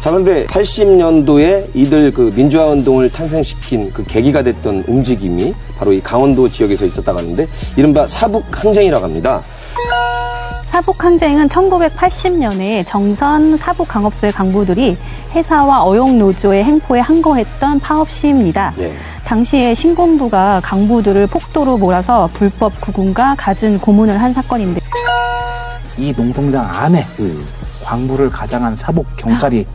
자, 그런데 80년도에 이들 그 민주화 운동을 탄생시킨 그 계기가 됐던 움직임이 바로 이 강원도 지역에서 있었다고 하는데 이른바 사북 항쟁이라고 합니다. 사북 항쟁은 1980년에 정선 사북 강업소의 강부들이 회사와 어용 노조의 행포에 항거했던 파업 시위입니다. 예. 당시에 신군부가 강부들을 폭도로 몰아서 불법 구군과 갖은 고문을 한 사건인데 이 농성장 안에 광부를 가장한 사복 경찰이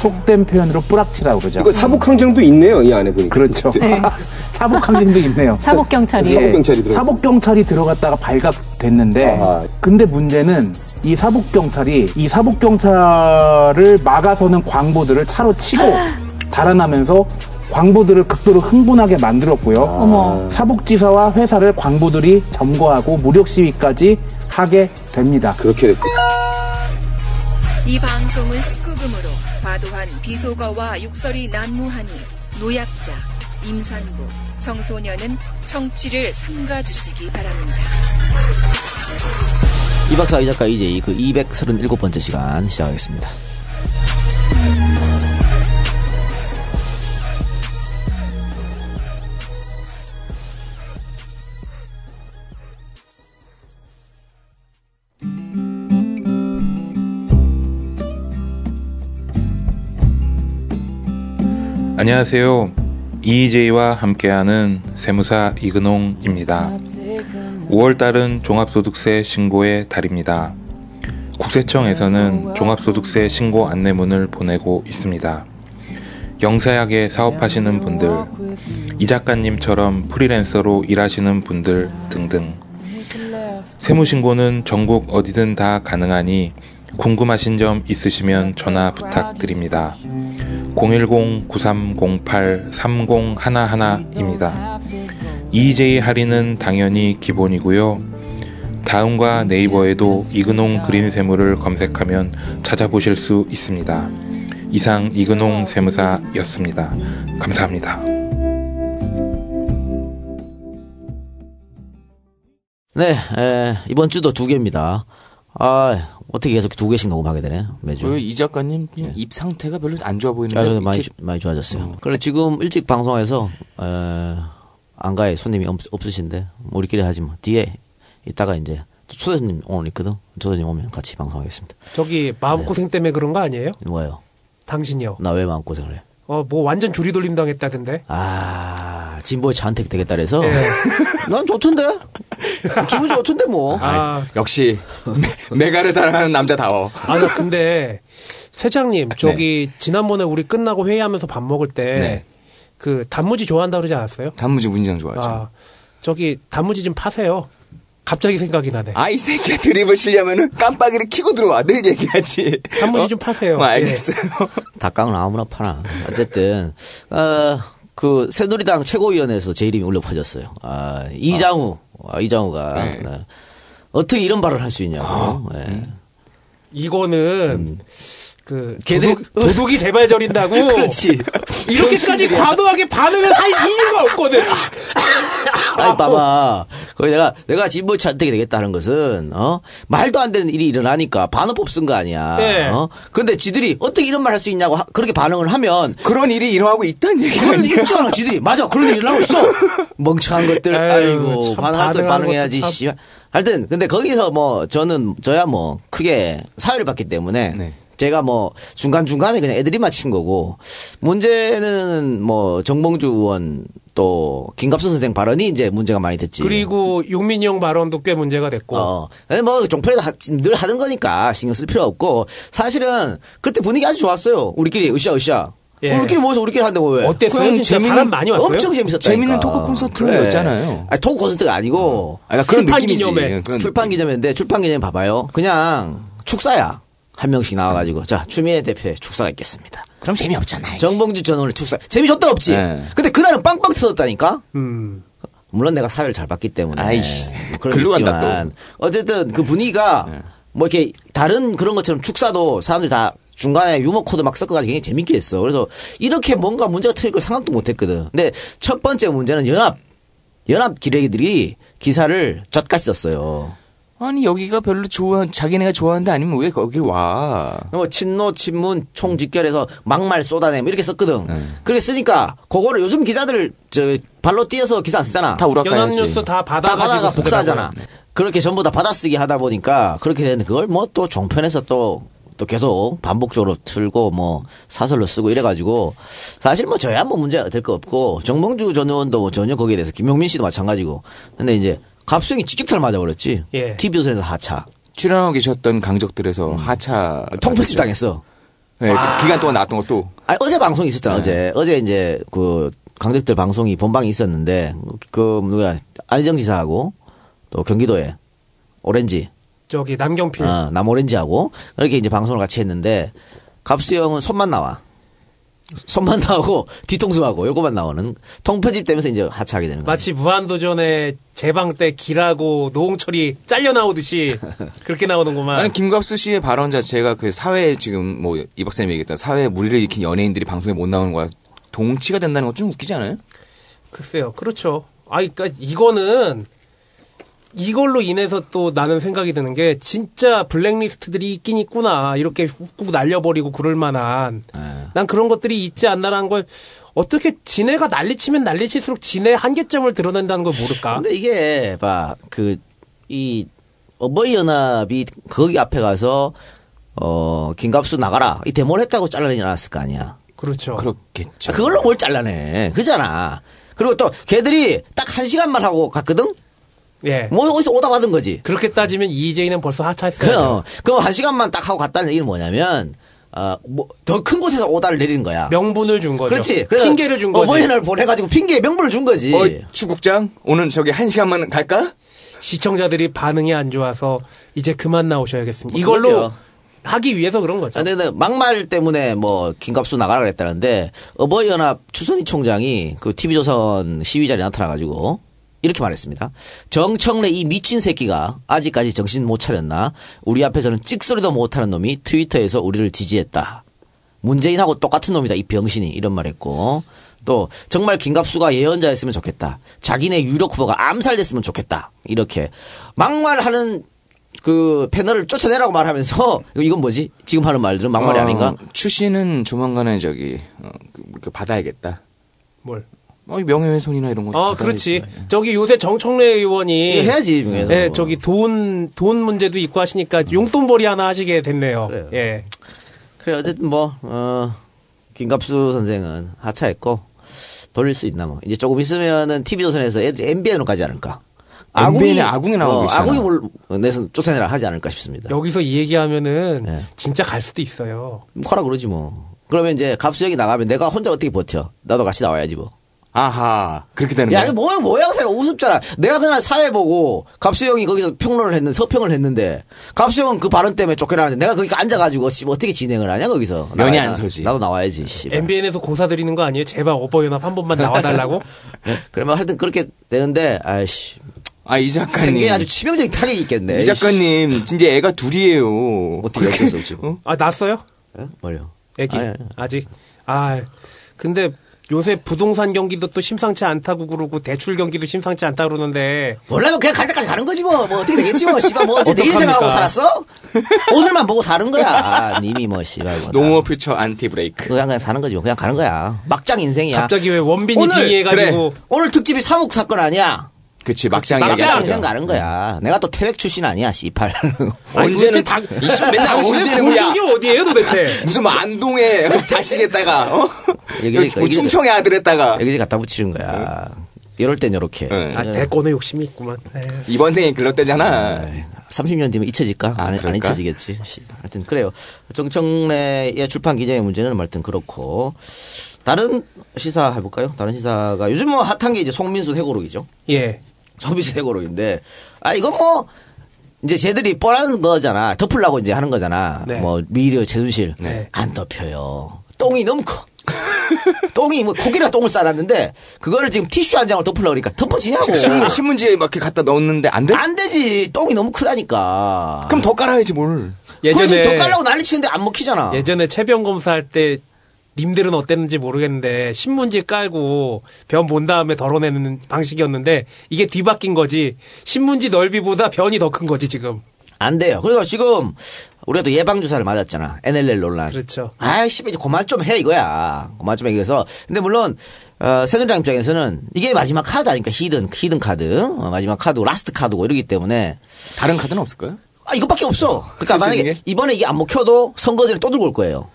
속된 표현으로 뿌락치라고 그러죠. 이거 사북 항쟁도 있네요, 이 안에 보니까. 그렇죠. 사복 항쟁도 있네요. 사복 경찰이 사복 경찰이 들어갔어요. 사복 경찰이 들어갔다가 발각됐는데 아하. 근데 문제는 이 사복 경찰이 이 사복 경찰을 막아서는 광부들을 차로 치고 달아나면서 광부들을 극도로 흥분하게 만들었고요. 어머. 사복지사와 회사를 광부들이 점거하고 무력 시위까지 하게 됩니다. 그렇게 됐고. 이 방송은 19금으로 과도한 비속어와 육설이 난무하니 노약자, 임산부, 청소년은 청취를 삼가주시기 바랍니다. 이 박사 이 작가 이제 그 237번째 시간 시작하겠습니다. 안녕하세요. EJ와 함께하는 세무사 이근홍입니다. 5월달은 종합소득세 신고의 달입니다. 국세청에서는 종합소득세 신고 안내문을 보내고 있습니다. 영세하게 사업하시는 분들, 이 작가님처럼 프리랜서로 일하시는 분들 등등. 세무신고는 전국 어디든 다 가능하니 궁금하신 점 있으시면 전화 부탁드립니다. 010-9308-3011입니다. EJ 할인은 당연히 기본이고요. 다음과 네이버에도 이근홍 그린 세무를 검색하면 찾아보실 수 있습니다. 이상 이근홍 세무사였습니다. 감사합니다. 네, 에, 이번 주도 두 개입니다. 아, 어떻게 계속 두 개씩 녹음하게 되네, 매주. 저이 작가님 그냥 입 상태가 별로 안 좋아 아, 보이는데 그래도 많이, 이렇게 많이 좋아졌어요. 그래, 지금 일찍 방송해서, 에, 안가에 손님이 없, 없으신데, 뭐 우리끼리 하지 뭐. 뒤에 이따가 이제, 초대손님 오늘 있거든. 초대손님 오면 같이 방송하겠습니다. 저기 마음고생 때문에 그런 거 아니에요? 뭐예요? 당신이요. 나 왜 마음고생을 해? 어, 뭐 완전 조리돌림 당했다던데. 아, 진보의 차은택 되겠다 그래서? 예. 난 좋던데? 기분 좋던데, 뭐. 아, 역시 메가를 사랑하는 남자다워. 아, 나 근데 세장님, 저기 지난번에 우리 끝나고 회의하면서 밥 먹을 때 네. 그 단무지 좋아한다 그러지 않았어요? 단무지 문장 좋아하죠. 아, 저기 단무지 좀 파세요. 갑자기 생각이 나네. 아, 이 새끼야 드립을 치려면은 깜빡이를 켜고 들어와. 늘 얘기하지. 단무지 어? 좀 파세요. 어, 알겠어요. 닭강은 아무나 파나. 어쨌든, 어, 그, 새누리당 최고위원회에서 제 이름이 울려 퍼졌어요. 아, 이장우. 아, 이장우가. 네. 네. 어떻게 이런 발언을 할 수 있냐고. 네. 이거는 그 걔들- 도둑, 도둑 이 제발 저린다고. 그렇지. 이렇게까지 과도하게 반응을 할 이유가 없거든. 아니, 봐봐. 거기 내가, 내가 진보 찬택이 되겠다 하는 것은, 어? 말도 안 되는 일이 일어나니까 반어법 쓴 거 아니야. 네. 어? 근데 지들이 어떻게 이런 말 할 수 있냐고 하- 그렇게 반응을 하면, 그런 일이 일어나고 있다는 얘기가 그런 아니야. 일 있잖아, 지들이. 맞아, 그런 일 일어나고 있어. 멍청한 것들. 아이고, 참 반응할 걸 반응해야지. 씨. 하여튼, 근데 거기서 뭐, 저는, 저야 뭐, 크게 사회를 봤기 때문에, 네. 제가 뭐, 중간중간에 그냥 애들이 맞힌 거고, 문제는 뭐, 정봉주 의원, 또, 김갑수 선생 발언이 이제 문제가 많이 됐지. 그리고 용민이 형 발언도 꽤 문제가 됐고. 어. 뭐, 종편에서 하- 늘 하던 거니까 신경 쓸 필요 없고, 사실은, 그때 분위기 아주 좋았어요. 우리끼리, 으쌰 으쌰. 예. 우리끼리 모여서 우리끼리 하는데 뭐 왜? 어땠어요? 진짜 재밌는- 사람 많이 왔어요? 엄청 재밌었다. 재밌는 토크 콘서트였잖아요. 아니, 토크 콘서트가 아니고 아, 그러니까 그런 출판 느낌이지. 기념회. 그런 출판 기념회인데 출판 기념회 봐봐요. 그냥 축사야. 한 명씩 나와가지고 자 추미애 대표의 축사가 있겠습니다. 그럼 재미없잖아요. 정봉주 전 의원 축사 재미 좆도 없지. 네. 근데 그날은 빵빵 터졌다니까. 음. 물론 내가 사회를 잘 봤기 때문에 아이씨, 뭐 글로 게 간다, 어쨌든 그 분위기가 뭐 이렇게 다른 그런 것처럼 축사도 사람들이 다 중간에 유머 코드 막 섞어가지고 굉장히 재밌게 했어. 그래서 이렇게 뭔가 문제가 터질 걸 생각도 못 했거든. 근데 첫 번째 문제는 연합 연합 기레기들이 기사를 젖같이 썼어요. 아니 여기가 별로 좋아 자기네가 좋아하는데 아니면 왜 거길 와? 뭐 친노 친문 총 직결해서 막말 쏟아내고 이렇게 썼거든. 그렇게 쓰니까 그거를 요즘 기자들 저 발로 뛰어서 기사 안 쓰잖아. 다 우락가야지. 연합뉴스 다다 받아가지고 받아가 복사하잖아. 쓰더라고요. 그렇게 전부 다 받아쓰기 하다 보니까 그렇게 되는데 그걸 뭐 또 종편에서 또, 또 계속 반복적으로 틀고 뭐 사설로 쓰고 이래가지고 사실 뭐 저야 뭐 문제 될거 없고 정봉주 전 의원도 뭐 전혀 거기에 대해서 김용민 씨도 마찬가지고 근데 이제 갑수형이 직격탄을 맞아버렸지. 예. TV조선에서 하차. 출연하고 계셨던 강적들에서 하차 통편집 당했어. 네, 그 기간 동안 나왔던 것도 아니, 어제 방송이 있었잖아, 어제. 어제 이제 그 강적들 방송이 본방이 있었는데 그 누가 안희정 지사하고 또 경기도에 오렌지 저기 남경필. 어, 남오렌지하고 이렇게 이제 방송을 같이 했는데 갑수형은 손만 나와. 손만 나오고 뒤통수하고 요거만 나오는 통편집 되면서 이제 하차하게 되는 거야. 마치 무한도전의 재방 때 길하고 노홍철이 잘려 나오듯이 그렇게 나오는구만. 나는 김갑수 씨의 발언 자체가 그 사회에 지금 뭐 이 박사님이 얘기했던 사회에 무리를 일으킨 연예인들이 방송에 못 나오는 거야 동치가 된다는 건 좀 웃기지 않아요? 글쎄요. 그렇죠. 아, 그러니까 이거는 이걸로 인해서 또 나는 생각이 드는 게 진짜 블랙리스트들이 있긴 있구나. 이렇게 훅훅 날려버리고 그럴 만한. 난 그런 것들이 있지 않나라는 걸 어떻게 지네가 난리치면 난리칠수록 지네 한계점을 드러낸다는 걸 모를까? 근데 이게 봐그이 어버이 연합이 거기 앞에 가서 어 김갑수 나가라 이 데모를 했다고 잘라내지 않았을 거 아니야. 그렇죠. 그렇겠죠. 아, 그걸로 뭘 잘라내? 그러잖아. 그리고 또 걔들이 딱 한 시간만 하고 갔거든. 예. 뭐 어디서 오다 받은 거지. 그렇게 따지면 이재희는 벌써 하차했어요. 그럼 그럼 한 시간만 딱 하고 갔다는 얘기는 뭐냐면 어 뭐 더 큰 곳에서 오다를 내리는 거야. 명분을 준 거죠. 그렇지. 그래서 핑계를 준 거지. 어버이날 보내가지고 핑계에 명분을 준 거지. 어, 추국장 오늘 저기 한 시간만 갈까? 시청자들이 반응이 안 좋아서 이제 그만 나오셔야겠습니다. 뭐 이걸로 그러게요. 하기 위해서 그런 거죠. 아, 근데 근데 막말 때문에 뭐 김갑수 나가라 그랬다는데 어버이연합 추선희 총장이 그 TV조선 시위 자리에 나타나가지고 이렇게 말했습니다. 정청래 이 미친 새끼가 아직까지 정신 못 차렸나? 우리 앞에서는 찍소리도 못하는 놈이 트위터에서 우리를 지지했다. 문재인하고 똑같은 놈이다 이 병신이 이런 말했고 또 정말 김갑수가 예언자였으면 좋겠다. 자기네 유력 후보가 암살됐으면 좋겠다. 이렇게 막말하는 그 패널을 쫓아내라고 말하면서 이건 뭐지? 지금 하는 말들은 막말이 어, 아닌가? 출신은 조만간에 저기 어, 그, 그 받아야겠다. 뭘? 어, 명예훼손이나 이런 거. 아, 그렇지. 저기 요새 정청래 의원이 이거 해야지. 예, 저기 돈, 돈 문제도 있고 하시니까 용돈벌이 하나 하시게 됐네요. 그래요. 예. 그래 어쨌든 뭐 어, 김갑수 선생은 하차했고 돌릴 수 있나 뭐 이제 조금 있으면은 TV조선에서 애들이 MBN으로 가지 않을까. 에 아궁이 나오고 어. 아궁이 뭘 내서 쫓아내라 하지 않을까 싶습니다. 여기서 이 얘기하면은 네. 진짜 갈 수도 있어요. 커라 그러지 뭐. 그러면 이제 갑수 형이 나가면 내가 혼자 어떻게 버텨? 나도 같이 나와야지 뭐. 아하 그렇게 되는 야, 거야. 이거 뭐야, 모양새가 우습잖아. 내가 그날 사회 보고 갑수 형이 거기서 평론을 했는데, 서평을 했는데, 갑수 형은 그 발언 때문에 쫓겨나는데, 내가 거기 앉아가지고, 씨, 어떻게 진행을 하냐, 거기서. 면이 안 서지. 나도 나와야지, 씨. MBN에서 고사 드리는 거 아니에요? 제발 어버이연합 한 번만 나와달라고? 그러면 하여튼 그렇게 되는데, 아이씨. 아 이 작가님. 생계에 아주 치명적인 타격이 있겠네. 이 작가님 진짜 애가 둘이에요. 어쩔 수 없지. 뭐. 아, 났어요? 예? 뭘요? 애기. 아니, 아니. 아직. 아, 근데 요새 부동산 경기도 또 심상치 않다고 그러고 대출 경기도 심상치 않다 그러는데 원래는 그냥 갈 때까지 가는 거지 뭐. 뭐 어떻게 되겠지 뭐. 씨발 뭐 어째 내일? 생각하고 살았어? 오늘만 보고 사는 거야. 아, 님이 뭐 씨발 뭐. no more future anti brake. 그냥 그냥 사는 거지 뭐. 그냥 가는 거야. 막장 인생이야. 갑자기 왜 원빈이 오늘, 빙의해가지고 오늘 특집이 사북 사건 아니야. 그치 막장 막장! 인생 가는 거야. 내가 또 태백 출신 아니야, 씨발. 언제는 당, 이씨 맨날 언제는 뭐야? 뭐야? 게 어디예요 도대체? 무슨 뭐 안동에 자식했다가 어? 여기, 여기 뭐 여기, 충청의 아들했다가 여기저기 갖다 붙이는 거야. 이럴 땐 요렇게. 네. 아, 대권의 욕심이 있구만. 에휴. 이번 생에 글렀대잖아. 30년 뒤면 잊혀질까? 아, 안, 안 그럴까? 잊혀지겠지. 씨, 하여튼 그래요. 정청래의 출판 기자의 문제는 하여튼 그렇고 다른 시사 해볼까요? 다른 시사가 요즘 뭐 핫한 게 이제 송민수 해고록이죠. 예. 송민수 해고록인데 아 이건 뭐 이제 쟤들이 뻔한 거잖아. 덮으려고 이제 하는 거잖아. 네. 뭐 미래 제순실 네. 안 덮여요. 똥이 너무 커. 똥이 뭐 코끼리가 똥을 싸놨는데 그거를 지금 티슈 한 장을 덮으려고 그러니까 덮어지냐고. 신문, 신문지에 막 이렇게 갖다 넣었는데 안 돼? 안 되지. 똥이 너무 크다니까. 그럼 더 깔아야지 뭘. 예전에 예전에 더 깔라고 난리 치는데 안 먹히잖아. 예전에 채변 검사할 때 님들은 어땠는지 모르겠는데 신문지 깔고 변 본 다음에 덜어내는 방식이었는데 이게 뒤바뀐 거지 신문지 넓이보다 변이 더 큰 거지 지금 안 돼요. 그리고 지금 우리가 또 예방 주사를 맞았잖아. NLL 논란. 그렇죠. 아이씨, 이제 그만 좀 해 이거야. 그만 좀 해. 그래서 근데 물론 어, 새누리당 입장에서는 이게 마지막 카드 아닙니까? 히든 히든 카드, 어, 마지막 카드, last 카드고 이러기 때문에 다른 카드는 없을까요? 아 이것밖에 없어. 그러니까 만약에? 이번에 이게 안 먹혀도 선거제를 또 들고 올 거예요.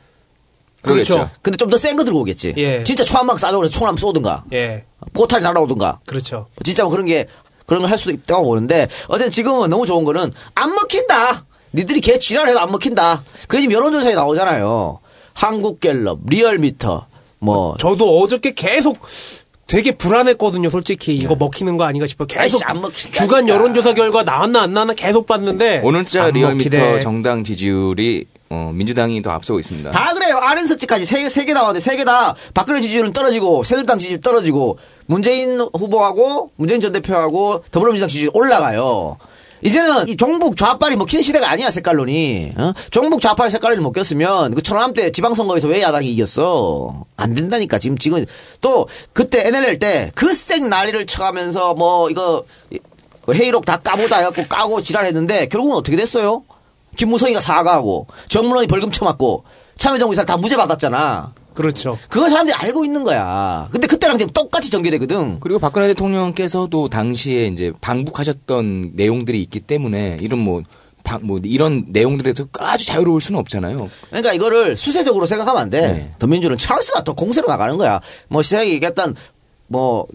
그렇죠. 그렇죠. 근데 좀 더 센 거 들고 오겠지. 예. 진짜 총한방 쏴줘 그래서 총한번 쏘든가. 예 포탈이 날아오든가. 그렇죠 진짜 뭐 그런 게 그런 걸 할 수도 있다고 보는데 어쨌든 지금은 너무 좋은 거는 안 먹힌다. 니들이 개 지랄해도 안 먹힌다. 그게 지금 여론조사에 나오잖아요. 한국갤럽, 리얼미터, 뭐 저도 어저께 계속 되게 불안했거든요 솔직히 이거 먹히는 거 아닌가 싶어 계속 안 먹힌다니까. 주간 여론조사 결과 나왔나 안 나왔나 계속 봤는데 오늘자 안 리얼미터. 정당 지지율이 어, 민주당이 더 앞서고 있습니다. 다 그래요. 아랜서치까지 세개세개 나왔는데 세 개 다 박근혜 지지율은 떨어지고 새누리당 지지율 떨어지고 문재인 후보하고 문재인 전 대표하고 더불어민주당 지지율 올라가요. 이제는 이 종북 좌빨이 먹히는 시대가 아니야 색깔론이 어? 종북 좌빨 색깔론이 먹혔으면 그 천안함 때 지방선거에서 왜 야당이 이겼어 안 된다니까 지금 지금 또 그때 NLL 때그생 난리를 쳐가면서 뭐 이거 그 회의록 다 까보자 해갖고 까고 지랄했는데 결국은 어떻게 됐어요? 김무성이가 사과하고 정문원이 벌금 쳐맞고 참여정부 이사 다 무죄 받았잖아. 그렇죠 그거 사람들이 알고 있는 거야. 근데 그때랑 지금 똑같이 전개되거든. 그리고 박근혜 대통령께서도 당시에 이제 방북하셨던 내용들이 있기 때문에 이런 뭐, 방- 뭐 이런 내용들에서 아주 자유로울 수는 없잖아요. 그러니까 이거를 수세적으로 생각하면 안 돼. 네. 더민주는 찬스나 더 공세로 나가는 거야. 뭐 시작이 얘기했던 뭐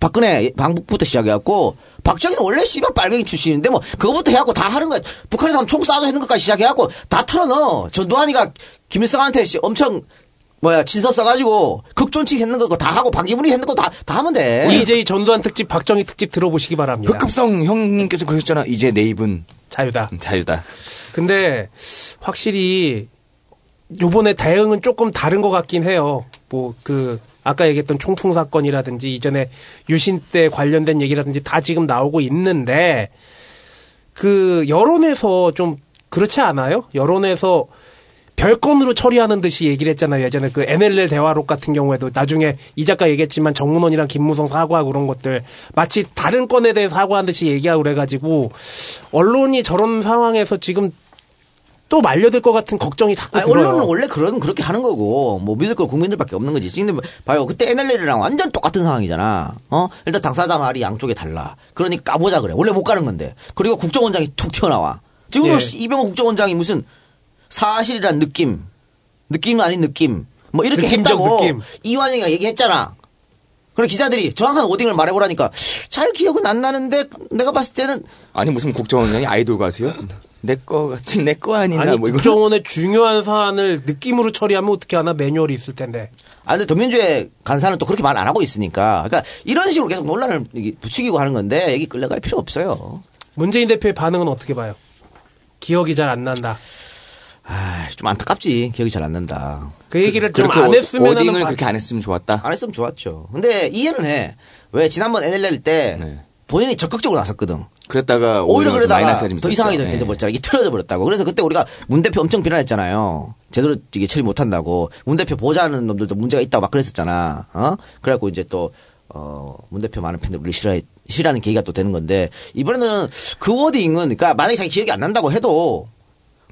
박근혜 방북부터 시작해갖고 박정희는 원래 씨발 빨갱이 출신인데 뭐 그거부터 해갖고 다 하는 거야. 북한에서 한번 총 쏴줘 했는 것까지 시작해갖고 다 털어넣어. 전두환이가 김일성한테 씨 엄청 뭐야 친서 써가지고 극존치 했는 거 다 하고 박기문이 했는 거 다 다 하면 돼. EJ 전두환 특집 박정희 특집 들어보시기 바랍니다 흑급성 형님께서 그러셨잖아. 이제 내 입은 자유다 자유다. 근데 확실히 요번에 대응은 조금 다른 것 같긴 해요. 뭐 그 아까 얘기했던 총풍 사건이라든지 이전에 유신 때 관련된 얘기라든지 다 지금 나오고 있는데 그 여론에서 좀 그렇지 않아요? 여론에서 별건으로 처리하는 듯이 얘기를 했잖아요. 예전에 그 NLL 대화록 같은 경우에도 나중에 이 작가 얘기했지만 정문원이랑 김무성 사과하고 그런 것들 마치 다른 건에 대해 사과한 듯이 얘기하고 그래가지고 언론이 저런 상황에서 지금 또 말려들 것 같은 걱정이 자꾸 아니, 들어요. 언론은 원래 그런 그렇게 하는 거고 뭐 믿을 걸 국민들밖에 없는 거지. 지금 봐요. 그때 NLL이랑 완전 똑같은 상황이잖아. 어? 일단 당사자 말이 양쪽에 달라. 그러니까 까보자 그래. 원래 못 가는 건데. 그리고 국정원장이 툭 튀어나와. 지금 예. 이병호 국정원장이 무슨 사실이란 느낌, 느낌 아닌 느낌, 뭐 이렇게 느낌적 했다고 느낌. 이완영이가 얘기했잖아. 그래 기자들이 정확한 워딩을 말해보라니까 잘 기억은 안 나는데 내가 봤을 때는 아니 무슨 국정원장이 아이돌 가수요? 내 거 같이 내 거 아니나 아니 뭐 이거. 국정원의 중요한 사안을 느낌으로 처리하면 어떻게 하나 매뉴얼이 있을 텐데. 아, 근데 더민주의 간사는 또 그렇게 말 안 하고 있으니까. 그러니까 이런 식으로 계속 논란을 부추기고 하는 건데, 여기 끌려갈 필요 없어요. 문재인 대표의 반응은 어떻게 봐요? 기억이 잘 안 난다. 아, 좀 안타깝지. 기억이 잘 안 난다. 그 얘기를 좀 그렇게 안 워- 했으면 워딩을 바- 그렇게 안 했으면 좋았다. 안 했으면 좋았죠. 근데 이해는 해. 왜 지난번 NLL 때 네. 본인이 적극적으로 나섰거든. 그랬다가 오히려 오히려 그러다가 마이너스가 좀 더. 이상하게 네. 돼버렸잖아. 이게 틀어져 버렸다고. 그래서 그때 우리가 문 대표 엄청 비난했잖아요. 제대로 이게 처리 못한다고. 문 대표 보좌하는 놈들도 문제가 있다고 막 그랬었잖아. 어? 그래갖고 이제 또, 어, 문 대표 많은 팬들 우리 싫어해, 싫어하는 계기가 또 되는 건데, 이번에는 그 워딩은, 그러니까 만약에 자기 기억이 안 난다고 해도,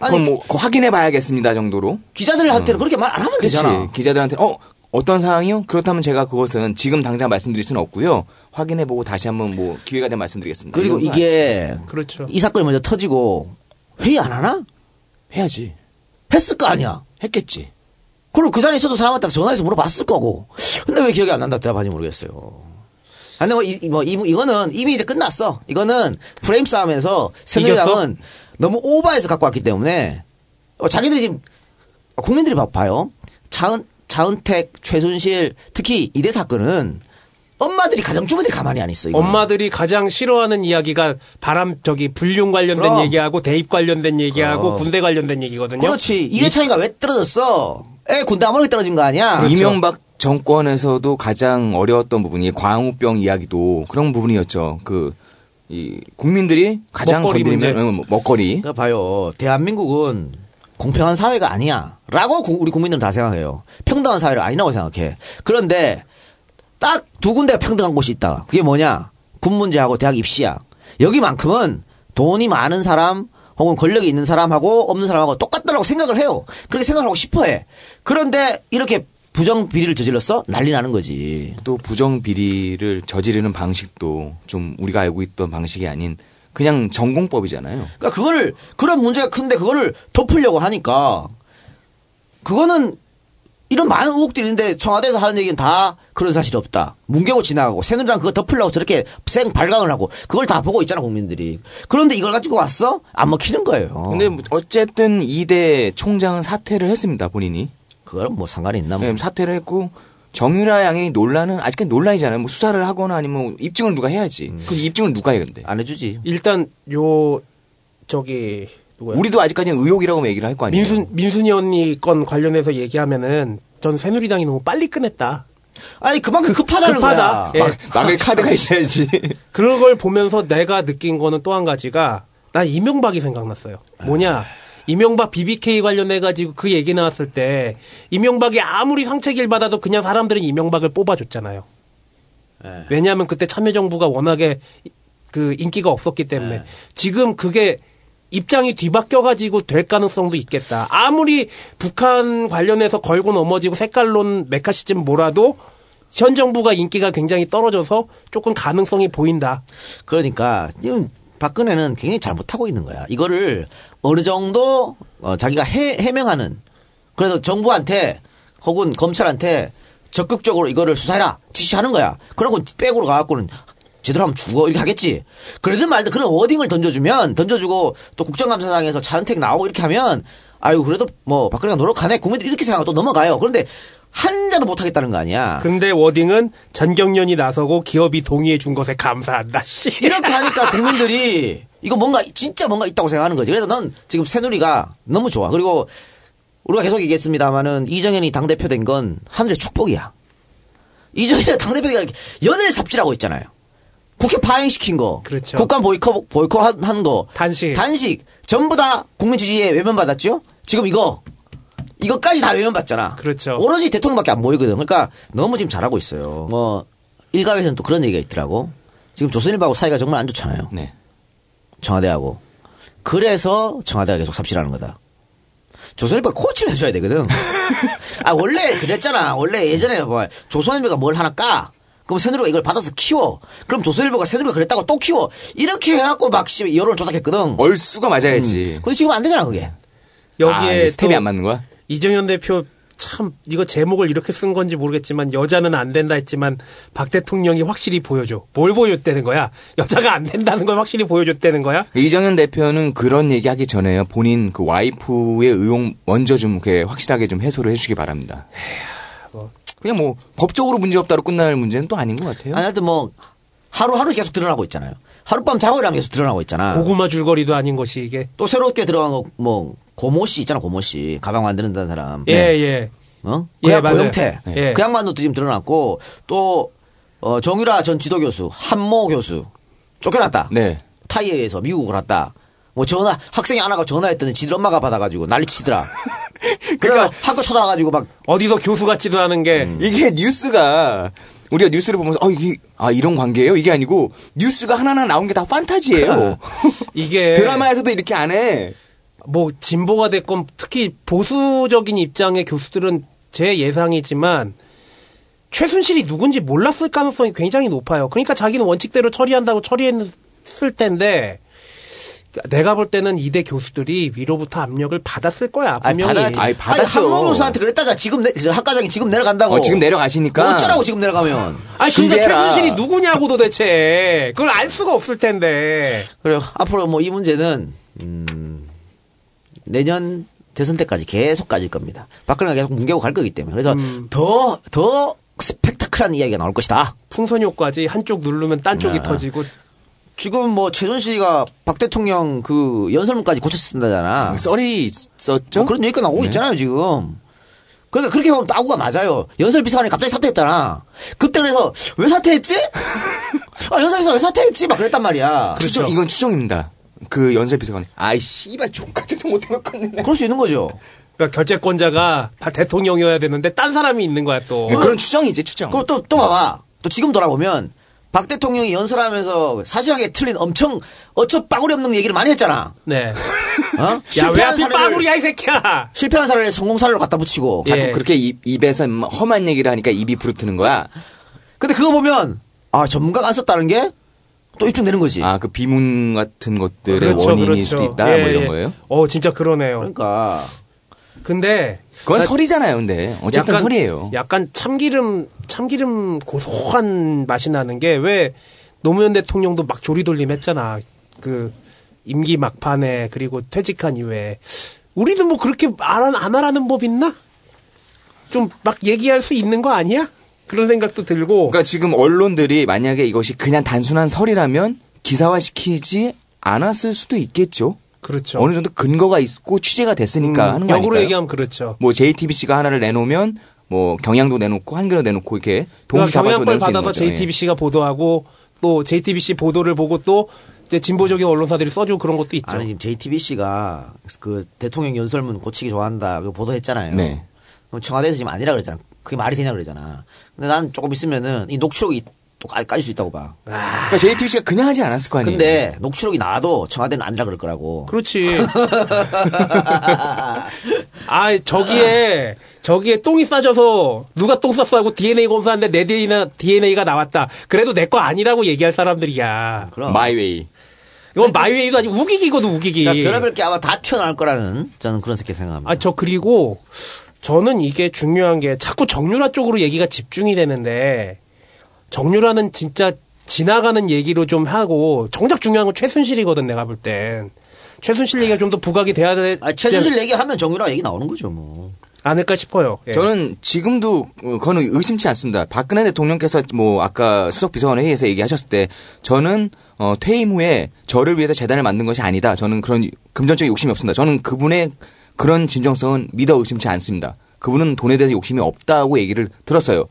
아니, 그건 뭐 그거 확인해 봐야겠습니다 정도로. 기자들한테는 그렇게 말 안 하면 그렇지. 되잖아. 기자들한테 어 어떤 상황이요? 그렇다면 제가 그것은 지금 당장 말씀드릴 수는 없고요. 확인해 보고 다시 한번 뭐 기회가 되면 말씀드리겠습니다. 그리고 이게, 그렇죠. 이 사건이 먼저 터지고, 회의 안 하나? 해야지. 했을 거 아니야. 했겠지. 그럼 그 자리에 있어도 사람한테 전화해서 물어봤을 거고. 근데 왜 기억이 안 난다 대답하는지 모르겠어요. 아, 근데 뭐, 이, 뭐, 이, 이거는 이미 이제 끝났어. 이거는 프레임 싸움에서 새누리당은 너무 오버해서 갖고 왔기 때문에 어, 자기들이 지금 국민들이 봐- 봐요. 차은, 차은택, 최순실, 특히 이대 사건은 엄마들이 가정주부들이 가만히 안 있어. 이거는. 엄마들이 가장 싫어하는 이야기가 바람 저기 불륜 관련된 그럼. 얘기하고 대입 관련된 얘기하고 그럼. 군대 관련된 얘기거든요. 그렇지. 이회창이가 왜 떨어졌어? 애 군대 아무렇게 떨어진 거 아니야? 그렇죠. 이명박 정권에서도 가장 어려웠던 부분이 광우병 이야기도 그런 부분이었죠. 그, 이, 국민들이 가장 먹거리 건드리면, 문제. 어, 뭐, 먹거리. 그러니까 봐요. 대한민국은 공평한 사회가 아니야. 라고 구- 우리 국민들은 다 생각해요. 평등한 사회가 아니라고 생각해. 그런데 딱 두 군데가 평등한 곳이 있다. 그게 뭐냐? 군 문제하고 대학 입시야. 여기만큼은 돈이 많은 사람 혹은 권력이 있는 사람하고 없는 사람하고 똑같다라고 생각을 해요. 그렇게 생각하고 싶어 해. 그런데 이렇게 부정 비리를 저질렀어? 난리 나는 거지. 또 부정 비리를 저지르는 방식도 좀 우리가 알고 있던 방식이 아닌 그냥 전공법이잖아요. 그러니까 그거를 그런 문제가 큰데 그거를 덮으려고 하니까 그거는 이런 많은 의혹들이 있는데 청와대에서 하는 얘기는 다 그런 사실이 없다. 뭉개고 지나가고 새누리당 그거 덮으려고 저렇게 생 발광을 하고 그걸 다 보고 있잖아 국민들이. 그런데 이걸 가지고 왔어? 안 먹히는 거예요. 근데 뭐 어쨌든 이대 총장은 사퇴를 했습니다 본인이. 그거는 뭐 상관이 있나 뭐. 네, 사퇴를 했고 정유라 양의 논란은 아직까지 논란이잖아요. 뭐 수사를 하거나 아니면 입증을 누가 해야지. 그 입증을 누가 해 근데? 안 해주지. 일단 요 저기 누구야? 우리도 아직까지는 의혹이라고 얘기를 할 거 아니에요. 민순 민순이 언니 건 관련해서 얘기하면은 전 새누리당이 너무 빨리 꺼냈다. 아니 그만큼 급하다는 급하다. 거야. 예. 막, 막을 카드가 있어야지. 그런 걸 보면서 내가 느낀 거는 또 한 가지가 난 이명박이 생각났어요. 뭐냐? 이명박 BBK 관련해 가지고 그 얘기 나왔을 때 이명박이 아무리 상책일 받아도 그냥 사람들은 이명박을 뽑아줬잖아요. 왜냐하면 그때 참여정부가 워낙에 그 인기가 없었기 때문에 지금 그게 입장이 뒤바뀌어 가지고 될 가능성도 있겠다. 아무리 북한 관련해서 걸고 넘어지고 색깔론 메카시즘 몰아도 현 정부가 인기가 굉장히 떨어져서 조금 가능성이 보인다. 그러니까 지금 박근혜는 굉장히 잘못하고 있는 거야. 이거를 어느 정도 어, 자기가 해, 해명하는 그래서 정부한테 혹은 검찰한테 적극적으로 이거를 수사해라 지시하는 거야. 그러고 백으로 가갖고는 제대로 하면 죽어 이렇게 하겠지. 그러든 말든 그런 워딩을 던져주면 던져주고 또 국정감사장에서 차은택 나오고 이렇게 하면 아유 그래도 뭐 박근혜가 노력하네 국민들이 이렇게 생각하고 또 넘어가요. 그런데 한자도 못하겠다는 거 아니야. 근데 워딩은 전경련이 나서고 기업이 동의해 준 것에 감사한다. 씨. 이렇게 하니까 국민들이 이거 뭔가 진짜 뭔가 있다고 생각하는 거지. 그래서 넌 지금 새누리가 너무 좋아. 그리고 우리가 계속 얘기했습니다마는 이정현이 당 대표 된 건 하늘의 축복이야. 이정현이 당 대표가 연일 삽질하고 있잖아요. 국회 파행시킨 거, 그렇죠. 국감 보이콧 보이콧 한- 한 거, 단식. 단식 전부 다 국민 지지에 외면 받았죠. 지금 이거 이거까지 다 외면 받잖아. 그렇죠. 오로지 대통령밖에 안 보이거든. 그러니까 너무 지금 잘하고 있어요. 뭐 일각에서는 또 그런 얘기가 있더라고. 지금 조선일보하고 사이가 정말 안 좋잖아요. 네. 청와대하고. 그래서 청와대가 계속 삽질하는 거다. 조선일보가 코치를 해줘야 되거든. 아, 원래 그랬잖아. 원래 예전에 뭐, 조선일보가 뭘 하나 까. 그럼 새누리가 이걸 받아서 키워. 그럼 조선일보가 새누리가 그랬다고 또 키워. 이렇게 해갖고 막 씨, 여론을 조작했거든. 얼수가 맞아야지. 근데 지금 안 되잖아, 그게. 여기에 아, 스텝이 또안 맞는 거야? 이정현 대표 참 이거 제목을 이렇게 쓴 건지 모르겠지만 여자는 안 된다 했지만 박 대통령이 확실히 보여줘. 뭘 보여줬다는 거야? 여자가 안 된다는 걸 확실히 보여줬다는 거야? 이정현 대표는 그런 얘기하기 전에요. 본인 그 와이프의 의혹 먼저 좀 이렇게 확실하게 좀 해소를 해주기 바랍니다. 그냥 뭐 법적으로 문제 없다로 끝날 문제는 또 아닌 것 같아요. 아니, 하여튼 뭐, 하루하루 계속 드러나고 있잖아요. 하룻밤 자고 일하면 계속 드러나고 있잖아. 고구마 줄거리도 아닌 것이 이게. 또 새롭게 들어간 거, 뭐, 고모 씨 있잖아, 고모 씨. 가방 만드는다는 사람. 예, 예. 어? 예, 그, 양 맞아요. 고영태. 예. 그 양반도 지금 드러났고, 또, 어, 정유라 전 지도 교수, 한모 교수, 쫓겨났다. 네. 타이에 의해서 미국을 갔다. 뭐 전화, 학생이 하나가 전화했더니 지들 엄마가 받아가지고 난리 치더라. 그러니까 학교 찾아와가지고 막, 어디서 교수 같지도 않은 게 음. 이게 뉴스가 우리가 뉴스를 보면서 어 이게 아 이런 관계예요? 이게 아니고 뉴스가 하나하나 나온 게 다 판타지예요. 이게 드라마에서도 이렇게 안 해. 뭐 진보가 됐건 특히 보수적인 입장의 교수들은 제 예상이지만 최순실이 누군지 몰랐을 가능성이 굉장히 높아요. 그러니까 자기는 원칙대로 처리한다고 처리했을 텐데 내가 볼 때는 이대 교수들이 위로부터 압력을 받았을 거야. 아니, 분명히. 받았지. 아니, 받았죠. 한모 교수한테 그랬다자 지금 내, 저 학과장이 지금 내려간다고. 어, 지금 내려가시니까. 어쩌라고 지금 내려가면. 아니 그러니까. 최순실이 누구냐고 도대체 그걸 알 수가 없을 텐데. 그래요. 앞으로 뭐 이 문제는, 음, 내년 대선 때까지 계속 가질 겁니다. 박근혜가 계속 뭉개고 갈 거기 때문에. 그래서 음. 더, 더 스펙타클한 이야기가 나올 것이다. 풍선 효과지 한쪽 누르면 딴 쪽이 아. 터지고 지금 뭐 최순실이가 박 대통령 그 연설문까지 고쳤쓴다잖아. 썰이 있었죠? 뭐 그런 얘기가 나오고 네. 있잖아요, 지금. 그러니까 그렇게 보면 따구가 맞아요. 연설 비서관이 갑자기 사퇴했잖아. 그때 그래서 왜 사퇴했지? 아, 연설 비서 왜 사퇴했지? 막 그랬단 말이야. 추정, 이건 추정입니다. 그 연설 비서관이 아이 씨발 족같아도 못해먹겠네. 그럴 수 있는 거죠. 그러니까 결재권자가 다 대통령이어야 되는데 딴 사람이 있는 거야 또. 그런 추정이지 추정. 그럼 또, 또 봐봐. 또 지금 돌아보면 박 대통령이 연설하면서 사실하게 틀린 엄청 어처 빠구리 없는 얘기를 많이 했잖아. 네. 어? 야, 왜 실패한 사례를- 빠구리야, 이 새끼야! 실패한 사례를 성공 사례로 갖다 붙이고. 예. 자꾸 그렇게 입, 입에서 막 험한 얘기를 하니까 입이 부르트는 거야. 근데 그거 보면, 아, 전문가가 안 썼다는 게 또 입증되는 거지. 아 그 비문 같은 것들의 그렇죠, 원인일 그렇죠. 수도 있다 예, 뭐 이런 예. 거예요. 어, 진짜 그러네요. 그러니까. 근데. 그건 나- 설이잖아요, 근데 어쨌든 설이에요. 약간 참기름, 참기름 고소한 맛이 나는 게 왜 노무현 대통령도 막 조리돌림 했잖아. 그 임기 막판에 그리고 퇴직한 이후에. 우리도 뭐 그렇게 안, 안 하라는 법 있나? 좀 막 얘기할 수 있는 거 아니야? 그런 생각도 들고. 그러니까 지금 언론들이 만약에 이것이 그냥 단순한 설이라면 기사화시키지 않았을 수도 있겠죠. 그렇죠. 어느 정도 근거가 있고 취재가 됐으니까 음, 하는 거 역으로? 얘기하면 그렇죠. 뭐 JTBC가 하나를 내놓으면 뭐 경향도 내놓고 한겨레 내놓고 이렇게 동시 그러니까 수 있는 받아서 거죠. 예. JTBC가 보도하고 또 JTBC 보도를 보고 또 이제 진보적인 언론사들이 써주고 그런 것도 있죠. 아니, 지금 JTBC가 그 대통령 연설문 고치기 좋아한다. 그 보도했잖아요. 네. 그럼 청와대에서 지금 아니라 그랬잖아. 그게 말이 되냐 그러잖아. 근데 난 조금 있으면은 이 녹취록이 또 까- 까질 수 있다고 봐. 그러니까 JTBC가 그냥 하지 않았을 거 아니에요. 근데 녹취록이 나와도 청와대는 아니라 그럴 거라고. 그렇지. 아, 저기에, 저기에 똥이 싸져서 누가 똥 쌌어 하고 DNA 검사하는데 내 DNA, DNA가 나왔다. 그래도 내 거 아니라고 얘기할 사람들이야. 그럼. 마이웨이. 이건 마이웨이도 아니고 우기기거든, 우기기. 자, 별의별 게 아마 다 튀어나올 거라는 저는 그런 새끼 생각합니다. 아, 저 그리고 저는 이게 중요한 게 자꾸 정유라 쪽으로 얘기가 집중이 되는데 정유라는 진짜 지나가는 얘기로 좀 하고 정작 중요한 건 최순실이거든 내가 볼 땐. 최순실 얘기가 좀 더 부각이 돼야 되, 아, 최순실 얘기하면 정유라 얘기 나오는 거죠, 뭐. 않을까 싶어요. 예. 저는 지금도 어, 그거는 의심치 않습니다. 박근혜 대통령께서 뭐 아까 수석 비서관 회의에서 얘기하셨을 때 저는 어, 퇴임 후에 저를 위해서 재단을 만든 것이 아니다. 저는 그런 금전적인 욕심이 없습니다. 저는 그분의 그런 진정성은 믿어 의심치 않습니다. 그분은 돈에 대해서 욕심이 없다고 얘기를 들었어요.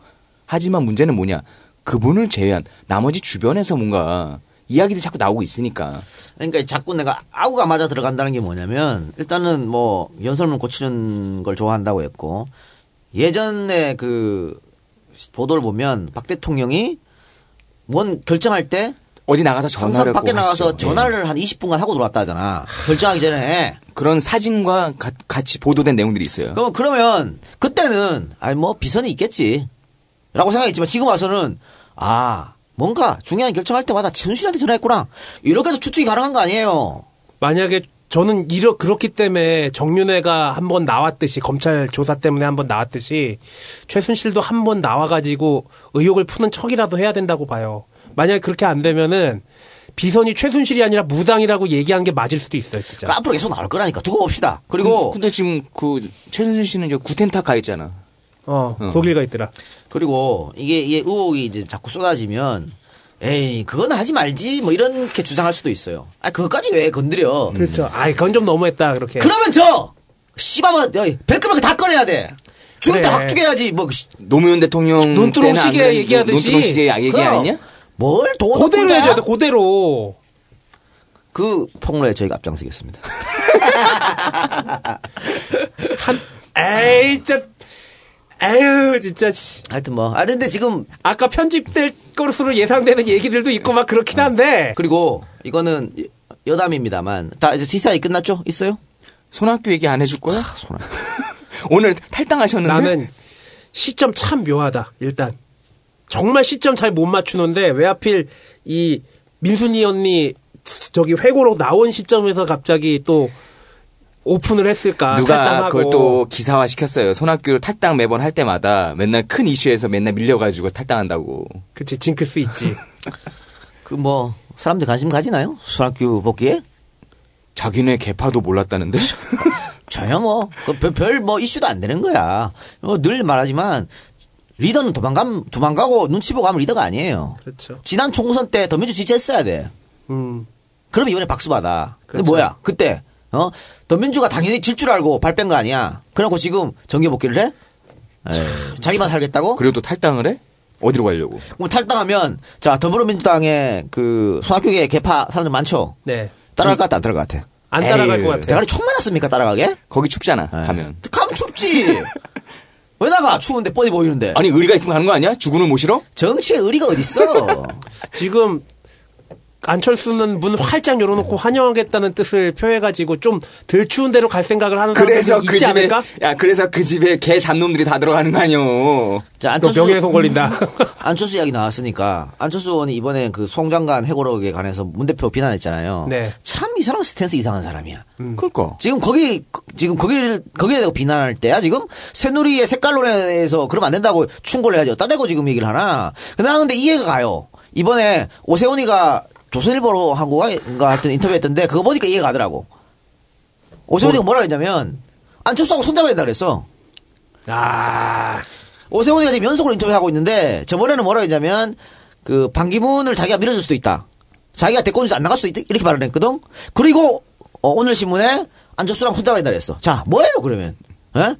하지만 문제는 뭐냐? 그분을 제외한 나머지 주변에서 뭔가 이야기들이 자꾸 나오고 있으니까. 그러니까 자꾸 내가 아우가 맞아 들어간다는 게 뭐냐면 일단은 뭐 연설문 고치는 걸 좋아한다고 했고 예전에 그 보도를 보면 박 대통령이 뭔 결정할 때 어디 나가서 전화를 밖에 꼭 나가서 하시죠. 전화를 한 20분간 하고 들어왔다 하잖아. 결정하기 전에. 그런 사진과 가- 같이 보도된 내용들이 있어요. 그러면 그러면 그때는 아니 뭐 비선이 있겠지. 라고 생각했지만 지금 와서는 아 뭔가 중요한 결정할 때마다 최순실한테 전화했구나. 이렇게도 추측이 가능한 거 아니에요. 만약에 저는 이러 그렇기 때문에 정윤회가 한 번 나왔듯이 검찰 조사 때문에 한 번 나왔듯이 최순실도 한 번 나와가지고 의혹을 푸는 척이라도 해야 된다고 봐요. 만약에 그렇게 안 되면은 비선이 최순실이 아니라 무당이라고 얘기한 게 맞을 수도 있어요, 진짜. 그러니까 앞으로 계속 나올 거라니까 두고 봅시다. 그리고 근데 지금 그 최순실 씨는 이제 구텐타 가 있잖아. 어, 독일 가 있더라. 그리고 이게 이게 의혹이 이제 자꾸 쏟아지면 에이 그건 하지 말지 뭐 이렇게 주장할 수도 있어요. 아 그것까지 왜 건드려? 그렇죠. 아이, 그건 좀 너무했다, 그렇게. 그러면 저 씨바만 별거만 다 꺼내야 돼. 죽을 때 그래. 확 죽여야지 뭐 노무현 대통령 논두렁 시계 얘기하듯이. 논두렁 시계 얘기 그럼. 아니냐? 뭘 도덕 그대로 혼자야? 해줘야 돼, 그대로. 그 폭로에 저희가 앞장서겠습니다. 한, 에이, 진짜. 에휴, 진짜. 씨. 하여튼 뭐. 아 근데 지금 아까 편집될 것으로 예상되는 얘기들도 있고 막 그렇긴 한데. 그리고 이거는 여담입니다만 다 이제 시사이 끝났죠? 있어요? 손학규 얘기 안 해줄 거야? 오늘 탈당하셨는데 나는 시점 참 묘하다. 일단 정말 시점 잘 못 맞추는데 왜 하필 이 민순이 언니 저기 회고로 나온 시점에서 갑자기 또 오픈을 했을까? 누가 탈당하고. 그걸 또 기사화 시켰어요. 손학규 탈당 매번 할 때마다 맨날 큰 이슈에서 맨날 밀려가지고 탈당한다고. 그치 징크스 있지. 그 뭐 사람들 관심 가지나요? 손학규 복귀에? 자기네 개파도 몰랐다는데? 전혀 뭐, 별뭐 이슈도 안 되는 거야. 어, 늘 말하지만, 리더는 도망감, 도망가고 눈치 보고 하면 리더가 아니에요. 그렇죠. 지난 총선 때 더민주 지지했어야 돼. 음. 그러면 이번에 박수 받아. 근데 그렇죠. 뭐야, 그때, 어? 더민주가 당연히 질 줄 알고 발 뺀 거 아니야. 그래놓고 지금 정계 복귀를 해? 에이, 자기만 살겠다고? 그리고 또 탈당을 해? 어디로 가려고? 그럼 탈당하면, 자, 더불어민주당에 그, 손학규계 개파 사람들 많죠? 네. 따라갈 것 같아, 안 따라갈 것 같아? 안 따라갈 에이, 것 같아. 대가리 총 맞았습니까, 따라가게? 거기 춥잖아. 네. 가면. 가면 춥지. 왜 나가? 추운데 뻔히 보이는데. 아니 의리가 있으면 가는 거 아니야? 못 싫어? 정치에 의리가 어딨어? 지금 안철수는 문 활짝 열어놓고 환영하겠다는 뜻을 표해가지고 좀 덜 추운 데로 갈 생각을 하는 그래서 그 있지 집에 않을까? 야 그래서 그 집에 개 잡놈들이 다 들어가는 거 아니오. 자, 또 안철수. 명예훼손 걸린다. 안철수 이야기 나왔으니까 안철수 의원이 이번에 그 송장관 해고록에 관해서 문 대표 비난했잖아요. 네. 참 이 사람 스탠스 이상한 사람이야. 그니까. 지금 거기 지금 거기를 거기에 대고 비난할 때야 지금 새누리의 색깔론에서 그러면 안 된다고 충고를 해야죠. 따대고 지금 얘기를 하나. 나 근데 이해가 가요. 이번에 오세훈이가 조선일보로 한국가 하여튼 인터뷰했던데 그거 보니까 이해가 가더라고. 오세훈이가 뭐라 그랬냐면 안철수하고 손잡아야 된다 그랬어. 아, 오세훈이가 지금 연속으로 인터뷰하고 있는데 저번에는 뭐라 했냐면 그 반기문을 자기가 밀어줄 수도 있다. 자기가 대권에서 안 나갈 수도 있다. 이렇게 말을 했거든. 그리고 어, 오늘 신문에 안철수랑 혼자 만다 그랬어. 자 뭐예요 그러면? 에?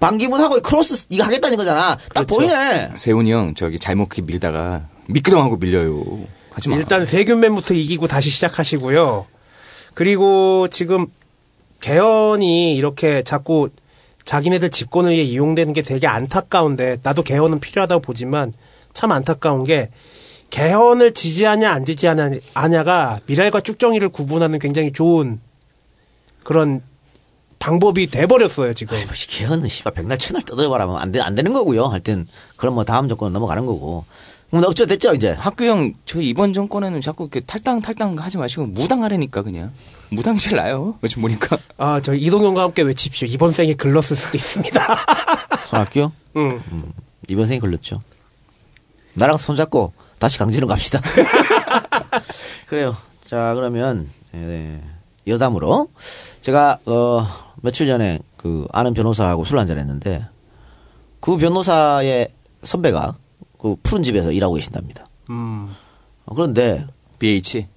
반기문하고 크로스 이거 하겠다는 거잖아. 딱 보이네. 세훈이 형 저기 잘못 밀다가 미끄덩하고 밀려요. 하지 마. 일단 세균맨부터 이기고 다시 시작하시고요. 그리고 지금 개헌이 이렇게 자꾸 자기네들 집권을 위해 이용되는 게 되게 안타까운데 나도 개헌은 필요하다고 보지만 참 안타까운 게 개헌을 지지하냐 안 지지하냐가 미랄과 쭉정이를 구분하는 굉장히 좋은 그런 방법이 돼버렸어요 지금. 뭐 개헌은 씨발 백날 천날 떠들어봐라면 안, 되, 안 되는 거고요. 하여튼 그럼 뭐 다음 정권 넘어가는 거고. 뭐 어쩌 됐죠 이제. 학교 형, 저 이번 정권에는 자꾸 이렇게 탈당, 탈당 하지 마시고 무당하라니까, 그냥. 무당실 나요. 요즘 보니까. 아 저 이동영과 함께 외칩시오. 이번 생에 글렀을 수도 있습니다. 손학규 응. 이번 생에 걸렸죠. 나랑 손잡고 다시 강진으로 갑시다. 그래요. 자, 그러면, 예, 여담으로. 제가, 어, 며칠 전에 그 아는 변호사하고 술 한잔 했는데, 그 변호사의 선배가 그 푸른 집에서 일하고 계신답니다. 음. 어, 그런데, BH.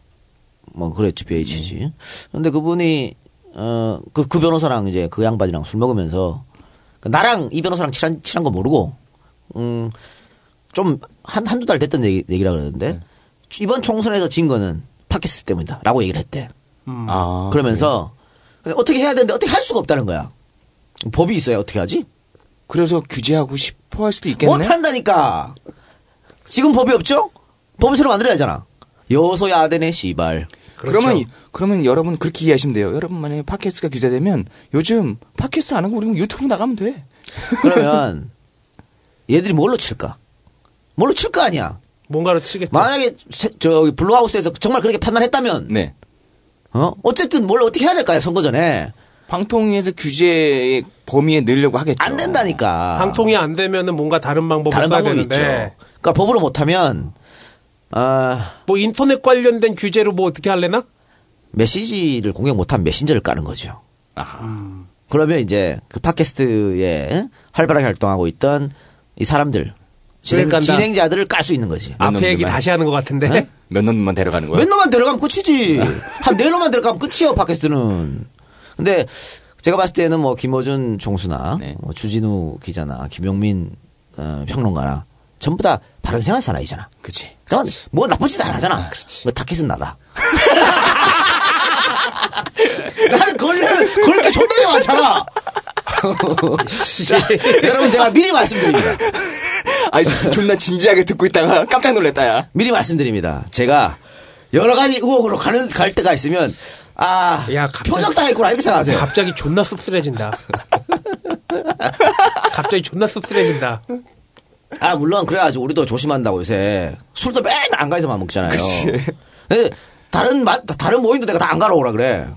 뭐, 그랬지, BH지. 근데 그분이, 어, 그, 그 변호사랑 이제 그 양반이랑 술 먹으면서, 그 나랑 이 변호사랑 친한, 친한 거 모르고, 음, 좀, 한, 한두 달 됐던 얘기, 얘기라 그러는데, 이번 총선에서 진 거는 팟캐스트 때문이다. 라고 얘기를 했대. 아. 그러면서, 근데 어떻게 해야 되는데 어떻게 할 수가 없다는 거야. 법이 있어야 어떻게 하지? 그래서 규제하고 싶어 할 수도 있겠네. 못 한다니까. 지금 법이 없죠? 법을 새로 만들어야 하잖아. 여소야대네, 씨발. 그렇죠. 그러면 이- 그러면 여러분 그렇게 이해하시면 돼요. 여러분 만약에 팟캐스트가 규제되면 요즘 팟캐스트 안 하고 우리 유튜브 나가면 돼. 그러면 얘들이 뭘로 칠까? 뭘로 칠 거 아니야. 뭔가로 치겠죠. 만약에 세- 저기 블루하우스에서 정말 그렇게 판단했다면 네. 어 어쨌든 뭘 어떻게 해야 될까요 선거 전에 방통위에서 규제의 범위에 넣으려고 하겠죠. 안 된다니까. 방통이 안 되면은 뭔가 다른 방법을 다른 써야 방법이 되는데 있죠. 그러니까 법으로 못하면 아 뭐 인터넷 관련된 규제로 뭐 어떻게 할래나? 메시지를 공개 못한 메신저를 까는 거죠. 아. 그러면 이제 그 팟캐스트에 활발하게 활동하고 있던 이 사람들 진행, 그러니까 나- 진행자들을 깔 수 있는 거지. 몇 앞에 얘기 놈들만. 다시 하는 것 같은데. 네? 몇 놈만 데려가는 거야? 몇 놈만 데려가면 끝이지. 한 네 놈만 데려가면 끝이요, 팟캐스트는. 근데 제가 봤을 때는 뭐 김어준 총수나 네. 뭐 주진우 기자나 김용민 어, 평론가나 전부 다 바른 생활 사나이잖아. 그치. 그건 뭐 나쁘지도 안 하잖아. 뭐 타켓은 나다. 나는 걸려, 걸릴 게 존나게 많잖아. 자, 여러분 제가 미리 말씀드립니다. 아니, 존나 진지하게 듣고 있다가 깜짝 놀랐다, 야. 미리 말씀드립니다. 제가 여러 가지 의혹으로 가는 갈 때가 있으면 아 야, 갑자기- 표적당했구나 이렇게 생각하세요. 갑자기 존나 씁쓸해진다. 갑자기 존나 씁쓸해진다. 아 물론 그래가지고 우리도 조심한다고 요새 술도 맨날 안 가서만 먹잖아요. 근데 다른 마, 다른 모임도 내가 다 안 가러 오라 그래.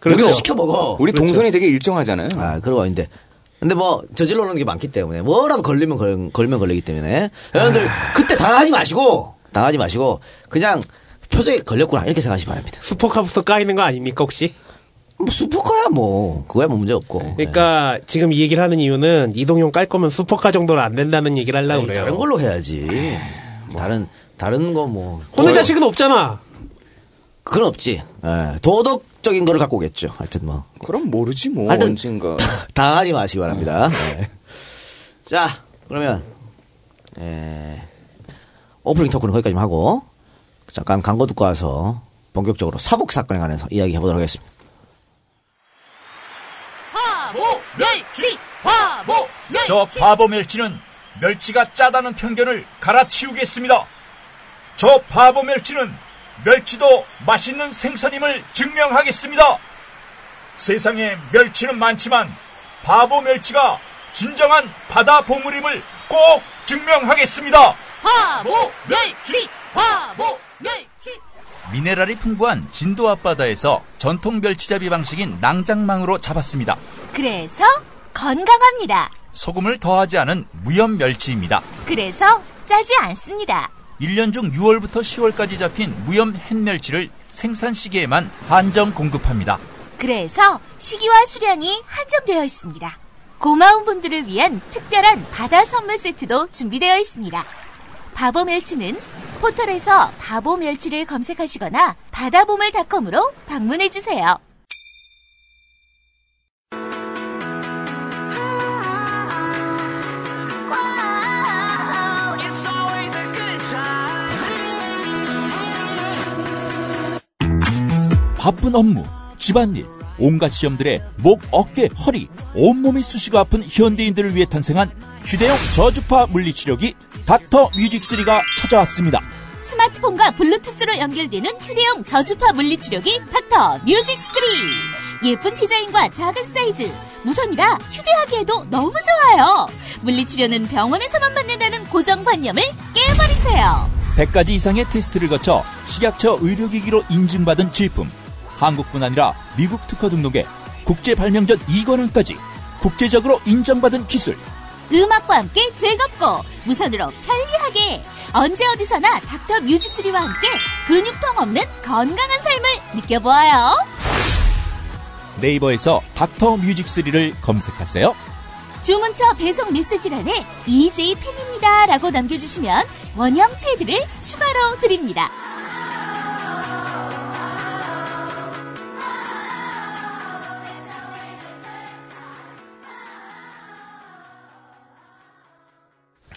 그렇죠. 여기서 시켜 먹어. 우리 동선이 되게 일정하잖아요. 아 그러고 있는데 근데 뭐 저질러 놓는 게 많기 때문에 뭐라도 걸리면 걸, 걸면 걸리기 때문에 여러분들 그때 당하지 마시고 당하지 마시고 그냥 표적에 걸렸구나 이렇게 생각하시기 바랍니다. 슈퍼카부터 까이는 거 아닙니까 혹시? 뭐 슈퍼카야 뭐 그거야 뭐 문제 없고. 그러니까 지금 이 얘기를 하는 이유는 이동용 깔 거면 슈퍼카 정도는 안 된다는 얘기를 하려고 그래요. 다른 걸로 해야지. 다른 다른 거 뭐. 혼의 자식은 없잖아. 그건 없지. 예, 도덕적인 거를 갖고 오겠죠. 하여튼 뭐. 그럼 모르지, 뭐. 하여튼 언젠가. 당하지 마시기 바랍니다. 네. 자, 그러면 에, 오프닝 토크는 거기까지 하고 잠깐 광고 듣고 와서 본격적으로 사북 사건에 관해서 이야기해 보도록 하겠습니다. 바보 멸치 바보 멸치 저 바보 멸치는 멸치가 짜다는 편견을 갈아치우겠습니다. 저 바보 멸치는 멸치도 맛있는 생선임을 증명하겠습니다. 세상에 멸치는 많지만 바보 멸치가 진정한 바다 보물임을 꼭 증명하겠습니다. 바보 멸치 바보 멸치 미네랄이 풍부한 진도 앞바다에서 전통 멸치잡이 방식인 낭장망으로 잡았습니다. 그래서 건강합니다. 소금을 더하지 않은 무염 멸치입니다. 그래서 짜지 않습니다. 1년 중 6월부터 10월까지 잡힌 무염 햇멸치를 생산 시기에만 한정 공급합니다. 그래서 시기와 수량이 한정되어 있습니다. 고마운 분들을 위한 특별한 바다 선물 세트도 준비되어 있습니다. 바보 멸치는 포털에서 바보 멸치를 검색하시거나 바다보물닷컴으로 방문해 주세요. 바쁜 업무, 집안일, 온갖 시험들의 목, 어깨, 허리, 온몸이 쑤시고 아픈 현대인들을 위해 탄생한 휴대용 저주파 물리치료기 닥터 뮤직3가 찾아왔습니다. 스마트폰과 블루투스로 연결되는 휴대용 저주파 물리치료기 닥터 뮤직3 예쁜 디자인과 작은 사이즈. 무선이라 휴대하기에도 너무 좋아요. 물리치료는 병원에서만 받는다는 고정관념을 깨버리세요. 100가지 이상의 테스트를 거쳐 식약처 의료기기로 인증받은 제품. 한국뿐 아니라 미국 특허 등록에 국제 발명전 2관왕까지 국제적으로 인정받은 기술 음악과 함께 즐겁고 무선으로 편리하게. 언제 어디서나 닥터 뮤직3와 함께 근육통 없는 건강한 삶을 느껴보아요. 네이버에서 닥터 뮤직3를 검색하세요. 주문처 배송 메시지란에 EJ 팬입니다 라고 남겨주시면 원형 패드를 추가로 드립니다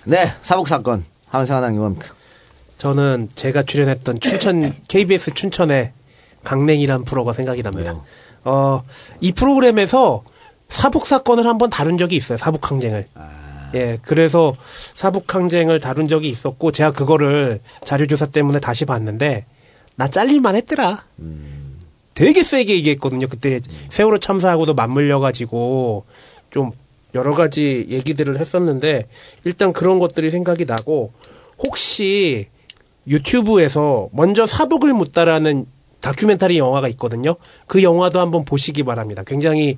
네, 사북 사건 생각나는 게 뭡니까? 저는 제가 출연했던 춘천 KBS 춘천의 강냉이란 프로가 생각이 납니다. 어, 이 프로그램에서 사북 사건을 한번 다룬 적이 있어요. 사북 항쟁을. 예, 그래서 사북 항쟁을 다룬 적이 있었고 제가 그거를 자료 조사 때문에 다시 봤는데 나 잘릴만 했더라. 되게 세게 얘기했거든요. 그때 세월호 참사하고도 맞물려 가지고 좀 여러 가지 얘기들을 했었는데 일단 그런 것들이 생각이 나고 혹시 유튜브에서 먼저 사북을 묻다라는 다큐멘터리 영화가 있거든요. 그 영화도 한번 보시기 바랍니다. 굉장히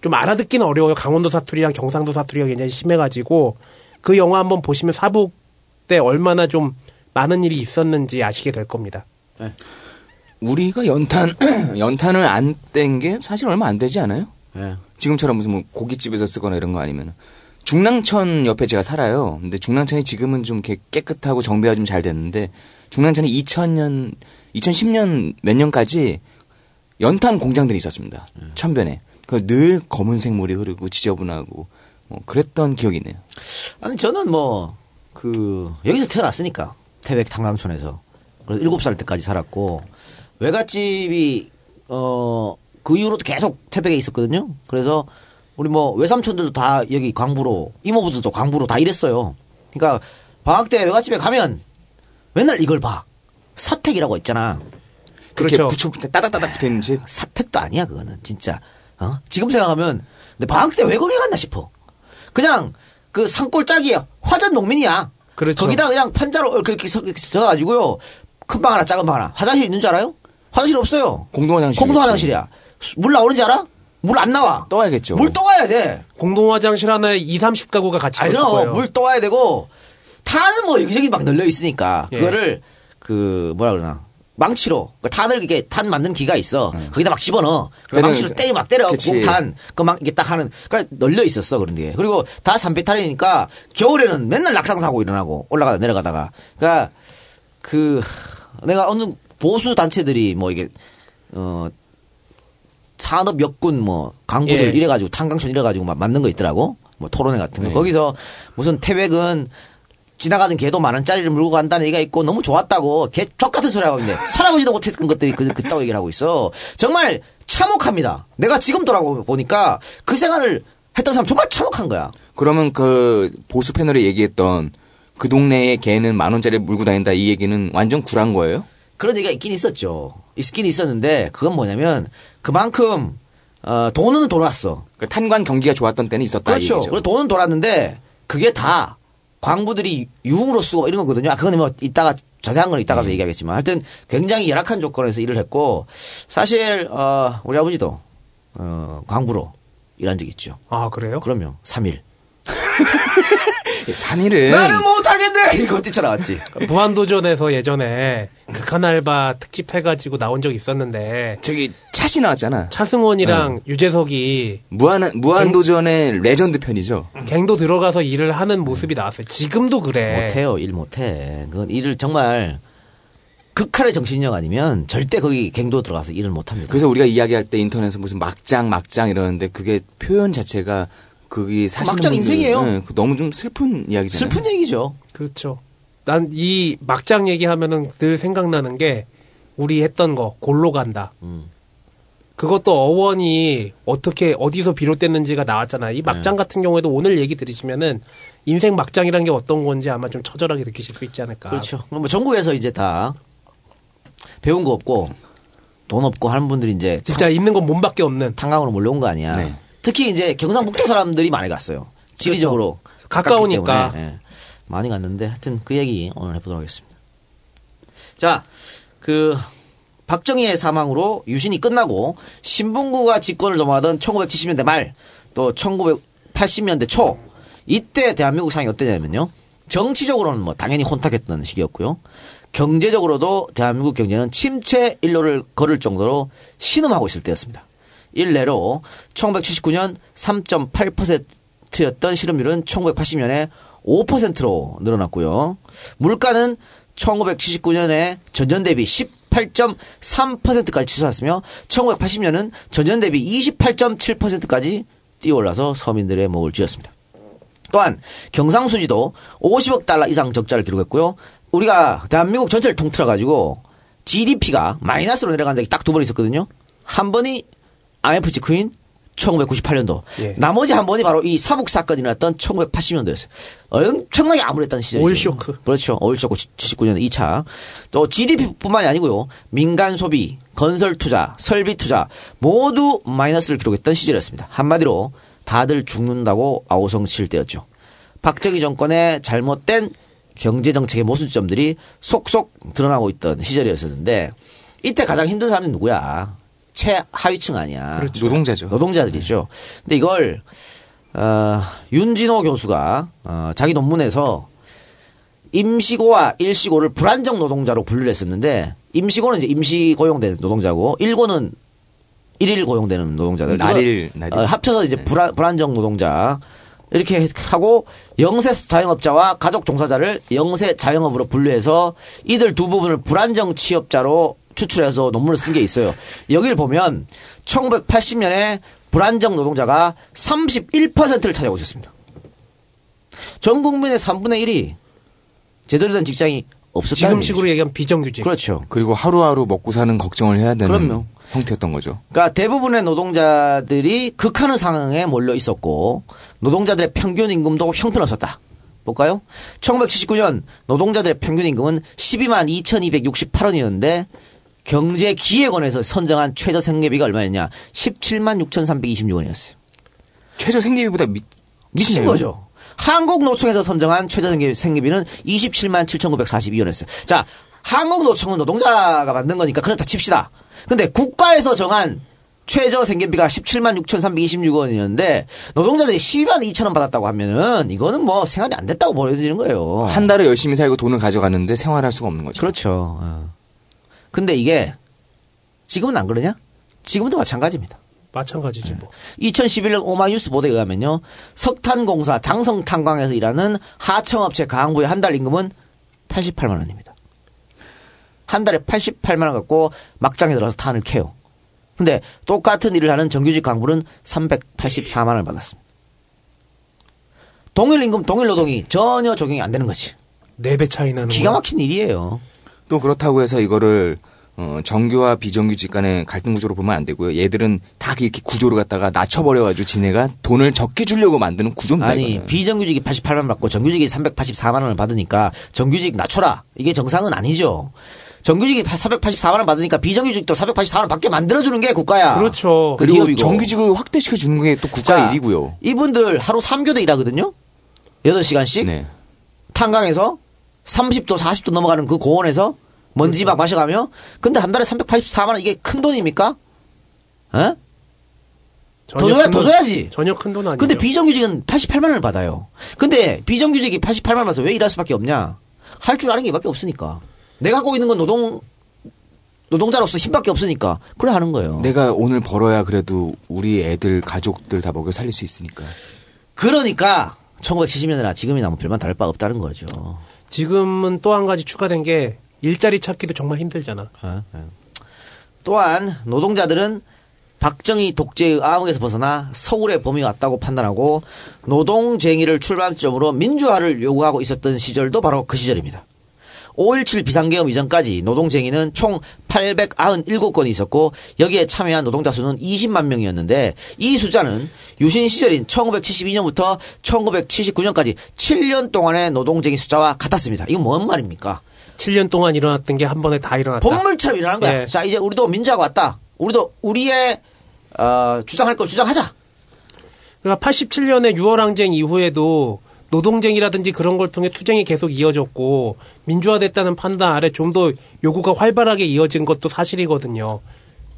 좀 알아듣기는 어려워요. 강원도 사투리랑 경상도 사투리가 굉장히 심해가지고 그 영화 한번 보시면 사북 때 얼마나 좀 많은 일이 있었는지 아시게 될 겁니다. 우리가 연탄 연탄을 안 뗀 게 사실 얼마 안 되지 않아요? 예. 지금처럼 무슨 뭐 고깃집에서 쓰거나 이런 거 아니면 중랑천 옆에 제가 살아요. 근데 중랑천이 지금은 좀 이렇게 깨끗하고 정비가 좀 잘 됐는데 중랑천이 2000년 2010년 몇 년까지 연탄 공장들이 있었습니다. 천변에. 그늘 검은색 물이 흐르고 지저분하고 뭐 그랬던 기억이 있네요. 아니 저는 뭐 그 여기서 태어났으니까 태백 탄광촌에서 그래서 일곱 살 때까지 살았고 외갓집이 어 그 이후로도 계속 태백에 있었거든요. 그래서 우리 뭐 외삼촌들도 다 여기 광부로 이모부들도 광부로 다 일했어요. 그러니까 방학 때 외갓집에 가면 맨날 이걸 봐. 사택이라고 있잖아. 그렇게 그렇죠. 붙여 붙여 따닥따닥 붙어 있는 집. 사택도 아니야 그거는 진짜. 어? 지금 생각하면 근데 방학 때 왜 거기 갔나 싶어. 그냥 그 산골짜기야 화전 농민이야. 그렇죠. 거기다 그냥 판자로 이렇게 서- 서가지고요. 큰 방 하나 작은 방 하나. 화장실 있는 줄 알아요? 화장실 없어요. 공동 화장실. 공동 화장실이야. 물 나오는지 알아? 물 안 나와. 떠야겠죠. 물 떠와야 돼. 공동 화장실 하나에 2, 30가구가 같이 있을 거예요. 물 떠와야 되고, 탄은 뭐 여기저기 막 널려 있으니까, 예. 그거를, 그, 뭐라 그러나, 망치로, 그 탄을 이렇게 탄 만드는 기가 있어. 거기다 막 집어넣어. 그 때려, 망치로 때리 막 때려. 공탄. 그막 이게 딱 하는, 그니까 널려 있었어, 그런 데. 그리고 다 산배탈이니까, 겨울에는 맨날 낙상 사고 일어나고, 올라가다 내려가다가. 그니까, 그, 내가 어느 보수 단체들이 뭐 이게, 어, 산업 역군 뭐 강부들 예. 이래가지고 탄광촌 이래가지고 막 만든 거 있더라고 뭐 토론회 같은 거 네. 거기서 무슨 태백은 지나가는 개도 만 원짜리를 물고 간다는 얘기가 있고 너무 좋았다고 개 족 같은 소리 하고 있는데 살아보지도 못했던 것들이 그, 그따고 얘기를 하고 있어. 정말 참혹합니다. 내가 지금 돌아보니까 그 생활을 했던 사람 정말 참혹한 거야. 그러면 그 보수 패널에 얘기했던 그 동네에 개는 만 원짜리 물고 다닌다 이 얘기는 완전 굴한 거예요? 그런 얘기가 있긴 있었죠. 있긴 있었는데 그건 뭐냐면 그만큼 어, 돈은 돌았어. 그 탄관 경기가 좋았던 때는 있었다. 이 그렇죠. 얘기죠. 그리고 돈은 돌았는데 그게 다 광부들이 유흥으로 쓰고 이런 거거든요. 아, 그건 뭐 이따가 자세한 건 이따가서 얘기하겠지만 하여튼 굉장히 열악한 조건에서 일을 했고 사실 어, 우리 아버지도 어, 광부로 일한 적이 있죠. 아 그래요? 그럼요. 3일. 3일은 나는 못하겠네! 이거 뛰쳐나왔지. 무한도전에서 예전에 극한 알바 특집 해가지고 나온 적 있었는데 저기 찻이 나왔잖아. 차승원이랑 유재석이 무한 무한도전의 레전드 편이죠. 갱도 들어가서 일을 하는 모습이 나왔어요. 지금도 그래. 못해요. 일 못해. 그건 일을 정말 극한의 정신력 아니면 절대 거기 갱도 들어가서 일을 못합니다. 그래서 우리가 이야기할 때 인터넷에서 무슨 막장 막장 이러는데 그게 표현 자체가 그게 사실 막장 인생이에요. 너무 좀 슬픈 이야기잖아요. 슬픈 얘기죠. 그렇죠. 난 이 막장 얘기하면은 늘 생각나는 게 우리 했던 거 골로 간다. 음. 그것도 어원이 어떻게 어디서 비롯됐는지가 나왔잖아요. 이 막장 네. 같은 경우에도 오늘 얘기 들으시면은 인생 막장이란 게 어떤 건지 아마 좀 처절하게 느끼실 수 있지 않을까. 그렇죠. 그럼 뭐 전국에서 이제 다 배운 거 없고 돈 없고 하는 분들이 이제 진짜 있는 건 몸밖에 없는 탄광으로 몰려온 거 아니야. 네. 특히 이제 경상북도 사람들이 많이 갔어요. 지리적으로 그렇죠. 가까우니까. 예. 많이 갔는데 하여튼 그 얘기 오늘 해보도록 하겠습니다. 자, 그 박정희의 사망으로 유신이 끝나고 신분구가 집권을 넘어가던 1970년대 말 또 1980년대 초 이때 대한민국 상황이 어땠냐면요. 정치적으로는 뭐 당연히 혼탁했던 시기였고요. 경제적으로도 대한민국 경제는 침체 일로를 걸을 정도로 신음하고 있을 때였습니다. 일례로 1979년 3.8%였던 실업률은 1980년에 5%로 늘어났고요. 물가는 1979년에 전년 대비 18.3%까지 치솟았으며 1980년은 전년 대비 28.7%까지 뛰어올라서 서민들의 목을 쥐었습니다. 또한 경상수지도 50억 달러 이상 적자를 기록했고요. 우리가 대한민국 전체를 통틀어 가지고 GDP가 마이너스로 내려간 적이 딱 두 번 있었거든요. 한 번이 IMF 직후인 1998년도. 예. 나머지 한 번이 바로 이 사북 사건이 났던 1980년도였어요. 엄청나게 암울했던 시절이죠. 오일 쇼크. 그렇죠. 오일 쇼크 79년 2차. 또 GDP뿐만이 아니고요. 민간 소비, 건설 투자, 설비 투자 모두 마이너스를 기록했던 시절이었습니다. 한마디로 다들 죽는다고 아우성칠 때였죠. 박정희 정권의 잘못된 경제 정책의 모순점들이 속속 드러나고 있던 시절이었었는데 이때 가장 힘든 사람이 누구야? 최하위층 아니야. 노동자죠. 노동자들이죠. 근데 이걸 어, 윤진호 교수가 어, 자기 논문에서 임시고와 일시고를 불안정 노동자로 분류를 했었는데 임시고는 이제 임시 고용된 노동자고 일고는 일일 고용되는 노동자들 날일, 날일. 어, 합쳐서 이제 불안, 불안정 노동자 이렇게 하고 영세 자영업자와 가족 종사자를 영세 자영업으로 분류해서 이들 두 부분을 불안정 취업자로 추출해서 논문을 쓴 게 있어요. 여기를 보면 1980년에 불안정 노동자가 31%를 차지하고 있었습니다. 전 국민의 3분의 1이 제대로 된 직장이 없었다는 지금. 식으로 얘기하면 비정규직. 그렇죠. 그리고 하루하루 먹고 사는 걱정을 해야 되는 그럼요. 형태였던 거죠. 그러니까 대부분의 노동자들이 극한의 상황에 몰려 있었고 노동자들의 평균 임금도 형편없었다. 볼까요? 1979년 노동자들의 평균 임금은 12만 2,268원이었는데 경제기획원에서 선정한 최저 생계비가 얼마였냐? 17만 6,326원이었어요. 최저 생계비보다 미, 미친 미치네요. 거죠. 한국노총에서 선정한 최저 생계, 생계비는 27만 7,942원이었어요. 자, 한국노총은 노동자가 만든 거니까 그렇다 칩시다. 근데 국가에서 정한 최저 생계비가 17만 6,326원이었는데 노동자들이 12만 2천 원 받았다고 하면은 이거는 뭐 생활이 안 됐다고 보여지는 거예요. 한 달을 열심히 살고 돈을 가져가는데 생활할 수가 없는 거죠. 그렇죠. 어. 근데 이게 지금은 안 그러냐? 지금도 마찬가지입니다. 마찬가지지 뭐. 2011년 오마이뉴스 보도에 의하면요. 석탄공사 장성탄광에서 일하는 하청업체 강부의 한 달 임금은 88만 원입니다. 한 달에 88만 원 갖고 막장에 들어가서 탄을 캐요. 근데 똑같은 일을 하는 정규직 강부는 384만 원을 받았습니다. 동일 임금, 동일 노동이 전혀 적용이 안 되는 거지. 네배 차이 나는 기가. 막힌 일이에요. 또 그렇다고 해서 이거를 어, 정규와 비정규직 간의 갈등 구조로 보면 안 되고요. 얘들은 다 이렇게 구조를 갖다가 낮춰버려가지고 지네가 돈을 적게 주려고 만드는 구조입니다. 아니 이거는. 비정규직이 88만 원 받고 정규직이 384만 원을 받으니까 정규직 낮춰라 이게 정상은 아니죠. 정규직이 484만 원 받으니까 비정규직도 484만 원 받게 만들어주는 게 국가야. 그렇죠. 그 그리고 기업이고. 정규직을 확대시켜 주는 게 또 국가의 자, 일이고요. 이분들 하루 3교대 일하거든요. 8시간씩 네. 탄강에서 30도 40도 넘어가는 그 고온에서 먼지. 막 마셔가며 근데 한 달에 384만 원 이게 큰 돈입니까? 어? 더 줘야 큰더 돈- 줘야지. 전혀 큰 돈 아니죠. 근데 비정규직은 88만 원을 받아요. 근데 비정규직이 88만 원 받아서 왜 일할 수밖에 없냐? 할 줄 아는 게 밖에 없으니까. 내가 갖고 있는 건 노동 노동자로서 힘밖에 없으니까 그래 하는 거예요. 내가 오늘 벌어야 그래도 우리 애들 가족들 다 먹여 살릴 수 있으니까. 그러니까 1970년대나 지금이나 뭐 별반 다를 바 없다는 거죠. 지금은 또 한 가지 추가된 게 일자리 찾기도 정말 힘들잖아. 어, 어. 또한 노동자들은 박정희 독재의 암흑에서 벗어나 서울의 봄이 왔다고 판단하고 노동쟁의를 출발점으로 민주화를 요구하고 있었던 시절도 바로 그 시절입니다. 5.17 비상계엄 이전까지 노동쟁의는 총 897건이 있었고 여기에 참여한 노동자 수는 20만 명이었는데 이 숫자는 유신 시절인 1972년부터 1979년까지 7년 동안의 노동쟁의 숫자와 같았습니다. 이건 뭔 말입니까? 7년 동안 일어났던 게 한 번에 다 일어났다. 본물처럼 일어난 거야. 예. 자, 이제 우리도 민주화가 왔다. 우리도 우리의 어, 주장할 걸 주장하자. 그러니까 87년에 6월 항쟁 이후에도 노동쟁이라든지 그런 걸 통해 투쟁이 계속 이어졌고 민주화됐다는 판단 아래 좀 더 요구가 활발하게 이어진 것도 사실이거든요.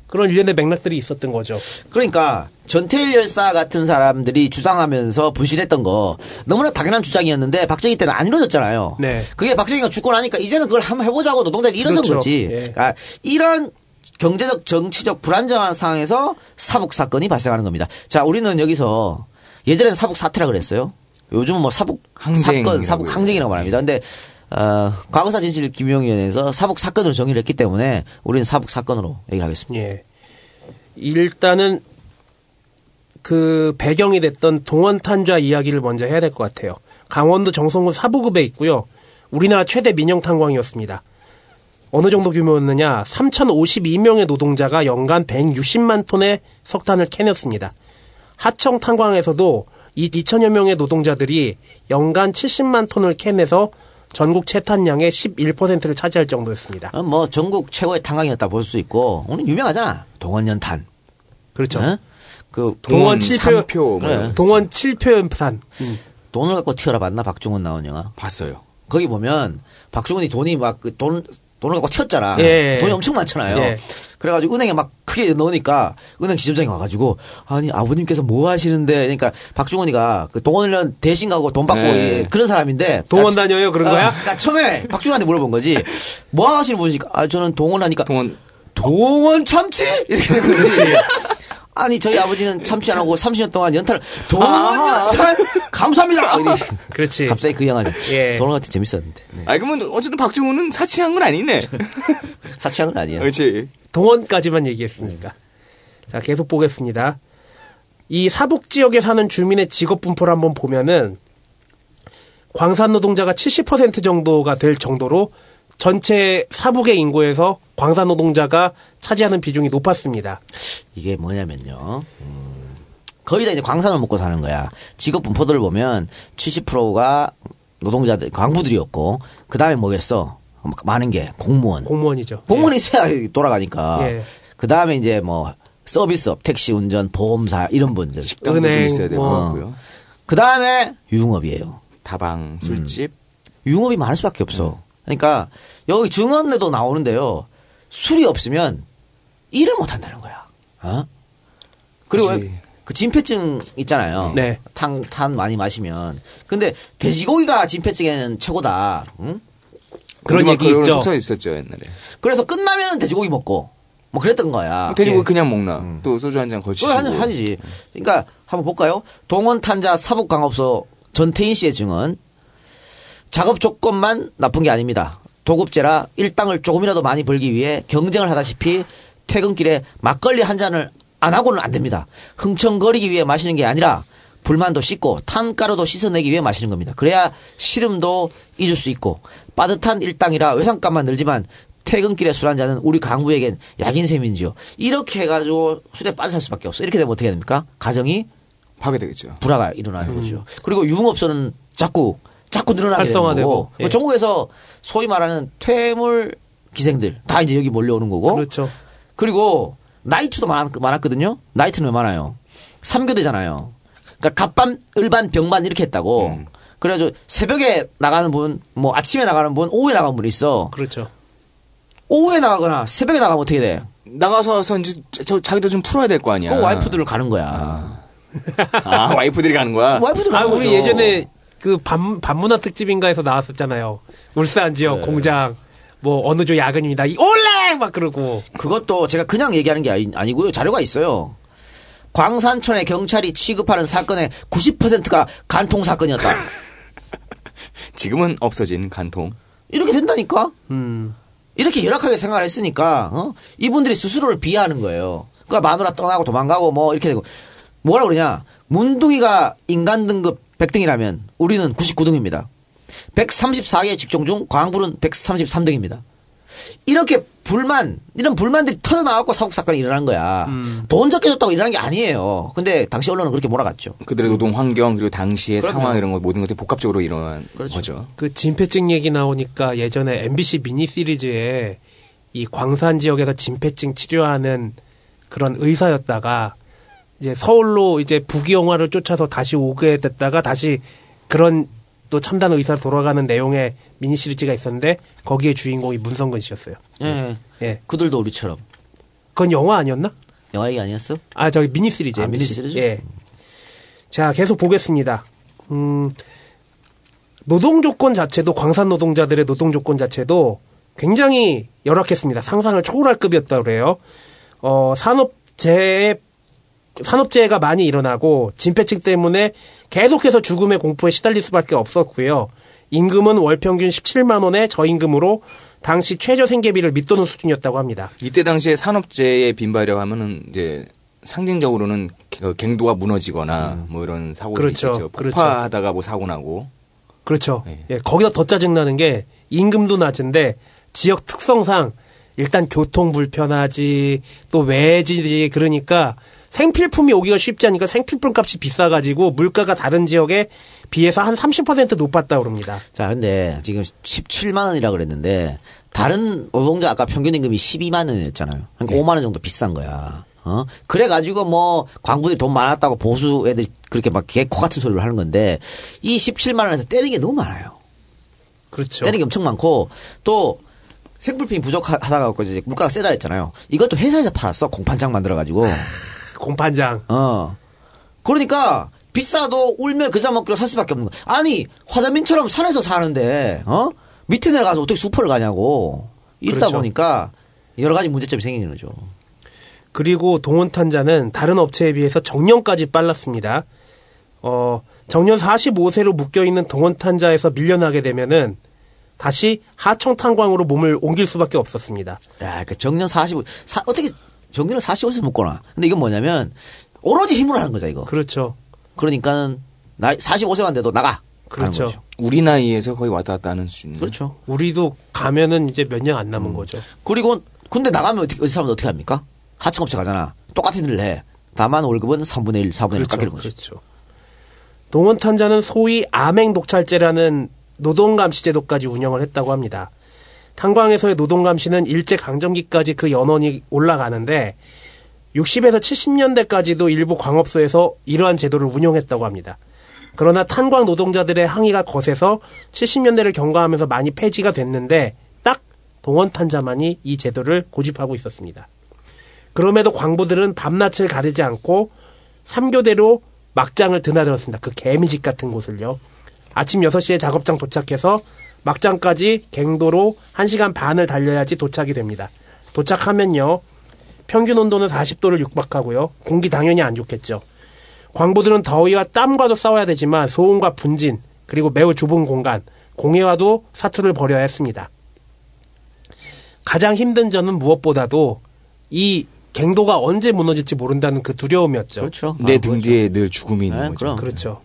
그런 일련의 맥락들이 있었던 거죠. 그러니까 전태일 열사 같은 사람들이 주장하면서 부실했던 거 너무나 당연한 주장이었는데 박정희 때는 안 이루어졌잖아요. 네. 그게 박정희가 죽고 나니까 이제는 그걸 한번 해보자고 노동자들이 일어선 그렇죠. 거지. 예. 그러니까 이런 경제적 정치적 불안정한 상황에서 사북 사건이 발생하는 겁니다. 자, 우리는 여기서 예전엔 사북 사태라 그랬어요. 요즘은 뭐 사북 항쟁이라고 사건, 사북. 항쟁이라고 말합니다. 근데 어, 과거사 진실 김용위원회에서 사북 사건으로 정의를 했기 때문에 우리는 사북 사건으로 얘기를 하겠습니다. 예. 일단은 그 배경이 됐던 동원 탄좌 이야기를 먼저 해야 될 것 같아요. 강원도 정성군 사부급에 있고요. 우리나라 최대 민영 탄광이었습니다. 어느 정도 규모였느냐? 3,052명의 노동자가 연간 160만 톤의 석탄을 캐냈습니다. 하청 탄광에서도 이 2천여 명의 노동자들이 연간 70만 톤을 캐내서 전국 채탄량의 11%를 차지할 정도였습니다. 어, 뭐 전국 최고의 탄광이었다 볼 수 있고 오늘 유명하잖아 동원연탄 그렇죠. 어? 그 동원 7표, 삼표 뭐 그래. 이런 거 동원 7표 연탄. 돈을 갖고 튀어라 봤나 박중훈 나온 영화 봤어요. 거기 보면 박중훈이 돈이 막 그 돈 돈을 갖고 튀었잖아 예. 돈이 엄청 많잖아요 예. 그래가지고 은행에 막 크게 넣으니까 은행 지점장이 와가지고 아니 아버님께서 뭐 하시는데 그러니까 박중훈이가 그 동원련 대신 가고 돈 받고 네. 이- 그런 사람인데 동원 나- 다녀요? 그런 어, 거야? 나 처음에 박중훈한테 물어본 거지 뭐 하시는 분이니까 아 저는 동원하니까 동원 동원 참치? 이렇게 된 거지. 아니, 저희 아버지는 참치 안 하고 30년 동안 연탄을 동원 연탄 감사합니다. 그렇지. 갑자기 그 영화 예. 동원한테 재밌었는데 네. 아 그러면 어쨌든 박정우는 사치한 건 아니네. 사치한 건 아니야. 그렇지. 동원까지만 얘기했으니까. 자, 계속 보겠습니다. 이 사북 지역에 사는 주민의 직업 분포를 한번 보면은 광산 노동자가 70% 정도가 될 정도로 전체 사북의 인구에서 광산 노동자가 차지하는 비중이 높았습니다. 이게 뭐냐면요. 음, 거의 다 이제 광산을 먹고 사는 거야. 직업 분포들을 보면 70%가 노동자들, 광부들이었고, 그 다음에 뭐겠어? 많은 게 공무원. 공무원이죠. 공무원이 있어야 돌아가니까. 예. 그 다음에 이제 뭐 서비스업, 택시 운전, 보험사 이런 분들. 식당도 좀 은행, 있어야 되고 뭐. 그 다음에 유흥업이에요. 다방, 술집. 유흥업이 많을 수밖에 없어. 그러니까 여기 증언에도 나오는데요. 술이 없으면 일을 못 한다는 거야. 어? 그리고 그치. 왜그 진폐증 있잖아요. 네. 탄, 탄 많이 마시면. 근데 돼지고기가 진폐증에는 최고다. 응? 그런 얘기 그런 있죠. 속설 있었죠 옛날에. 그래서 끝나면은 돼지고기 먹고 뭐 그랬던 거야. 돼지고기 예. 그냥 먹나? 또 소주 한 잔 걸치고. 그걸 하지, 하지. 그러니까 한번 볼까요? 동원 탄자 사북강업소 전태인 씨의 증언. 작업 조건만 나쁜 게 아닙니다. 도급제라 일당을 조금이라도 많이 벌기 위해 경쟁을 하다시피 퇴근길에 막걸리 한 잔을 안 하고는 안 됩니다. 흥청거리기 위해 마시는 게 아니라 불만도 씻고 탄가루도 씻어내기 위해 마시는 겁니다. 그래야 시름도 잊을 수 있고 빠듯한 일당이라 외상값만 늘지만 퇴근길에 술 한 잔은 우리 강부에겐 약인 셈인지요. 이렇게 해가지고 술에 빠져 살 수밖에 없어. 이렇게 되면 어떻게 됩니까? 가정이 파괴되겠죠. 불화가 일어나는 거죠. 그리고 유흥업소는 자꾸 자꾸 늘어나게 활성화되고, 예. 전국에서 소위 말하는 퇴물 기생들 다 이제 여기 몰려오는 거고 그렇죠. 그리고 나이트도 많았, 많았거든요. 나이트는 왜 많아요? 3교대잖아요. 그러니까 갑반, 을반, 병반 이렇게 했다고. 그래가지고 새벽에 나가는 분, 뭐 아침에 나가는 분, 오후에 나가는 분이 있어. 그렇죠. 오후에 나가거나 새벽에 나가면 어떻게 돼? 나가서 이제 저 자기도 좀 풀어야 될 거 아니야. 그 와이프들을 가는 거야. 아, 와이프들이 가는 거야. 와이프들 아, 가는 우리 거죠. 예전에 그 반, 반문화 특집인가에서 나왔었잖아요. 울산 지역 네. 공장, 뭐, 어느 조 야근입니다. 이 올레! 막 그러고. 그것도 제가 그냥 얘기하는 게 아니, 아니고요. 자료가 있어요. 광산촌에 경찰이 취급하는 사건의 90%가 간통 사건이었다. 지금은 없어진 간통. 이렇게 된다니까? 음. 이렇게 열악하게 생활을 했으니까, 어? 이분들이 스스로를 비하하는 거예요. 그러니까 마누라 떠나고 도망가고 뭐 이렇게 되고. 뭐라 그러냐? 문둥이가 인간 등급 100등이라면 우리는 99등입니다. 134개 직종 중 광불은 133등입니다. 이렇게 불만, 이런 불만들이 터져 나왔고 사국 사건이 일어난 거야. 돈 적게 줬다고 일어난 게 아니에요. 근데 당시 언론은 그렇게 몰아갔죠. 그들의 노동 환경 그리고 당시의 그럼요. 상황 이런 거 모든 것들이 복합적으로 일어난 그렇죠. 거죠. 그 진폐증 얘기 나오니까 예전에 MBC 미니 시리즈에 이 광산 지역에서 진폐증 치료하는 그런 의사였다가 이제 서울로 이제 부귀영화를 쫓아서 다시 오게 됐다가 다시 그런 또 참단 의사로 돌아가는 내용의 미니 시리즈가 있었는데 거기에 주인공이 문성근 씨였어요. 예. 예. 그들도 우리처럼. 그건 영화 아니었나? 영화 얘기 아니었어? 아, 저기 미니 시리즈. 아. 미니 시리즈? 예. 자, 계속 보겠습니다. 음, 노동 조건 자체도 광산 노동자들의 노동 조건 자체도 굉장히 열악했습니다. 상상을 초월할 급이었다 그래요. 어, 산업재해 산업재해가 많이 일어나고 진폐증 때문에 계속해서 죽음의 공포에 시달릴 수밖에 없었고요. 임금은 월 평균 17만 원의 저임금으로 당시 최저 생계비를 밑도는 수준이었다고 합니다. 이때 당시에 산업재해에 빈발이라고 하면은 이제 상징적으로는 개- 갱도가 무너지거나 뭐 이런 사고들이 그렇죠. 있겠죠. 그렇죠. 폭파하다가 뭐 사고 나고. 그렇죠. 네. 예, 거기다 더 짜증나는 게 임금도 낮은데 지역 특성상 일단 교통 불편하지 또 외지지 그러니까 생필품이 오기가 쉽지 않으니까 생필품 값이 비싸가지고 물가가 다른 지역에 비해서 한 30% 높았다고 그럽니다. 자, 근데 지금 17만 원이라 그랬는데 다른 노동자 아까 평균 임금이 12만 원이었잖아요. 그러니까 5만 원 정도 비싼 거야. 어? 그래 가지고 뭐 광부들이 돈 많았다고 보수 애들이 그렇게 막 개코 같은 소리를 하는 건데 이 17만 원에서 떼는 게 너무 많아요. 그렇죠. 떼는 게 엄청 많고 또 생필품이 부족하다가 이제 물가가 세다 했잖아요. 이것도 회사에서 팔았어. 공판장 만들어 가지고. 공판장. 어. 그러니까 비싸도 울며 그자 먹기로 살 수밖에 없는 거야. 아니 화자민처럼 산에서 사는데 어 밑에 내려가서 어떻게 수퍼를 가냐고. 이러다 그렇죠. 보니까 여러 가지 문제점이 생기는 거죠. 그리고 동원탄자는 다른 업체에 비해서 정년까지 빨랐습니다. 어, 정년 45세로 묶여있는 동원탄자에서 밀려나게 되면은 다시 하청탄광으로 몸을 옮길 수밖에 없었습니다. 야, 그 정년 45, 사, 어떻게 정년을 45세 먹거나. 근데 이건 뭐냐면 오로지 힘으로 하는 거죠, 이거. 그렇죠. 그러니까는 나이 45세만 돼도 나가. 그렇죠. 우리 나이에서 거의 왔다 갔다 하는 수준. 그렇죠. 우리도 가면은 이제 몇 년안 음. 남은 거죠. 그리고 근데 나가면 어떻게, 어디 사람은 어떻게 합니까? 하청업체 가잖아. 똑같은 일을 해. 다만 월급은 3분의 1, 4분의 1 깎이는 거죠. 그렇죠. 동원탄자는 소위 암행 독찰제라는 노동감시 제도까지 운영을 했다고 합니다. 탄광에서의 노동 감시는 일제 강점기까지 그 연원이 올라가는데 60에서 70년대까지도 일부 광업소에서 이러한 제도를 운영했다고 합니다. 그러나 탄광 노동자들의 항의가 거세서 70년대를 경과하면서 많이 폐지가 됐는데 딱 동원탄자만이 이 제도를 고집하고 있었습니다. 그럼에도 광부들은 밤낮을 가리지 않고 3교대로 막장을 드나들었습니다. 그 개미집 같은 곳을요. 아침 6시에 작업장 도착해서 막장까지 갱도로 1시간 반을 달려야지 도착이 됩니다. 도착하면요. 평균 온도는 40도를 육박하고요. 공기 당연히 안 좋겠죠. 광부들은 더위와 땀과도 싸워야 되지만 소음과 분진 그리고 매우 좁은 공간 공해와도 사투를 벌여야 했습니다. 가장 힘든 점은 무엇보다도 이 갱도가 언제 무너질지 모른다는 그 두려움이었죠. 그렇죠. 내 아, 등 그렇죠. 뒤에 늘 죽음이 있는 네, 거죠. 그럼. 그렇죠.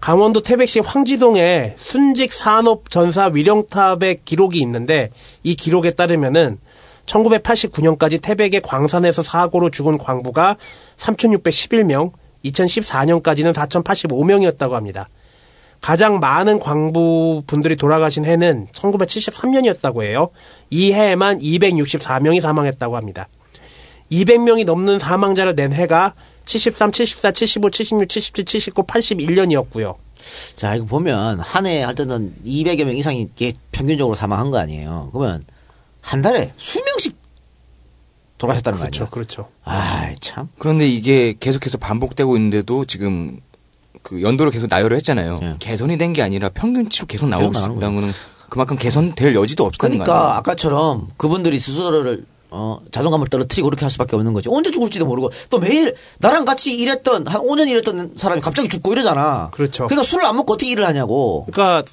강원도 태백시 황지동에 순직 산업 전사 위령탑의 기록이 있는데 이 기록에 따르면은 1989년까지 태백의 광산에서 사고로 죽은 광부가 3,611명, 2014년까지는 4,085명이었다고 합니다. 가장 많은 광부 분들이 돌아가신 해는 1973년이었다고 해요. 이 해에만 264명이 사망했다고 합니다. 200명이 넘는 사망자를 낸 해가 73, 74, 75, 76, 77, 79, 81년이었고요. 자, 이거 보면 한해할 때는 200여 명 이상이 이게 평균적으로 사망한 거 아니에요. 그러면 한 달에 수명씩 돌아가셨다는 거 아니에요? 그렇죠. 아, 참. 그런데 이게 계속해서 반복되고 있는데도 지금 그 연도를 계속 나열을 했잖아요. 예. 개선이 된 게 아니라 평균치로 계속 나오고 있다는 거는 그만큼 개선될 여지도 없다는 거 그러니까? 아까처럼 그분들이 스스로를 어, 자존감을 떨어뜨리고 그렇게 할 수밖에 없는 거지. 언제 죽을지도 모르고 또 매일 나랑 같이 일했던 한 5년 일했던 사람이 갑자기 죽고 이러잖아. 그렇죠. 그러니까 술을 안 먹고 어떻게 일을 하냐고. 그러니까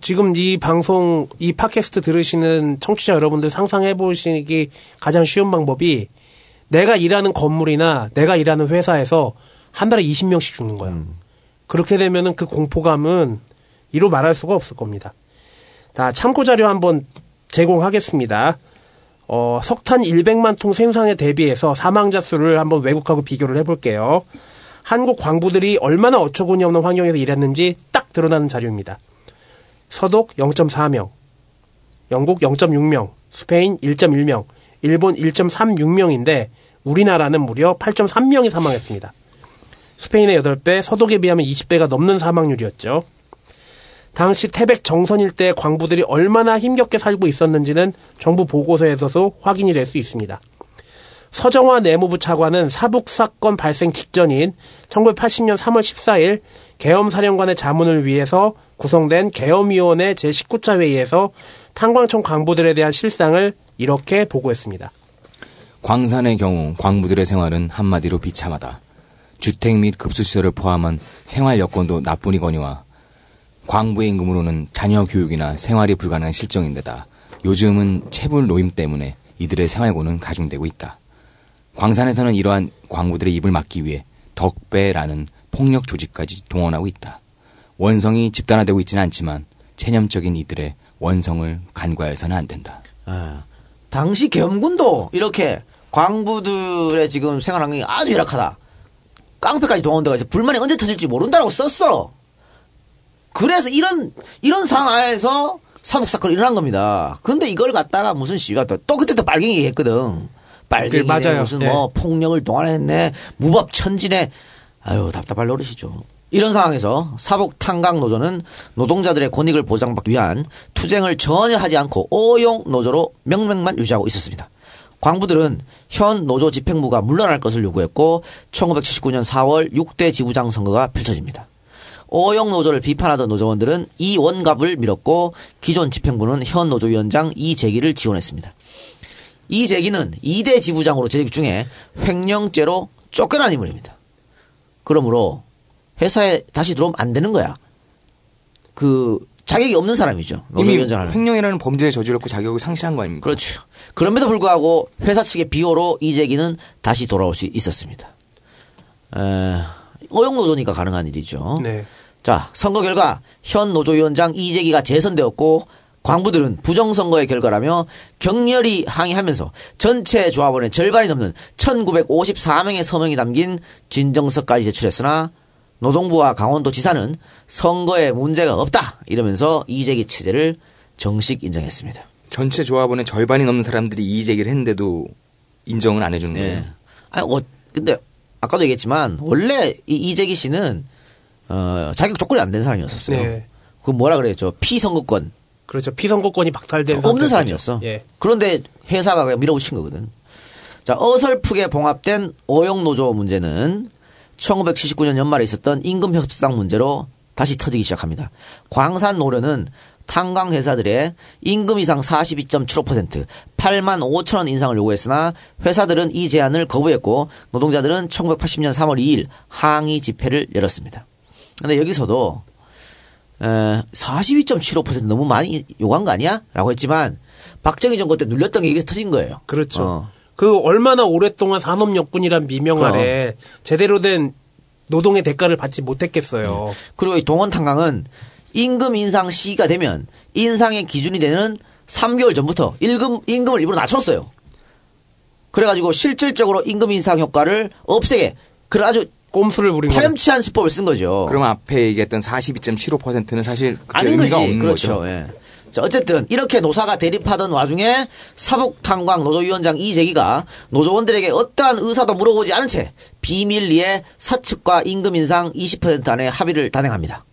지금 이 방송 이 팟캐스트 들으시는 청취자 여러분들 상상해 보시기 가장 쉬운 방법이 내가 일하는 건물이나 내가 일하는 회사에서 한 달에 20명씩 죽는 거야. 그렇게 되면은 그 공포감은 이로 말할 수가 없을 겁니다. 자, 참고 자료 한번 제공하겠습니다. 어, 석탄 100만 통 생산에 대비해서 사망자 수를 한번 외국하고 비교를 해볼게요. 한국 광부들이 얼마나 어처구니 없는 환경에서 일했는지 딱 드러나는 자료입니다. 서독 0.4명, 영국 0.6명, 스페인 1.1명, 일본 1.36명인데 우리나라는 무려 8.3명이 사망했습니다. 스페인의 8배, 서독에 비하면 20배가 넘는 사망률이었죠. 당시 태백 정선 일대 광부들이 얼마나 힘겹게 살고 있었는지는 정부 보고서에서도 확인이 될 수 있습니다. 서정화 내무부 차관은 사북 사건 발생 직전인 1980년 3월 14일 계엄사령관의 자문을 위해서 구성된 계엄위원회 제19차 회의에서 탄광청 광부들에 대한 실상을 이렇게 보고했습니다. 광산의 경우 광부들의 생활은 한마디로 비참하다. 주택 및 급수시설을 포함한 생활 여건도 나뿐이거니와 광부의 임금으로는 자녀 교육이나 생활이 불가능한 실정인데다 요즘은 체불 노임 때문에 이들의 생활고는 가중되고 있다. 광산에서는 이러한 광부들의 입을 막기 위해 덕배라는 폭력 조직까지 동원하고 있다. 원성이 집단화되고 있지는 않지만 체념적인 이들의 원성을 간과해서는 안 된다. 아, 당시 계엄군도 이렇게 광부들의 지금 생활 환경이 아주 열악하다. 깡패까지 동원돼가 있어 불만이 언제 터질지 모른다라고 썼어. 그래서 이런 이런 상황에서 사북 사건이 일어난 겁니다. 근데 이걸 갖다가 무슨 시위가 또, 또 그때 또 빨갱이 했거든. 빨갱이 그, 맞아요. 무슨 예. 뭐 폭력을 동원했네. 무법 천진에 아유 답답할 노릇이죠. 이런 상황에서 사북 탄광 노조는 노동자들의 권익을 보장받기 위한 투쟁을 전혀 하지 않고 오용 노조로 명맥만 유지하고 있었습니다. 광부들은 현 노조 집행부가 물러날 것을 요구했고 1979년 4월 6대 지부장 선거가 펼쳐집니다. 오용 노조를 비판하던 노조원들은 이 원갑을 밀었고 기존 집행부는 현 노조위원장 이재기를 지원했습니다. 이재기는 2대 지부장으로 재직 중에 횡령죄로 쫓겨난 인물입니다. 그러므로 회사에 다시 들어오면 안 되는 거야. 그 자격이 없는 사람이죠. 이미. 횡령이라는 범죄를 저질렀고 자격을 상실한 거 아닙니까? 그렇죠. 그럼에도 불구하고 회사 측의 비호로 이재기는 다시 돌아올 수 있었습니다. 에, 오용노조니까 가능한 일이죠. 네. 자, 선거 결과 현 노조위원장 이재기가 재선되었고 광부들은 부정선거의 결과라며 격렬히 항의하면서 전체 조합원의 절반이 넘는 1954명의 서명이 담긴 진정서까지 제출했으나 노동부와 강원도 지사는 선거에 문제가 없다 이러면서 이재기 체제를 정식 인정했습니다. 전체 조합원의 절반이 넘는 사람들이 이의 제기를 했는데도 인정을 안 해주는 거예요. 네. 아니, 어, 근데 아까도 얘기했지만 원래 이 이재기 씨는 어, 자격 조건이 안 된 사람이었었어요. 네. 그 뭐라 그랬죠? 피선거권 그렇죠. 피선거권이 박탈된 없는 상태였죠. 사람이었어. 예. 그런데 회사가 그냥 밀어붙인 거거든. 자, 어설프게 봉합된 오용노조 문제는 1979년 연말에 있었던 임금 협상 문제로 다시 터지기 시작합니다. 광산 노련은 탄광 회사들의 임금 이상 42.75% 8만 5천 원 인상을 요구했으나 회사들은 이 제안을 거부했고 노동자들은 1980년 3월 2일 항의 집회를 열었습니다. 근데 여기서도 에, 42.75% 너무 많이 요구한 거 아니야? 라고 했지만 박정희 정권 때 눌렸던 게 여기서 터진 거예요. 그렇죠. 어. 그 얼마나 오랫동안 산업역군이란 미명 아래 제대로 된 노동의 대가를 받지 못했겠어요. 그리고 이 동원 탄광은 임금 인상 시기가 되면 인상의 기준이 되는 3개월 전부터 임금, 임금을 일부러 낮췄어요. 그래가지고 실질적으로 임금 인상 효과를 없애게 그런 아주 꼼수를 부린 거죠. 파렴치한 수법을 쓴 거죠. 그럼 앞에 얘기했던 42.75%는 사실 아닌 의미가 거지. 없는 그렇죠. 거죠. 예. 자, 어쨌든 이렇게 노사가 대립하던 와중에 사북탄광 노조위원장 이재기가 노조원들에게 어떠한 의사도 물어보지 않은 채 비밀리에 사측과 임금 인상 20% 안에 합의를 단행합니다.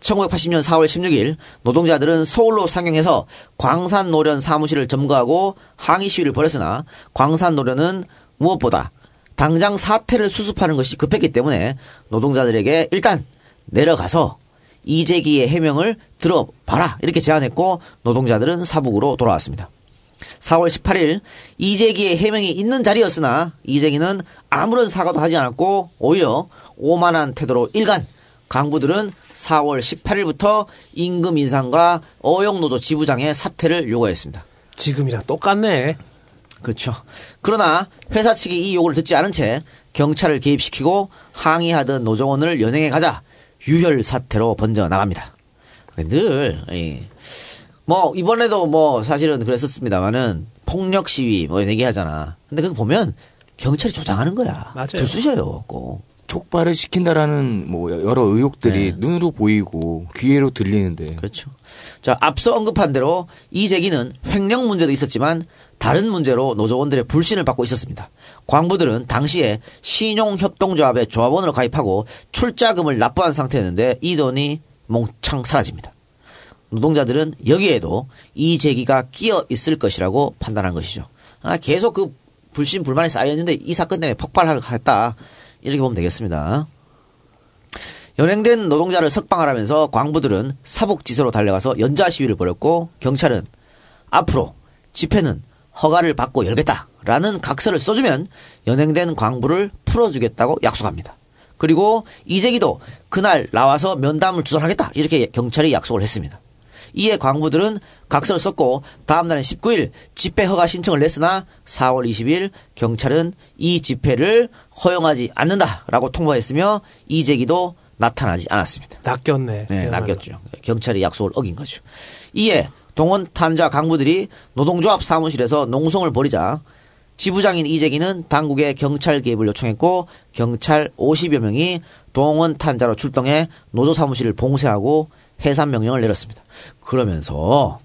1980년 4월 16일 노동자들은 서울로 상경해서 광산노련 사무실을 점거하고 항의 시위를 벌였으나 광산노련은 무엇보다 당장 사태를 수습하는 것이 급했기 때문에 노동자들에게 일단 내려가서 이재기의 해명을 들어봐라 이렇게 제안했고 노동자들은 사북으로 돌아왔습니다. 4월 18일 이재기의 해명이 있는 자리였으나 이재기는 아무런 사과도 하지 않았고 오히려 오만한 태도로 일간 강부들은 4월 18일부터 임금 인상과 어용노조 지부장의 사퇴를 요구했습니다. 지금이랑 똑같네. 그렇죠. 그러나 회사 측이 이 요구를 듣지 않은 채 경찰을 개입시키고 항의하던 노조원을 연행해 가자 유혈 사태로 번져 나갑니다. 늘, 이, 뭐, 이번에도 뭐, 사실은 그랬었습니다만은, 폭력 시위, 뭐, 얘기하잖아. 근데 그거 보면, 경찰이 조장하는 거야. 맞아요. 들쑤셔요, 꼭. 촉발을 시킨다라는 뭐 여러 의혹들이 네. 눈으로 보이고 귀에로 들리는데 그렇죠. 자, 앞서 언급한 대로 이재기는 횡령 문제도 있었지만 다른 문제로 노조원들의 불신을 받고 있었습니다. 광부들은 당시에 신용협동조합의 조합원으로 가입하고 출자금을 납부한 상태였는데 이 돈이 몽창 사라집니다. 노동자들은 여기에도 이재기가 끼어 있을 것이라고 판단한 것이죠. 아, 계속 그 불신 불만이 쌓여있는데 이 사건 때문에 폭발했다. 이렇게 보면 되겠습니다. 연행된 노동자를 석방하라면서 광부들은 사복지서로 달려가서 연좌 시위를 벌였고 경찰은 앞으로 집회는 허가를 받고 열겠다라는 각서를 써주면 연행된 광부를 풀어주겠다고 약속합니다. 그리고 이재기도 그날 나와서 면담을 주선하겠다 이렇게 경찰이 약속을 했습니다. 이에 광부들은 각서를 썼고 다음날인 19일 집회 허가 신청을 냈으나 4월 20일 경찰은 이 집회를 허용하지 않는다라고 통보했으며 이재기도 나타나지 않았습니다. 낚였네. 네. 낚였죠. 경찰이 약속을 어긴 거죠. 이에 동원 탐자 강부들이 노동조합 사무실에서 농성을 벌이자 지부장인 이재기는 당국에 경찰 개입을 요청했고 경찰 50여 명이 동원 탄자로 출동해 노조 사무실을 봉쇄하고 해산 명령을 내렸습니다. 그러면서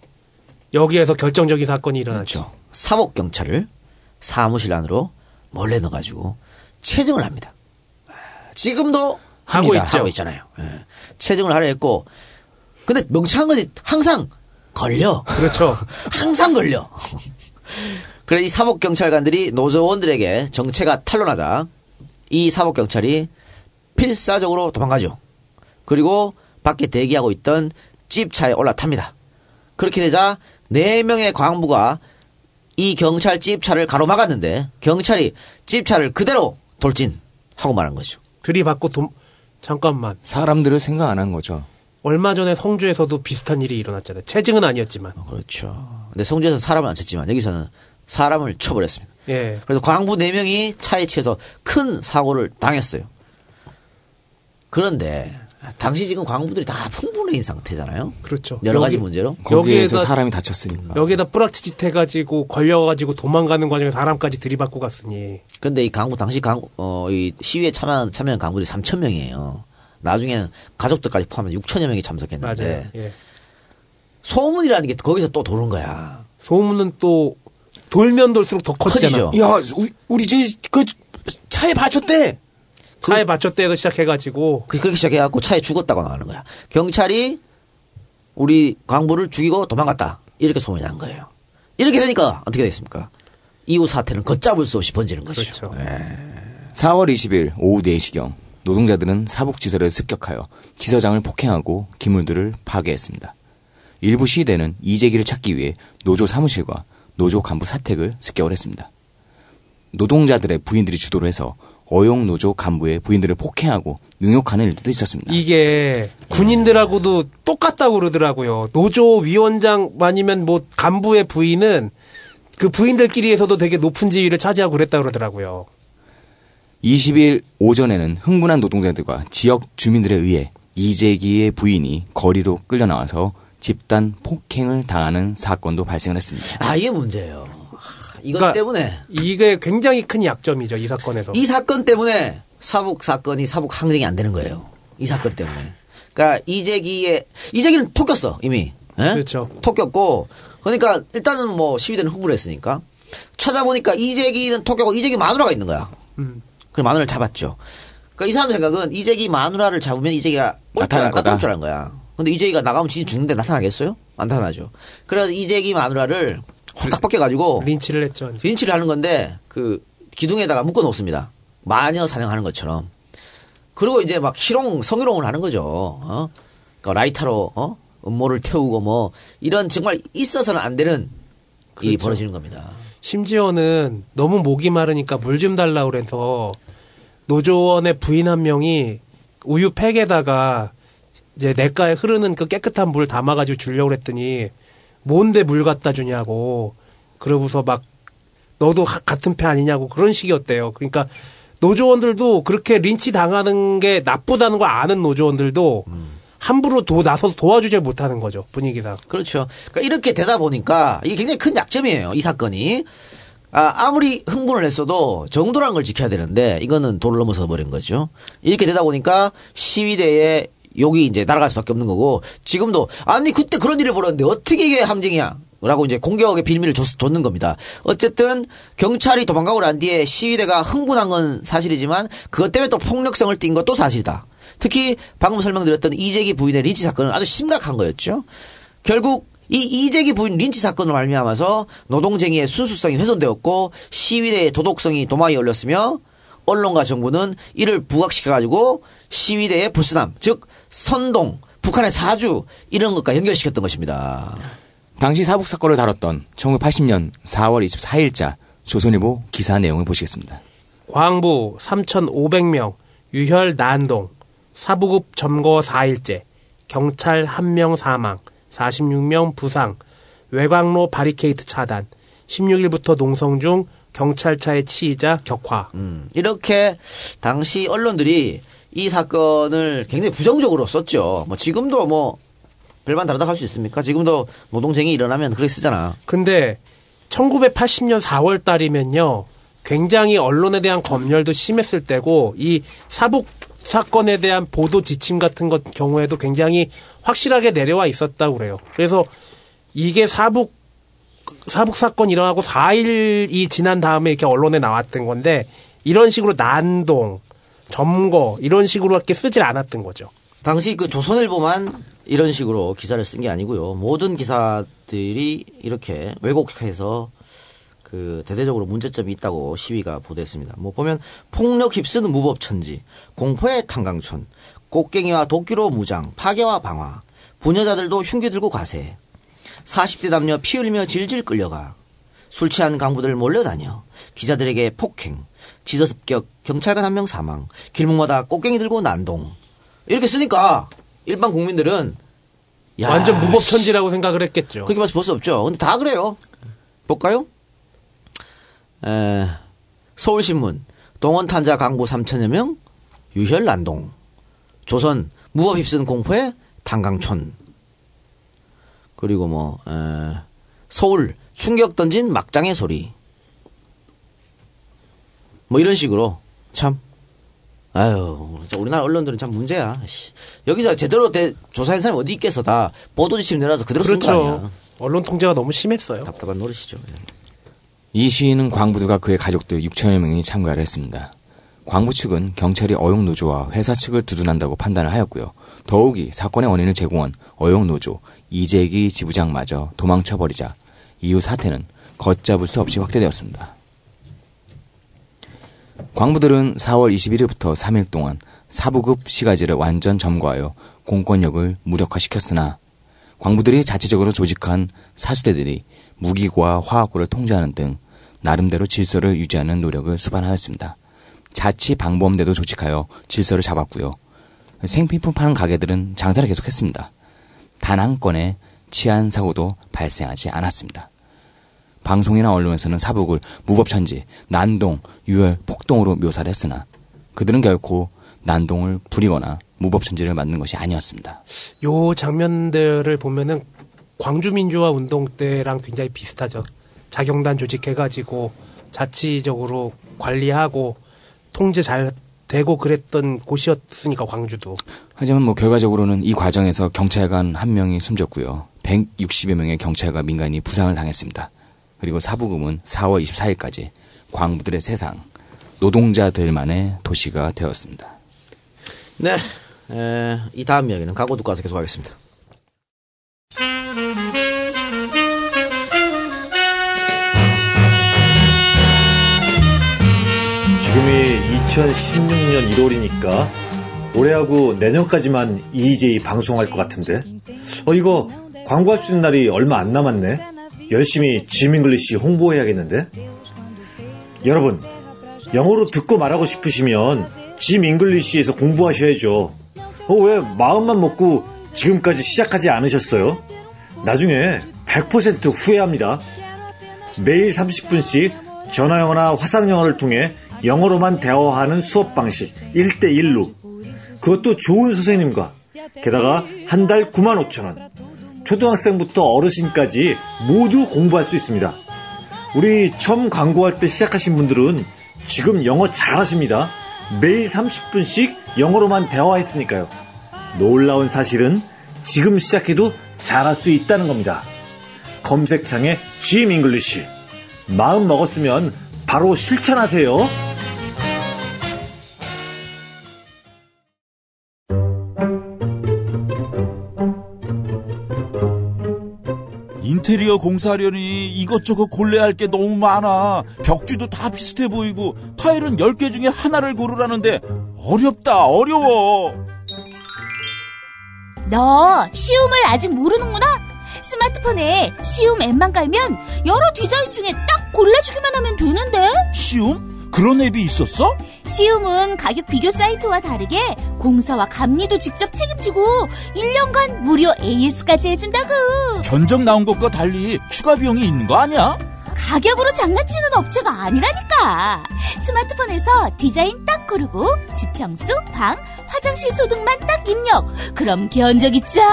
여기에서 결정적인 사건이 일어났죠. 그렇죠. 사복 경찰을 사무실 안으로 몰래 넣어가지고 체증을 합니다. 아, 지금도 하고. 있죠. 하고 있잖아요. 예. 체증을 하려 했고, 근데 명창한 건지 항상 걸려. 그렇죠. 항상 걸려. 그래 이 사복 경찰관들이 노조원들에게 정체가 탄로나자 이 사복 경찰이 필사적으로 도망가죠. 그리고 밖에 대기하고 있던 집차에 올라탑니다. 그렇게 되자 네 명의 광부가 이 경찰 집차를 가로막았는데 경찰이 집차를 그대로 돌진하고 말한 거죠. 들이받고 돈 잠깐만. 사람들을 생각 안 한 거죠. 얼마 전에 성주에서도 비슷한 일이 일어났잖아요. 체증은 아니었지만. 그렇죠. 근데 성주에서는 사람을 안 쳤지만 여기서는 사람을 쳐버렸습니다. 예. 그래서 광부 4명이 차에 치여서 큰 사고를 당했어요. 그런데 당시 지금 광부들이 다 풍부해인 상태잖아요. 그렇죠. 여러 가지 여기- 문제로. 거기에서 여기에다- 사람이 다쳤으니까. 여기에다 뿌락치짓 해가지고 걸려가지고 도망가는 과정에 사람까지 들이받고 갔으니. 근데 이 강부 당시 강, 어, 이 시위에 참여한, 참여한 강부들이 3천 명이에요. 나중에는 가족들까지 포함해서 6천여 명이 참석했는데 맞아요. 예. 소문이라는 게 거기서 또 도는 거야. 소문은 또 돌면 돌수록 더 커지잖아. 커지죠. 야, 우리, 우리 저, 그, 차에 받쳤대! 차에 받쳤대에서 시작해가지고 그- 그렇게 시작해갖고 차에 죽었다고 나가는 거야. 경찰이 우리 광부를 죽이고 도망갔다. 이렇게 소문이 난 거예요. 이렇게 되니까 어떻게 됐습니까? 이후 사태는 걷잡을 수 없이 번지는 것이죠. 그렇죠. 4월 20일 오후 4시경 노동자들은 사북지서를 습격하여 지서장을 폭행하고 기물들을 파괴했습니다. 일부 시위대는 이재기를 찾기 위해 노조 사무실과 노조 간부 사택을 습격을 했습니다. 노동자들의 부인들이 주도를 해서 어용 노조 간부의 부인들을 폭행하고 능욕하는 일도 있었습니다. 이게 군인들하고도 똑같다고 그러더라고요. 노조 위원장 아니면 뭐 간부의 부인은 그 부인들끼리에서도 되게 높은 지위를 차지하고 그랬다 그러더라고요. 20일 오전에는 흥분한 노동자들과 지역 주민들에 의해 이재기의 부인이 거리로 끌려 나와서 집단 폭행을 당하는 사건도 발생을 했습니다. 아 이게 문제예요. 하, 이것 그러니까 때문에 이게 굉장히 큰 약점이죠 이 사건에서. 이 사건 때문에 사북 사건이 사북 항쟁이 안 되는 거예요. 이 사건 때문에. 그러니까 이재기의 이재기는 톡겼어 이미. 예? 그렇죠. 톡겼고 그러니까 일단은 뭐 시위대는 흥분을 했으니까 찾아보니까 이재기는 톡겼고 이재기 마누라가 있는 거야. 음. 그 마누라를 잡았죠. 그러니까 이 사람 생각은 이재기 마누라를 잡으면 이재기가 나타날 거다. 나타날 줄 아는 거야. 근데 이재기가 나가면 진짜 죽는데 나타나겠어요? 안 나타나죠. 그래서 이재기 마누라를 홀딱 벗겨가지고 린치를 했죠. 린치를 하는 건데 그 기둥에다가 묶어 놓습니다. 마녀 사냥하는 것처럼. 그리고 이제 막 희롱 성희롱을 하는 거죠. 어? 그러니까 라이터로 어? 음모를 태우고 뭐 이런 정말 있어서는 안 되는 일이 그렇죠. 벌어지는 겁니다. 심지어는 너무 목이 마르니까 물 좀 달라 그래서 노조원의 부인 한 명이 우유 팩에다가 이제 냇가에 흐르는 그 깨끗한 물 담아가지고 주려고 그랬더니 뭔데 물 갖다 주냐고 그러고서 막 너도 하- 같은 패 아니냐고 그런 식이었대요. 그러니까 노조원들도 그렇게 린치 당하는 게 나쁘다는 걸 아는 노조원들도 함부로 도 나서서 도와주질 못하는 거죠 분위기상. 그렇죠. 그러니까 이렇게 되다 보니까 이게 굉장히 큰 약점이에요. 이 사건이. 아, 아무리 흥분을 했어도 정도란 걸 지켜야 되는데 이거는 도를 넘어서 버린 거죠. 이렇게 되다 보니까 시위대에 욕이 이제 날아갈 수밖에 없는 거고 지금도 아니 그때 그런 일을 벌였는데 어떻게 이게 항쟁이야? 라고 이제 공격의 빌미를 줬, 줬는 겁니다. 어쨌든 경찰이 도망가고 난 뒤에 시위대가 흥분한 건 사실이지만 그것 때문에 또 폭력성을 띈 것도 사실이다. 특히 방금 설명드렸던 이재기 부인의 린치 사건은 아주 심각한 거였죠. 결국 이 이재기 부인 린치 사건을 말미암아서 노동쟁의의 순수성이 훼손되었고 시위대의 도덕성이 도마에 올렸으며 언론과 정부는 이를 부각시켜가지고 시위대의 불순함, 즉 선동, 북한의 사주 이런 것과 연결시켰던 것입니다. 당시 사북 사건을 다뤘던 1980년 4월 24일자 조선일보 기사 내용을 보시겠습니다. 광부 3,500명, 유혈 난동, 사부급 점거 4일째, 경찰 1명 사망, 46명 부상, 외곽로 바리케이트 차단, 16일부터 농성 중 경찰차의 치이자 격화. 음, 이렇게 당시 언론들이 이 사건을 굉장히 부정적으로 썼죠. 뭐 지금도 뭐 별반 다르다 할 수 있습니까? 지금도 노동쟁이 일어나면 그렇게 쓰잖아. 근데 1980년 4월 달이면요. 굉장히 언론에 대한 검열도 심했을 때고 이 사북 사건에 대한 보도 지침 같은 것 경우에도 굉장히 확실하게 내려와 있었다고 그래요. 그래서 이게 사북 사북 사건 일어나고 4일이 지난 다음에 이렇게 언론에 나왔던 건데 이런 식으로 난동, 점거 이런 식으로밖에 쓰질 않았던 거죠. 당시 그 조선일보만 이런 식으로 기사를 쓴 게 아니고요. 모든 기사들이 이렇게 왜곡해서 그 대대적으로 문제점이 있다고 시위가 보도했습니다. 뭐 보면 폭력 휩쓰는 무법천지, 공포의 탄강촌, 곡괭이와 도끼로 무장, 파괴와 방화, 부녀자들도 흉기 들고 가세, 40대 남녀 피 흘리며 질질 끌려가, 술 취한 강부들 몰려다녀, 기자들에게 폭행, 지저습격, 경찰관 한 명 사망, 길목마다 꽃갱이 들고 난동. 이렇게 쓰니까 일반 국민들은 야, 완전 무법천지라고 생각을 했겠죠. 그렇게 봐서 볼 수 없죠. 근데 다 그래요. 볼까요? 에, 서울신문 동원 탄자 강부 3천여 명 유혈 난동 조선 무법 휩쓴 공포의 탄강촌. 그리고 뭐 에, 서울 충격 던진 막장의 소리. 뭐 이런 식으로. 참. 아유 우리나라 언론들은 참 문제야. 씨. 여기서 제대로 대, 조사한 사람이 어디 있겠어. 다 보도 지침 내려서 그대로 쓴거 아니야. 그렇죠. 언론 통제가 너무 심했어요. 답답한 노릇이죠 이 시위는 광부들과 그의 가족들 6천여 명이 참가를 했습니다. 광부 측은 경찰이 어용노조와 회사 측을 두둔한다고 판단을 하였고요. 더욱이 사건의 원인을 제공한 어용노조 이재기 지부장마저 도망쳐버리자 이후 사태는 걷잡을 수 없이 확대되었습니다. 광부들은 4월 21일부터 3일 동안 사부급 시가지를 완전 점거하여 공권력을 무력화시켰으나 광부들이 자체적으로 조직한 사수대들이 무기고와 화학고를 통제하는 등 나름대로 질서를 유지하는 노력을 수반하였습니다. 자치 방범대도 조직하여 질서를 잡았고요. 생필품 파는 가게들은 장사를 계속했습니다. 단 한 건의 치안 사고도 발생하지 않았습니다. 방송이나 언론에서는 사북을 무법천지, 난동, 유혈, 폭동으로 묘사를 했으나 그들은 결코 난동을 부리거나 무법천지를 만든 것이 아니었습니다. 요 장면들을 보면은 광주민주화 운동 때랑 굉장히 비슷하죠. 자경단 조직해가지고 자치적으로 관리하고 통제 잘 되고 그랬던 곳이었으니까 광주도. 하지만 뭐 결과적으로는 이 과정에서 경찰관 한 명이 숨졌고요. 160여 명의 경찰과 민간이 부상을 당했습니다. 그리고 사부금은 4월 24일까지 광부들의 세상, 노동자들만의 도시가 되었습니다. 네. 에, 이 다음 이야기는 와서 계속하겠습니다. 지금이 2016년 1월이니까 올해하고 내년까지만 EJ 방송할 것 같은데. 어, 이거 광고할 수 있는 날이 얼마 안 남았네. 열심히 지민글리시 홍보해야겠는데. 여러분, 영어로 듣고 말하고 싶으시면 지민글리시에서 공부하셔야죠. 어, 왜 마음만 먹고 지금까지 시작하지 않으셨어요? 나중에 100% 후회합니다. 매일 30분씩 전화영어나 화상영어를 통해 영어로만 대화하는 수업 방식 1대1로 그것도 좋은 선생님과 게다가 한 달 9만 5천 원 초등학생부터 어르신까지 모두 공부할 수 있습니다. 우리 처음 광고할 때 시작하신 분들은 지금 영어 잘하십니다. 매일 30분씩 영어로만 대화했으니까요. 놀라운 사실은 지금 시작해도 잘할 수 있다는 겁니다. 검색창에 Gm English 마음 먹었으면 바로 실천하세요. 인테리어 공사하려니 이것저것 골라야 할 게 너무 많아. 벽지도 다 비슷해 보이고 타일은 10개 중에 하나를 고르라는데 어렵다 어려워. 너 시움을 아직 모르는구나? 스마트폰에 시움 앱만 깔면 여러 디자인 중에 딱 골라주기만 하면 되는데? 시움? 그런 앱이 있었어? 시움은 가격 비교 사이트와 다르게 공사와 감리도 직접 책임지고 1년간 무료 AS까지 해준다고. 견적 나온 것과 달리 추가 비용이 있는 거 아니야? 가격으로 장난치는 업체가 아니라니까. 스마트폰에서 디자인 딱 고르고 지평수, 방, 화장실 소득만 딱 입력. 그럼 견적이 짠!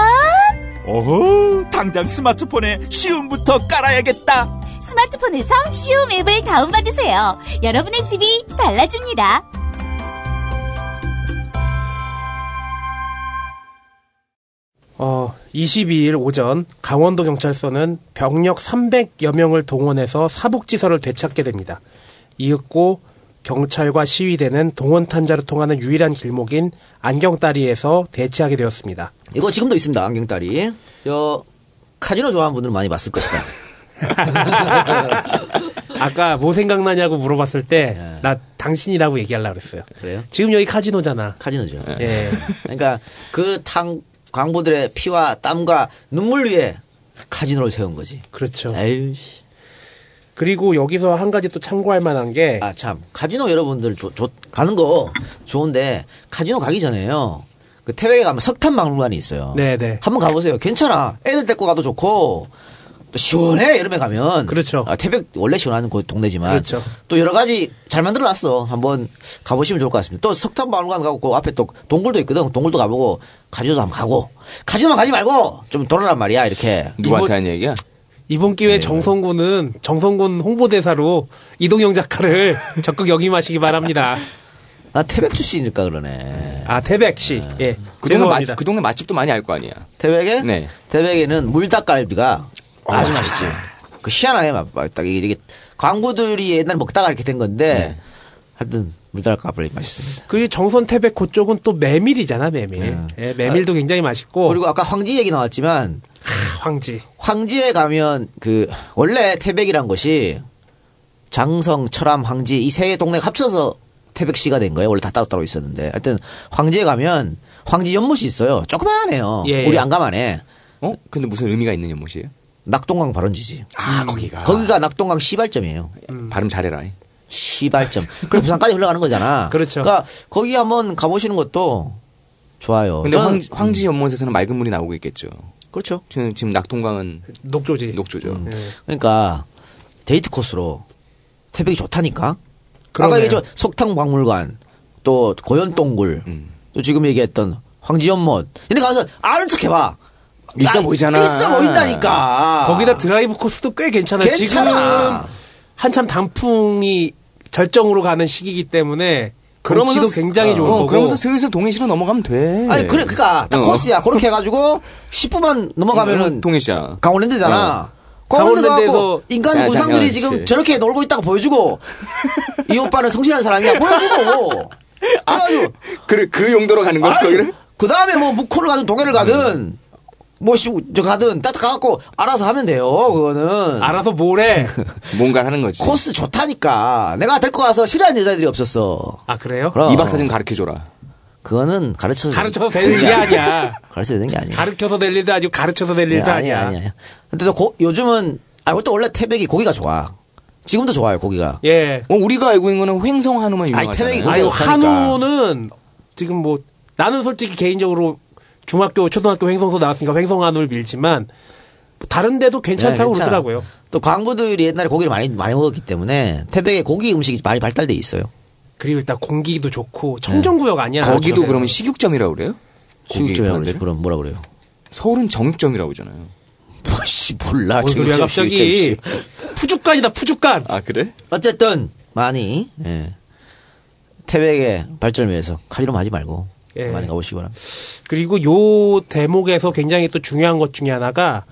어허, 당장 스마트폰에 시움부터 깔아야겠다. 스마트폰에서 시움 앱을 다운받으세요. 여러분의 집이 달라집니다. 어, 22일 오전 강원도 경찰서는 병력 300여 명을 동원해서 사북지서를 되찾게 됩니다. 이윽고 경찰과 시위대는 동원 탄자로 통하는 유일한 길목인 안경다리에서 대치하게 되었습니다. 이거 지금도 있습니다. 안경다리. 저 카지노 좋아하는 분들은 많이 봤을 것이다. 아까 뭐 생각나냐고 물어봤을 때 나 당신이라고 얘기하려고 그랬어요. 그래요? 지금 여기 카지노잖아. 카지노죠. 예. 그러니까 그 탕 광부들의 피와 땀과 눈물 위에 카지노를 세운 거지. 그렇죠. 에휴. 씨. 그리고 여기서 한 가지 또 참고할 만한 게 아 참 카지노 여러분들 조, 조- 가는 거 좋은데 카지노 가기 전에요. 그 태백에 가면 석탄 박물관이 있어요. 네네. 한번 가보세요. 괜찮아. 애들 데리고 가도 좋고 또 시원해 여름에 가면. 그렇죠. 아, 태백 원래 시원한 곳 동네지만 그렇죠. 또 여러 가지 잘 만들어놨어. 한번 가보시면 좋을 것 같습니다. 또 석탄 박물관 가고 그 앞에 또 동굴도 있거든. 동굴도 가보고 카지노도 한번 가고 카지노만 가지 말고 좀 돌아란 말이야 이렇게. 누구한테 한 얘기야? 이번 네. 기회에 정성군은 정성군 홍보대사로 이동영 작가를 적극 역임하시기 바랍니다. 나 태백 출신이니까 그러네. 아 태백 씨, 예, 그 동네, 맛. 그 동네 맛집도 많이 알 거 아니야. 태백에? 네. 태백에는 물닭갈비가 아주 맛있지. 그 희한하게 맛, 맛- 딱 이게 광부들이 옛날 먹다가 이렇게 된 건데 네. 하여튼 물닭갈비 맛있습니다. 그 정선 태백 그쪽은 또 메밀이잖아 메밀. 예, 메밀도 굉장히 맛있고 네. 그리고 아까 황지 얘기 나왔지만 황지. 황지에 가면 그 원래 태백이란 것이 장성, 철암, 황지 이 세 동네가 합쳐서 태백시가 된 거예요. 원래 다 따로따로 있었는데. 하여튼 황지에 가면 황지 연못이 있어요. 조그만해요. 예, 예. 우리 안가만해. 어? 근데 무슨 의미가 있는 연못이에요? 낙동강 발원지지. 아, 거기가. 거기가 낙동강 시발점이에요. 발음 잘해라. 시발점. 그래 부산까지 흘러가는 거잖아. 그렇죠. 그러니까 거기 한번 가보시는 것도 좋아요. 근데 저는- 황, 황지 연못에서는 맑은 물이 나오고 있겠죠. 그렇죠. 지금, 지금 낙동강은 녹조지. 녹조죠. 예. 그러니까 데이트 코스로 태백이 좋다니까. 아까 그러네요. 얘기했죠 석탕박물관 또 고현동굴 음. 또 지금 얘기했던 황지연못 이런 데 가서 아는 척 해봐. 있어 아, 보이잖아. 있어 보인다니까. 거기다 드라이브 코스도 꽤 괜찮아요. 괜찮아. 지금 한참 단풍이 절정으로 가는 시기이기 때문에 경치도 굉장히 좋은 어, 거고. 그러면서 슬슬 동해시로 넘어가면 돼. 아니 그래 그니까 딱 어. 코스야. 그렇게 해가지고 10분만 넘어가면은 동해시야. 강원랜드잖아. 어. 강원랜드 가고 강원랜드에서 인간 자, 우상들이 잠깐만, 지금 그치. 저렇게 놀고 있다고 보여주고 이 오빠는 성실한 사람이야 보여주고 그래가지고 그, 그 용도로 가는 거야, 거기를? 그 다음에 뭐 묵호를 가든 동해를 가든 뭐저 가든 딱 가갖고 알아서 하면 돼요. 그거는 알아서 뭐래. 뭔가를 하는 거지. 코스 좋다니까. 내가 데리고 가서 싫어하는 여자들이 없었어. 아 그래요? 그럼. 이 박 사진 가르쳐 줘라. 그거는 가르쳐서 가르쳐서 될 일이 아니야. 가르쳐야 되는 게 아니야. 가르쳐서 될 일도 아니고 가르쳐서 될 일도 네, 아니야. 아니야, 아니야. 근데 또 고- 요즘은 아, 또 원래 태백이 고기가 좋아. 지금도 좋아요, 고기가. 예. 어, 우리가 알고 있는 거는 횡성 한우만 아니, 태백이 유명하잖아요. 아유 좋다니까. 한우는 지금 뭐 나는 솔직히 개인적으로 중학교 초등학교 횡성소 나왔으니까 횡성 한우를 밀지만 다른 데도 괜찮다고 네. 그러더라고요. 또 광부들이 옛날에 고기를 많이 많이 먹었기 때문에 태백의 고기 음식이 많이 발달돼 있어요. 그리고 일단 공기도 좋고 청정구역 아니야. 거기도 저게. 그러면 식육점이라고 그래요? 고기 시국점이라고 파는 그래. 집? 그럼 뭐라 그래요? 서울은 정육점이라고 그러잖아요. 뭐씨 몰라. 지금 갑자기. 푸주간이다 푸주간. 아, 그래? 어쨌든 많이 예. 태백의 발전을 위해서 카지노 하지 말고 예. 많이 가보시기 바랍니다. 그리고 요 대목에서 굉장히 또 중요한 것 중에 하나가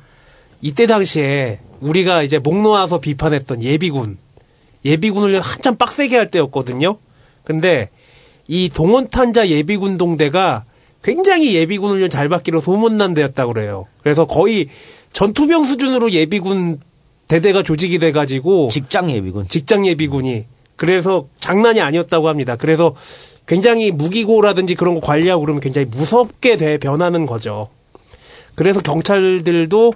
이때 당시에 우리가 이제 목 놓아서 비판했던 예비군 예비군을 한참 빡세게 할 때였거든요. 근데 이 동원탄자 예비군 동대가 굉장히 예비군 훈련 잘 받기로 소문난 데였다고 그래요. 그래서 거의 전투병 수준으로 예비군 대대가 조직이 돼가지고 직장 예비군. 직장 예비군이 그래서 장난이 아니었다고 합니다. 그래서 굉장히 무기고라든지 그런 거 관리하고 그러면 굉장히 무섭게 돼 변하는 거죠. 그래서 경찰들도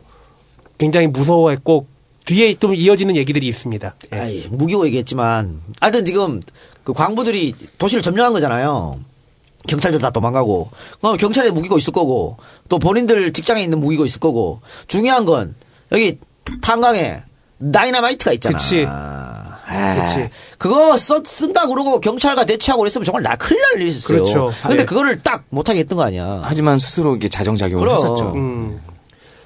굉장히 무서워했고 뒤에 좀 이어지는 얘기들이 있습니다. 예. 아이, 무기고 얘기했지만 하여튼 지금 그 광부들이 도시를 점령한 거잖아요. 경찰들 다 도망가고 그럼 경찰에 무기고 있을 거고 또 본인들 직장에 있는 무기고 있을 거고 중요한 건 여기 탄광에 다이나마이트가 있잖아. 그치. 아, 그치. 그거 써, 쓴다 그러고 경찰과 대치하고 그랬으면 정말 나 큰일 날 일이 있었어요. 그렇죠. 근데 예. 그거를 딱 못하게 했던 거 아니야. 하지만 스스로 이게 자정작용을 그럼. 했었죠. 음.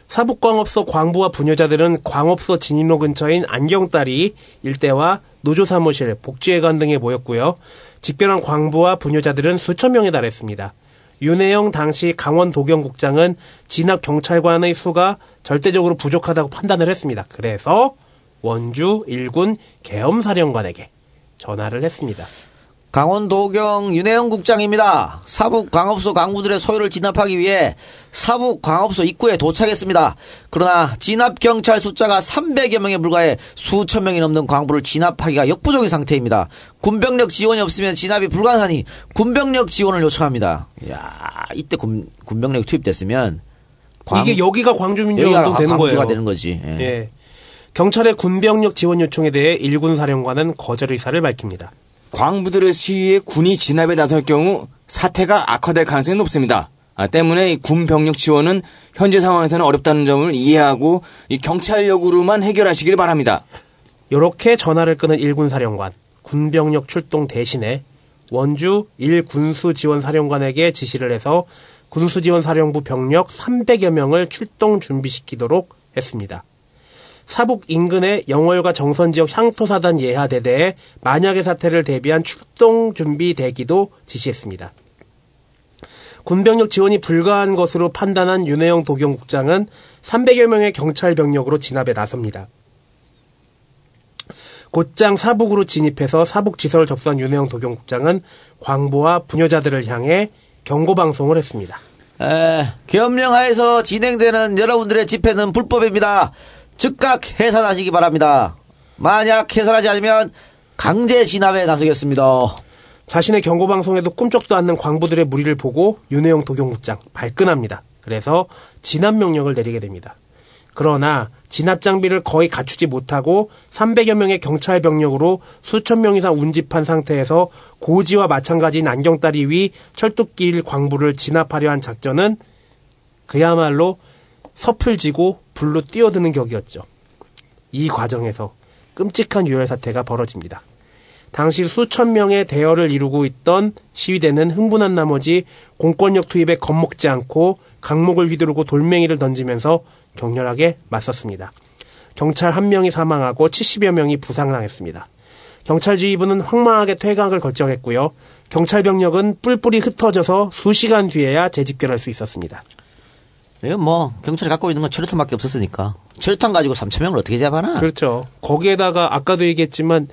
사북광업소 광부와 부녀자들은 광업소 진입로 근처인 안경다리 일대와 노조 사무실, 복지회관 등에 모였고요. 집결한 광부와 부녀자들은 수천 명에 달했습니다. 윤혜영 당시 강원 도경국장은 진압 경찰관의 수가 절대적으로 부족하다고 판단을 했습니다. 그래서 원주 일군 계엄사령관에게 전화를 했습니다. 강원도경 윤혜영 국장입니다. 사북 광업소 강부들의 소유를 진압하기 위해 사북 광업소 입구에 도착했습니다. 그러나 진압 경찰 숫자가 300여 명에 불과해 수천 명이 넘는 광부를 진압하기가 역부족인 상태입니다. 군병력 지원이 없으면 진압이 불가능하니 군병력 지원을 요청합니다. 야, 이때 군, 군병력이 투입됐으면 광- 이게 여기가 광주민주운동 여기가 되는 광주가 거예요. 되는 거지. 예. 예. 경찰의 군병력 지원 요청에 대해 일군 사령관은 거절 의사를 밝힙니다. 광부들의 시위에 군이 진압에 나설 경우 사태가 악화될 가능성이 높습니다. 아, 때문에 이군 병력 지원은 현재 상황에서는 어렵다는 점을 이해하고 이 경찰력으로만 해결하시길 바랍니다. 이렇게 전화를 끊은 일군 사령관 군 병력 출동 대신에 원주 1군수 지원 사령관에게 지시를 해서 군수 지원 사령부 병력 300여 명을 출동 준비시키도록 했습니다. 사북 인근의 영월과 정선 지역 향토사단 예하대대에 만약의 사태를 대비한 출동 준비 대기도 지시했습니다. 군병력 지원이 불가한 것으로 판단한 윤혜영 도경국장은 300여 명의 경찰 병력으로 진압에 나섭니다. 곧장 사북으로 진입해서 사북 지서를 접수한 윤혜영 도경국장은 광부와 부녀자들을 향해 경고 방송을 했습니다. 에, 계엄령하에서 진행되는 여러분들의 집회는 불법입니다. 즉각 해산하시기 바랍니다. 만약 해산하지 않으면 강제 진압에 나서겠습니다. 자신의 경고 방송에도 꿈쩍도 않는 광부들의 무리를 보고 윤혜영 도경국장 발끈합니다. 그래서 진압 명령을 내리게 됩니다. 그러나 진압 장비를 거의 갖추지 못하고 300여 명의 경찰 병력으로 수천 명 이상 운집한 상태에서 고지와 마찬가지인 안경다리 위 철도길 광부를 진압하려 한 작전은 그야말로 섭을 지고 불로 뛰어드는 격이었죠. 이 과정에서 끔찍한 유혈 사태가 벌어집니다. 당시 수천 명의 대열을 이루고 있던 시위대는 흥분한 나머지 공권력 투입에 겁먹지 않고 강목을 휘두르고 돌멩이를 던지면서 격렬하게 맞섰습니다. 경찰 한 명이 사망하고 70여 명이 부상당했습니다. 경찰 지휘부는 황망하게 퇴각을 결정했고요. 경찰 병력은 뿔뿔이 흩어져서 수시간 뒤에야 재집결할 수 있었습니다. 이건 뭐 경찰이 갖고 있는 건 철탄밖에 없었으니까 철탄 가지고 3천 명을 어떻게 잡아나? 그렇죠. 거기에다가 아까도 얘기했지만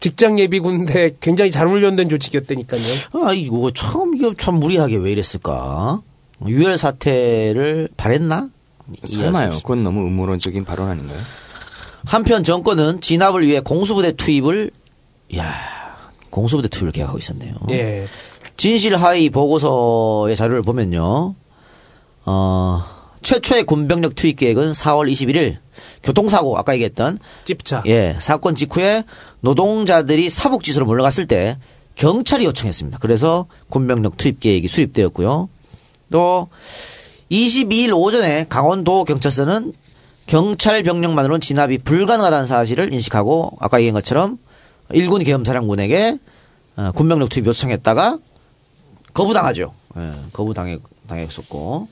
직장 예비 군대 굉장히 잘 훈련된 조직이었다니까요. 아 이거 참 이게 참 무리하게 왜 이랬을까? 유혈 사태를 바랬나? 설마요. 그건 너무 음모론적인 발언 아닌가요? 한편 정권은 진압을 위해 공수부대 투입을 야 공수부대 투입을 계획하고 있었네요. 예. 진실 하위 보고서의 자료를 보면요. 어, 최초의 군병력 투입 계획은 4월 21일 교통사고 아까 얘기했던 찝차. 예, 사건 직후에 노동자들이 사복지수로 몰려갔을 때 경찰이 요청했습니다. 그래서 군병력 투입 계획이 수립되었고요. 또 22일 오전에 강원도 경찰서는 경찰 병력만으로는 진압이 불가능하다는 사실을 인식하고 아까 얘기한 것처럼 일군 계엄사령군에게 어, 군병력 투입 요청했다가 거부당하죠. 예, 거부당해 당했었고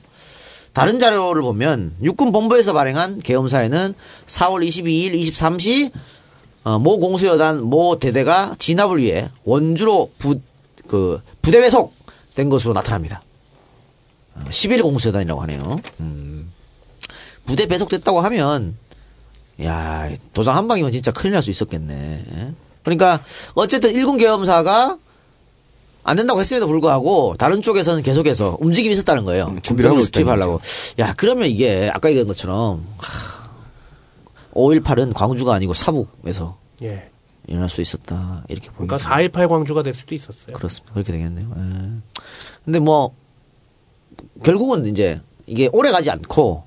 다른 자료를 보면 육군 본부에서 발행한 계엄사에는 4월 22일 23시 어, 모 공수여단 모 대대가 진압을 위해 원주로 부, 그 부대 배속된 것으로 나타납니다. 어, 11 공수여단이라고 하네요. 음. 부대 배속됐다고 하면 야 도장 한 방이면 진짜 큰일 날 수 있었겠네. 예? 그러니까 어쨌든 일군 계엄사가 안 된다고 했음에도 불구하고 다른 쪽에서는 계속해서 움직임이 있었다는 거예요. 음, 준비를 하고 투입하려고. 야 그러면 이게 아까 얘기한 것처럼 5.18은 광주가 아니고 사북에서 예. 일어날 수 있었다 이렇게 보입니다. 그러니까 4.18 광주가 될 수도 있었어요. 그렇습니다. 그렇게 되겠네요. 예. 근데 뭐 결국은 이제 이게 오래 가지 않고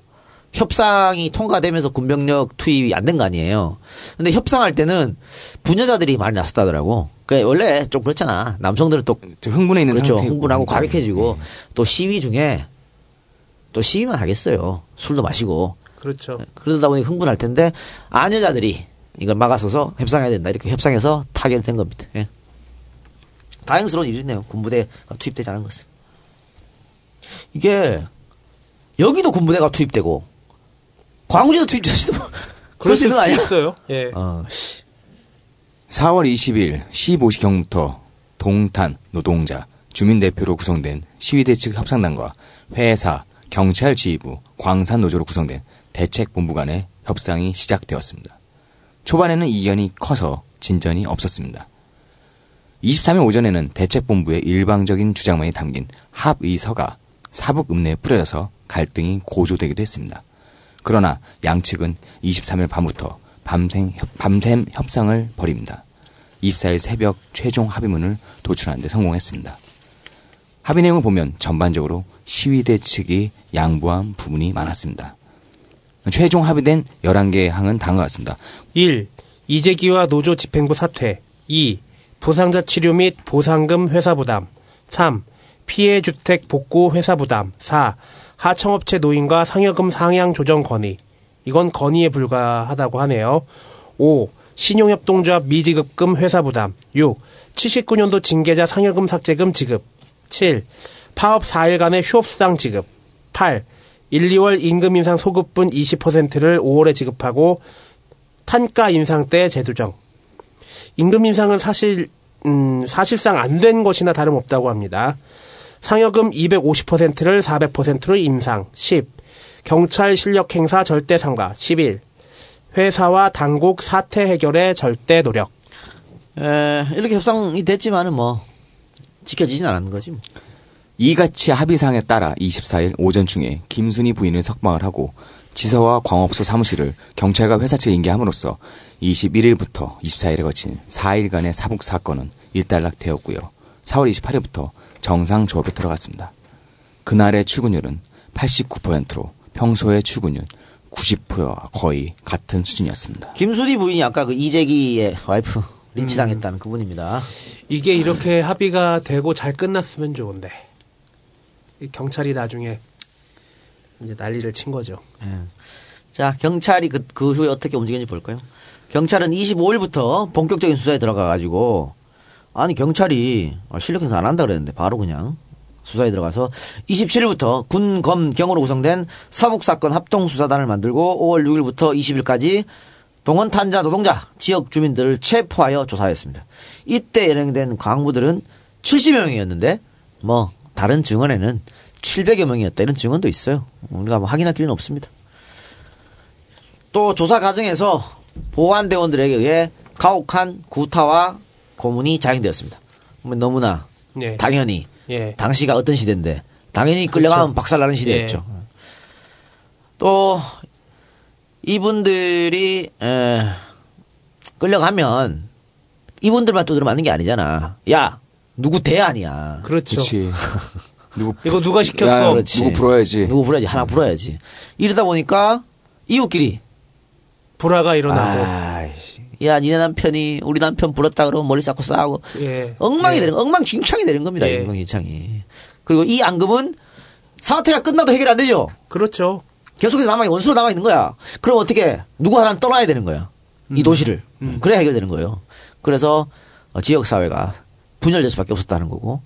협상이 통과되면서 군병력 투입이 안 된 거 아니에요. 근데 협상할 때는 부녀자들이 많이 나섰다더라고. 그 원래 좀 그렇잖아. 남성들은 또 흥분해 있는 그렇죠. 상태고. 흥분하고. 과격해지고 또 시위 중에 또 시위만 하겠어요. 술도 마시고 그렇죠. 그러다 보니 흥분할 텐데 아녀자들이 이걸 막아서서 협상해야 된다 이렇게 협상해서 타결된 겁니다. 예. 다행스러운 일이네요. 군부대가 투입되지 않은 것은. 이게 여기도 군부대가 투입되고 광주도 투입될지도 그럴 수 있는 거 아니야? 있어요. 예. 어, 씨. 4월 20일 15시경부터 동탄 노동자 주민대표로 구성된 시위대 측 협상단과 회사, 경찰 지휘부, 광산 노조로 구성된 대책본부 간의 협상이 시작되었습니다. 초반에는 이견이 커서 진전이 없었습니다. 23일 오전에는 대책본부의 일방적인 주장만이 담긴 합의서가 사북 읍내에 뿌려져서 갈등이 고조되기도 했습니다. 그러나 양측은 23일 밤부터 밤샘, 밤샘 협상을 벌입니다. 24일 새벽 최종 합의문을 도출하는 데 성공했습니다. 합의 내용을 보면 전반적으로 시위대 측이 양보한 부분이 많았습니다. 최종 합의된 11개의 항은 다음과 같습니다. 1. 이재기와 노조 집행부 사퇴. 2. 부상자 치료 및 보상금 회사 부담. 3. 피해 주택 복구 회사 부담. 4. 하청업체 노인과 상여금 상향 조정 건의. 이건 건의에 불과하다고 하네요. 5. 신용협동조합 미지급금 회사 부담. 6. 79년도 징계자 상여금 삭제금 지급. 7. 파업 4일간의 휴업수당 지급. 8. 1, 2월 임금 인상 소급분 20%를 5월에 지급하고 탄가 인상 때 재조정. 임금 인상은 사실 음, 사실상 안 된 것이나 다름없다고 합니다. 상여금 250%를 400%로 인상. 10. 경찰 실력 행사 절대 상가. 11. 회사와 당국 사태 해결에 절대 노력. 에, 이렇게 협상이 됐지만은 뭐 지켜지진 않았는 거지. 뭐. 이같이 합의사항에 따라 24일 오전 중에 김순희 부인을 석방을 하고 지서와 광업소 사무실을 경찰과 회사 측에 인계함으로써 21일부터 24일에 거친 4일간의 사북 사건은 일단락되었고요. 4월 28일부터 정상 조업에 들어갔습니다. 그날의 출근율은 89%로 평소의 출근율 90%와 거의 같은 수준이었습니다. 김순희 부인이 아까 그 이재기의 와이프 린치당했다는 그분입니다. 이게 이렇게 합의가 되고 잘 끝났으면 좋은데 이 경찰이 나중에 이제 난리를 친 거죠. 자, 경찰이 그, 그 후에 어떻게 움직이는지 볼까요? 경찰은 25일부터 본격적인 수사에 들어가 가지고, 아니, 경찰이 아, 실력 행사 안 한다 그랬는데, 바로 그냥 수사에 들어가서 27일부터 군, 검, 경으로 구성된 사북사건 합동수사단을 만들고 5월 6일부터 20일까지 동원 탄자 노동자 지역 주민들을 체포하여 조사했습니다. 이때 연행된 광부들은 70여 명이었는데 뭐 다른 증언에는 700여 명이었다 이런 증언도 있어요. 우리가 뭐 확인할 길은 없습니다. 또 조사 과정에서 보안대원들에게 의해 가혹한 구타와 고문이 자행되었습니다. 뭐 너무나 예. 당연히 예. 당시가 어떤 시대인데 당연히 끌려가면 박살나는 시대였죠. 또 이분들이 에, 끌려가면 이분들만 두드려 맞는 게 아니잖아. 야 누구 대 아니야. 그렇죠. 누구 이거 누가 시켰어? 야, 그렇지. 누구 불어야지. 누구 불어야지 하나 불어야지. 이러다 보니까 이웃끼리 불화가 일어나고. 아이씨, 야 니네 남편이 우리 남편 불었다 그러면 머리 쌓고 싸우고 예. 엉망이 예. 되는 엉망진창이 되는 겁니다. 예. 엉망진창이. 그리고 이 앙금은 사태가 끝나도 해결 안 되죠. 그렇죠. 계속해서 남아 원수로 남아 있는 거야. 그럼 어떻게 누구 하나 는 떠나야 되는 거야. 이 음. 도시를. 그래야 해결되는 거예요. 그래서 어, 지역 사회가 분열될 수밖에 없었다는 거고.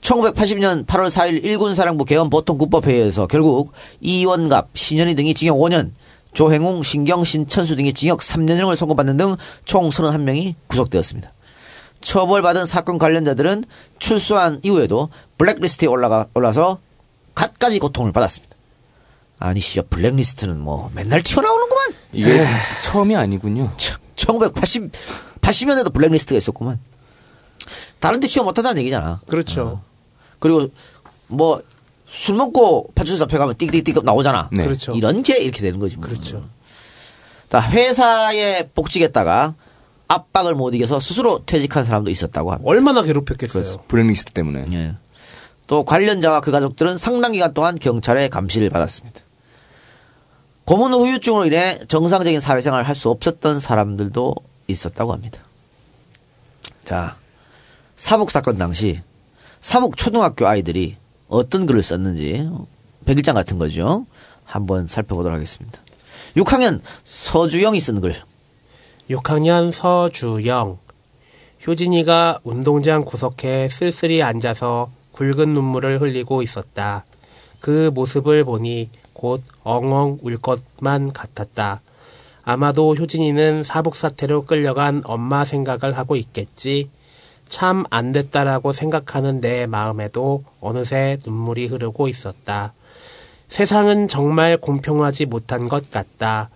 1980년 8월 4일 일군 사령부 개헌 보통 국법회의에서 결국 이원갑, 신현희 등이 징역 5년, 조행웅, 신경, 신 천수 등이 징역 3년형을 선고받는 등 총 31명이 구속되었습니다. 처벌받은 사건 관련자들은 출소한 이후에도 블랙리스트에 올라가 올라서 갖가지 고통을 받았습니다. 아니 씨 블랙리스트는 뭐 맨날 튀어나오는구만. 이게 처음이 아니군요. 1980 80년대도 블랙리스트가 있었구만. 다른 데 취업 못한다는 얘기잖아. 그렇죠. 그리고 뭐 술 먹고 파출소 잡혀가면 띡띡띡 나오잖아. 네. 그렇죠. 이런 게 이렇게 되는 거지. 뭐. 그렇죠. 자, 회사에 복직했다가 압박을 못 이겨서 스스로 퇴직한 사람도 있었다고 합니다. 얼마나 괴롭혔겠어요. 블랙리스트 때문에. 예. 또 관련자와 그 가족들은 상당 기간 동안 경찰의 감시를 받았습니다. 고문 후유증으로 인해 정상적인 사회생활을 할 수 없었던 사람들도 있었다고 합니다. 자, 사북 사건 당시 사북 초등학교 아이들이 어떤 글을 썼는지 백일장 같은 거죠. 한번 살펴보도록 하겠습니다. 6학년 서주영이 쓴 글. 6학년 서주영. 효진이가 운동장 구석에 쓸쓸히 앉아서 굵은 눈물을 흘리고 있었다. 그 모습을 보니 곧 엉엉 울 것만 같았다. 아마도 효진이는 사북 사태로 끌려간 엄마 생각을 하고 있겠지. 참 안 됐다라고 생각하는 내 마음에도 어느새 눈물이 흐르고 있었다. 세상은 정말 공평하지 못한 것 같다.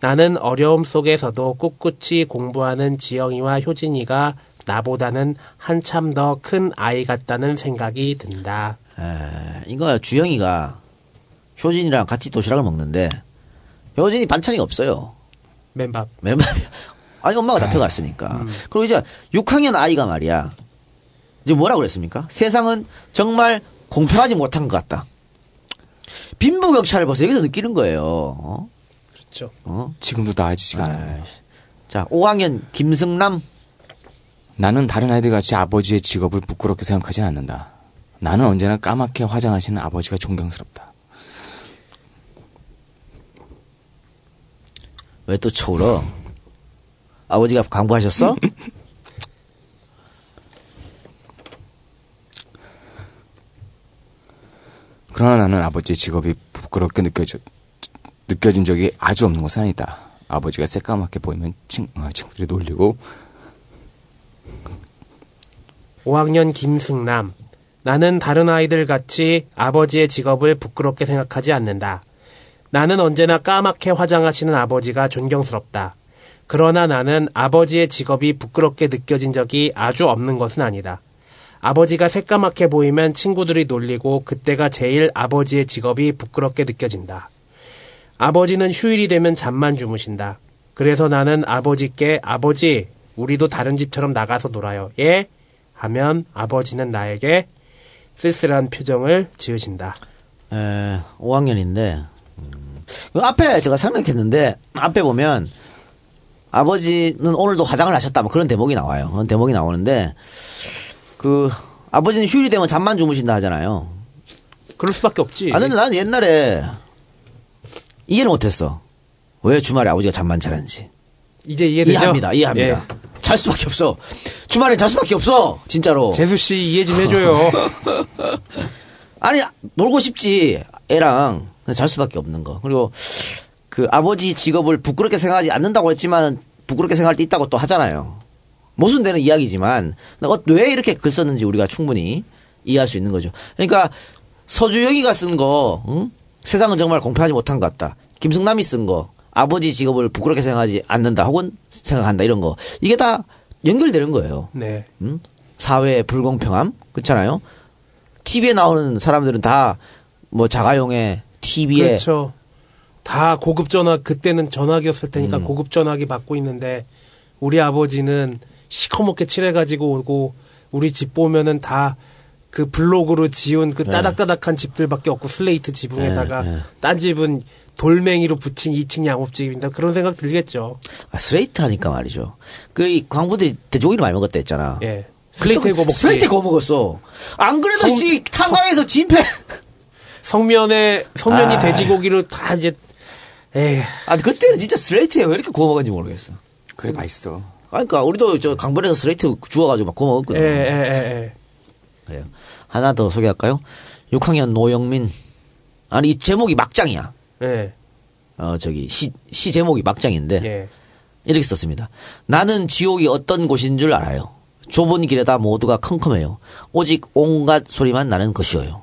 나는 어려움 속에서도 꿋꿋이 공부하는 지영이와 효진이가 나보다는 한참 더 큰 아이 같다는 생각이 든다. 에, 이거 주영이가 효진이랑 같이 도시락을 먹는데 효진이 반찬이 없어요. 맨밥. 맨밥이야. 아니 엄마가 잡혀갔으니까. 그리고 이제 6학년 아이가 말이야. 이제 뭐라고 그랬습니까? 세상은 정말 공평하지 못한 것 같다. 빈부격차를 벌써 여기서 느끼는 거예요. 어? 그렇죠. 어? 지금도 나아지지가 않아요. 자, 5학년 김승남. 나는 다른 아이들 같이 아버지의 직업을 부끄럽게 생각하진 않는다. 나는 언제나 까맣게 화장하시는 아버지가 존경스럽다. 왜 또 쳐울어? 아버지가 광부하셨어? 그러나 나는 아버지의 직업이 부끄럽게 느껴져, 느껴진 적이 아주 없는 것은 아니다. 아버지가 새까맣게 보이면 친, 어, 친구들이 놀리고 5학년 김승남. 나는 다른 아이들 같이 아버지의 직업을 부끄럽게 생각하지 않는다. 나는 언제나 까맣게 화장하시는 아버지가 존경스럽다. 그러나 나는 아버지의 직업이 부끄럽게 느껴진 적이 아주 없는 것은 아니다. 아버지가 새까맣게 보이면 친구들이 놀리고 그때가 제일 아버지의 직업이 부끄럽게 느껴진다. 아버지는 휴일이 되면 잠만 주무신다. 그래서 나는 아버지께 아버지, 우리도 다른 집처럼 나가서 놀아요. 예? 하면 아버지는 나에게 쓸쓸한 표정을 지으신다. 에, 5학년인데 그 앞에 제가 생각했는데 앞에 보면 아버지는 오늘도 화장을 하셨다 뭐 그런 대목이 나와요. 그런 대목이 나오는데 그 아버지는 휴일이 되면 잠만 주무신다 하잖아요. 그럴 수밖에 없지. 아 근데 나는 옛날에 이해를 못했어. 왜 주말에 아버지가 잠만 자는지 이제 이해되죠? 이해합니다. 이해합니다. 잘 수밖에 없어. 주말에 잘 수밖에 없어. 진짜로. 예. 재수 씨 이해 좀 해줘요. 아니 놀고 싶지 애랑 잘 수밖에 없는 거. 그리고 그 아버지 직업을 부끄럽게 생각하지 않는다고 했지만 부끄럽게 생각할 때 있다고 또 하잖아요. 모순되는 이야기지만 어, 왜 이렇게 글 썼는지 우리가 충분히 이해할 수 있는 거죠. 그러니까 서주영이가 쓴거 응? 세상은 정말 공평하지 못한 것 같다. 김승남이 쓴 거 아버지 직업을 부끄럽게 생각하지 않는다 혹은 생각한다 이런 거 이게 다 연결되는 거예요. 네. 음? 사회의 불공평함 그렇잖아요. TV에 나오는 사람들은 다 뭐 자가용의 TV에 그렇죠. 다 고급 전화 그때는 전화기였을 테니까 음. 고급 전화기 받고 있는데 우리 아버지는 시커멓게 칠해가지고 오고 우리 집 보면은 다 그 블록으로 지은 그 네. 따닥따닥한 집들밖에 없고 슬레이트 지붕에다가 네, 네. 딴 집은 돌멩이로 붙인 2층 양옥집입니다. 그런 생각 들겠죠. 아, 스레이트 하니까 말이죠. 그 이 광부들이 돼지고기를 많이 먹었다 했잖아. 예. 슬레이트에 구워 먹지. 슬레이트 구워 먹었어. 안 그래도 성- 씨 탄광에서 진폐. 석면에 석면이 아. 돼지고기로 다 이제 에이. 아 그때는 진짜 슬레이트에 왜 이렇게 구워 먹었는지 모르겠어. 그게 맛있어. 그러니까 우리도 저 강변에서 슬레이트 주워가지고 막 구워 먹었거든. 예, 예, 예, 예. 그래요. 하나 더 소개할까요? 6학년 노영민. 아니 이 제목이 막장이야. 예. 어 저기 시, 시 제목이 막장인데 예. 이렇게 썼습니다. 나는 지옥이 어떤 곳인 줄 알아요. 좁은 길에다 모두가 컴컴해요. 오직 온갖 소리만 나는 것이어요.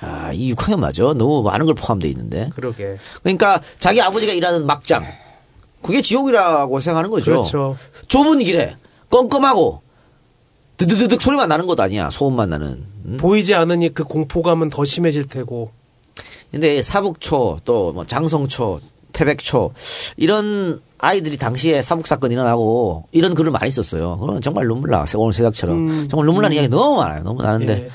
아, 이 6학년 맞아. 너무 많은 걸 포함되어 있는데. 그러게. 그러니까 자기 아버지가 일하는 막장. 그게 지옥이라고 생각하는 거죠. 그렇죠. 좁은 길에 껌껌하고 드드드득 소리만 나는 것 아니야. 소음만 나는. 음? 보이지 않으니 그 공포감은 더 심해질 테고. 근데 사북초 또 뭐 장성초, 태백초 이런 아이들이 당시에 사북 사건 일어나고 이런 글을 많이 썼어요. 그러면 정말 눈물 나. 오늘 세작처럼 음, 정말 눈물 나는 이야기 너무 많아요. 너무 나는데 예.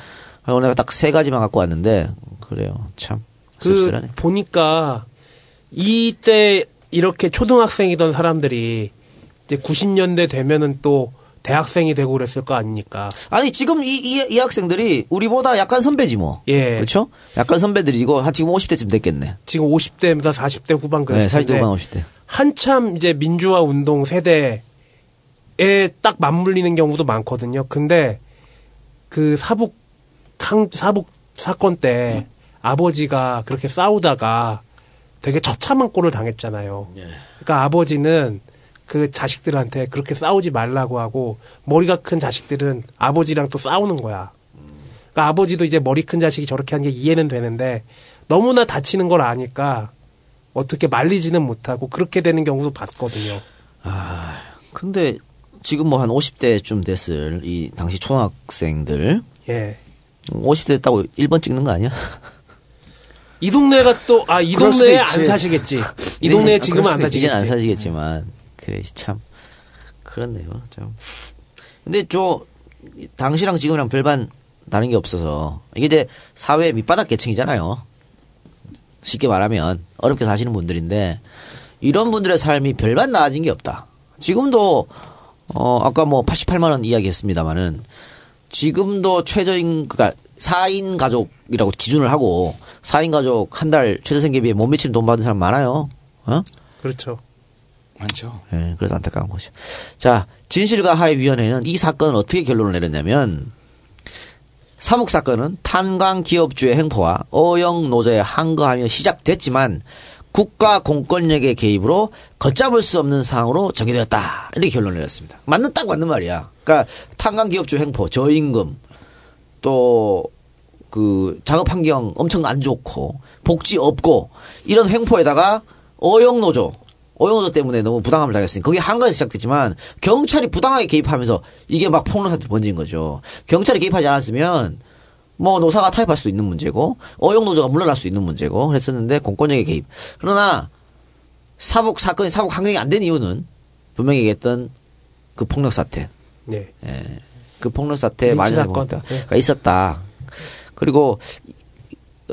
오늘 내가 딱 세 가지만 갖고 왔는데 그래요. 참그 씁쓸하네. 보니까 이때 이렇게 초등학생이던 사람들이 이제 90년대 되면은 또 대학생이 되고 그랬을 거 아닙니까? 아니 지금 이, 이, 이 학생들이 우리보다 약간 선배지 뭐. 예. 그렇죠? 약간 선배들이고 한 지금 50대쯤 됐겠네. 지금 50대입니다. 40대 후반 그랬을 네, 40대 텐데 후반 50대. 한참 이제 민주화 운동 세대에 딱 맞물리는 경우도 많거든요. 근데 그 사북 항, 사북 사건 때 아버지가 그렇게 싸우다가 되게 처참한 꼴을 당했잖아요. 그러니까 아버지는 그 자식들한테 그렇게 싸우지 말라고 하고 머리가 큰 자식들은 아버지랑 또 싸우는 거야. 그러니까 아버지도 이제 머리 큰 자식이 저렇게 하는 게 이해는 되는데 너무나 다치는 걸 아니까 어떻게 말리지는 못하고 그렇게 되는 경우도 봤거든요. 근데 지금 뭐 한 50대쯤 됐을 이 당시 초등학생들 예. 50대 됐다고 1번 찍는 거 아니야? 이 동네가 또 아 이 동네에. 안 사시겠지. 이 네, 동네에 지금은 안. 이제는 안 사시겠지. 사시겠지만 그래 참 그렇네요. 참. 근데 저 당시랑 지금이랑 별반 다른 게 없어서 이게 이제 사회 밑바닥 계층이잖아요. 쉽게 말하면 어렵게 사시는 분들인데 이런 분들의 삶이 별반 나아진 게 없다. 지금도 어 아까 뭐 88만 원 이야기 했습니다마는 지금도 최저임 그러니까 4인 가족이라고 기준을 하고 4인 가족 한 달 최저 생계비에 못 미치는 돈 받은 사람 많아요. 어? 그렇죠. 많죠. 예, 그래서 안타까운 거죠. 자, 진실과 하해 위원회는 이 사건을 어떻게 결론을 내렸냐면 사북 사건은 탄광 기업주의 행포와 어영 노조의 항거하며 시작됐지만 국가 공권력의 개입으로 걷잡을 수 없는 상황으로 전개되었다. 이렇게 결론을 내렸습니다. 맞는 딱 맞는 말이야. 그러니까 탄광 기업주 행포, 저임금, 또 그 작업 환경 엄청 안 좋고 복지 없고 이런 횡포에다가 어영 노조 어영 노조 때문에 너무 부당함을 당했으니 그게 한 가지 시작됐지만 경찰이 부당하게 개입하면서 이게 막 폭로 사태 번진 거죠. 경찰이 개입하지 않았으면 뭐 노사가 타협할 수도 있는 문제고 어용 노조가 물러날 수 있는 문제고 그랬었는데 공권력의 개입. 그러나 사북 사건이 사북 항쟁이 안 된 이유는 분명히 얘기했던 그 폭력 사태. 네. 예. 그 폭력 사태 많이 사건. 네. 가 있었다. 그리고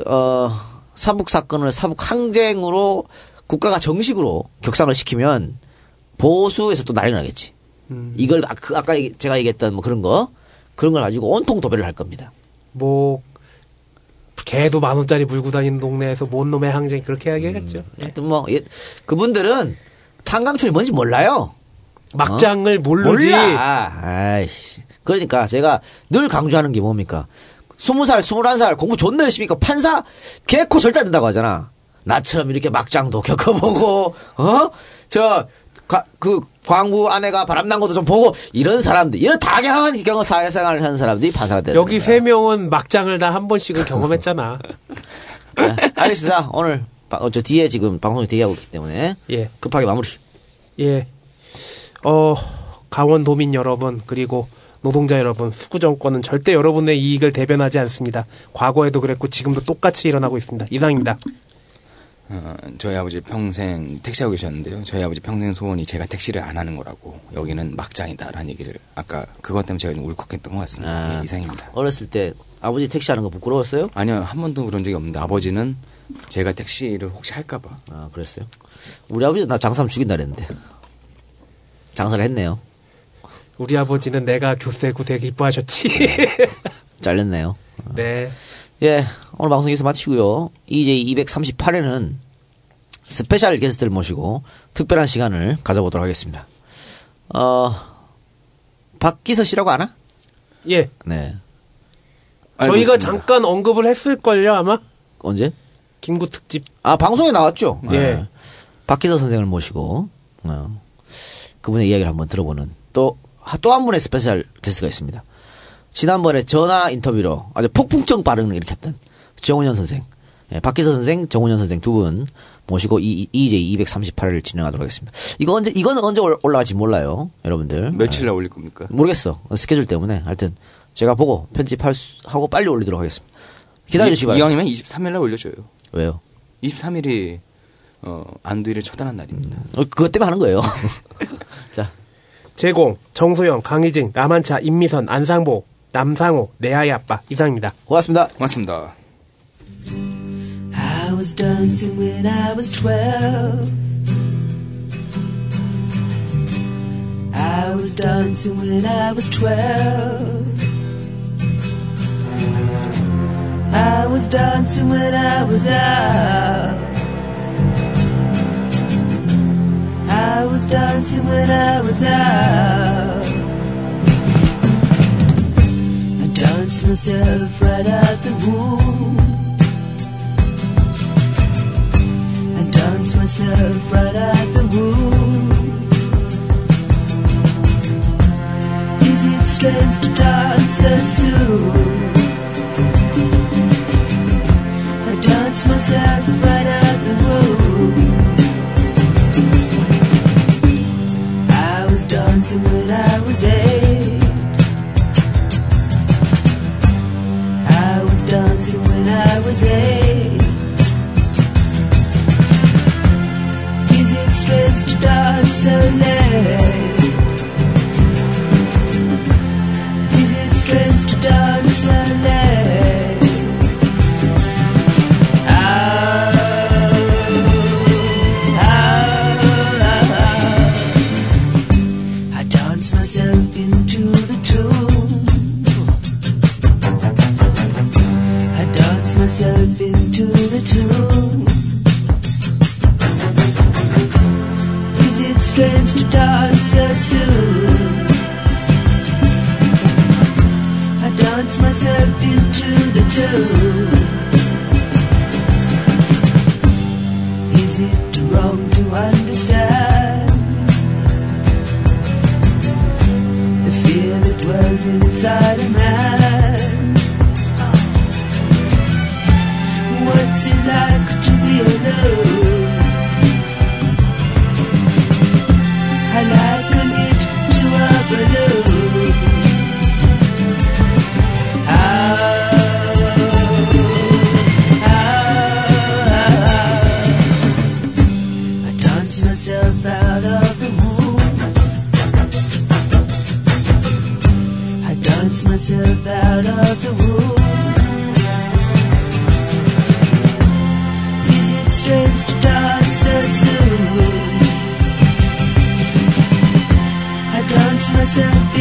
어 사북 사건을 사북 항쟁으로 국가가 정식으로 격상을 시키면 보수에서 또 난리 나겠지. 음. 이걸 아- 그 아까 제가 얘기했던 뭐 그런 거 그런 걸 가지고 온통 도배를 할 겁니다. 뭐 개도 만 원짜리 물고 다니는 동네에서 뭔 놈의 항쟁 그렇게 이야기하겠죠. 하여튼 뭐 예, 그분들은 탄강출이 뭔지 몰라요. 막장을 모르지. 몰라. 아이씨. 그러니까 제가 늘 강조하는 게 뭡니까? 20살, 21살 공부 존나 열심히 하니까 판사 개코 절대 안 된다고 하잖아. 나처럼 이렇게 막장도 겪어보고, 어? 저, 가- 그, 광부 아내가 바람난 것도 좀 보고, 이런 사람들, 이런 다양한 경험 사회생활을 하는 사람들이 판사가 되는 여기 세 명은 막장을 다 한 번씩은 경험했잖아. 거야. 알겠습니다. 오늘, 바- 어, 저 뒤에 지금 방송이 대기하고 있기 때문에, 예. 급하게 마무리. 예. 어, 강원도민 여러분, 그리고 노동자 여러분, 수구 정권은 절대 여러분의 이익을 대변하지 않습니다. 과거에도 그랬고 지금도 똑같이 일어나고 있습니다. 이상입니다. 어, 저희 아버지 평생 택시하고 계셨는데요. 저희 아버지 평생 소원이 제가 택시를 안 하는 거라고 여기는 막장이다라는 얘기를 아까 그것 때문에 제가 좀 울컥했던 것 같습니다. 아. 예, 이상입니다. 어렸을 때 아버지 택시 하는 거 부끄러웠어요? 아니요 한 번도 그런 적이 없는데 아버지는 제가 택시를 혹시 할까봐 아, 그랬어요? 우리 아버지 나 장사하면 죽인다 그랬는데. 장사를 했네요. 우리 아버지는 내가 교세고 되게 기뻐하셨지. 잘렸네요. 네. 예, 오늘 방송 여기서 마치고요. 이이제이 238회는 special 게스트를 모시고 특별한 시간을 가져보도록 하겠습니다. 어, 박기서 씨라고 아나? 예. 네. 저희가 있습니다. 잠깐 언급을 했을걸요, 아마? 언제? 김구 특집. 아, 방송에 나왔죠? 예. 네. 박기서 선생을 모시고, 어, 그분의 이야기를 한번 들어보는 또, 또 한 분의 special guest가 있습니다. 지난번에 전화 인터뷰로 아주 폭풍적 반응을 일으켰던 정운현 선생, 예, 박기서 선생, 정운현 선생 두 분 모시고 이, 이, 이제이 238을 진행하도록 하겠습니다. 이거 언제, 이거는 언제 올- 올라갈지 몰라요. 여러분들. 며칠 날 올릴 겁니까? 모르겠어. 스케줄 때문에. 하여튼, 제가 보고 편집할 수, 하고 빨리 올리도록 하겠습니다. 기다려 주시기 이- 바랍니다. 이왕이면 23일 날 올려줘요. 왜요? 23일이 어, 안두희를 처단한 날입니다. 어, 그것 때문에 하는 거예요. 자, 제공, 정소영, 강희진, 남한차, 임미선, 안상보, 남상호, 내 아이 아빠. 이상입니다. 고맙습니다. 고맙습니다. I was dancing when I was twelve. I was dancing when I was twelve. I was dancing when I was out. I was dancing when I was out. I danced myself right out the womb. I danced myself right out the womb. Is it strange to dance so soon? I danced myself right dancing when I was eight. I was dancing when I was eight. Is it strange to dance so late? Is it strange to dance so late? Into the. Is it strange to dance so soon? I dance myself into the tune.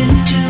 Into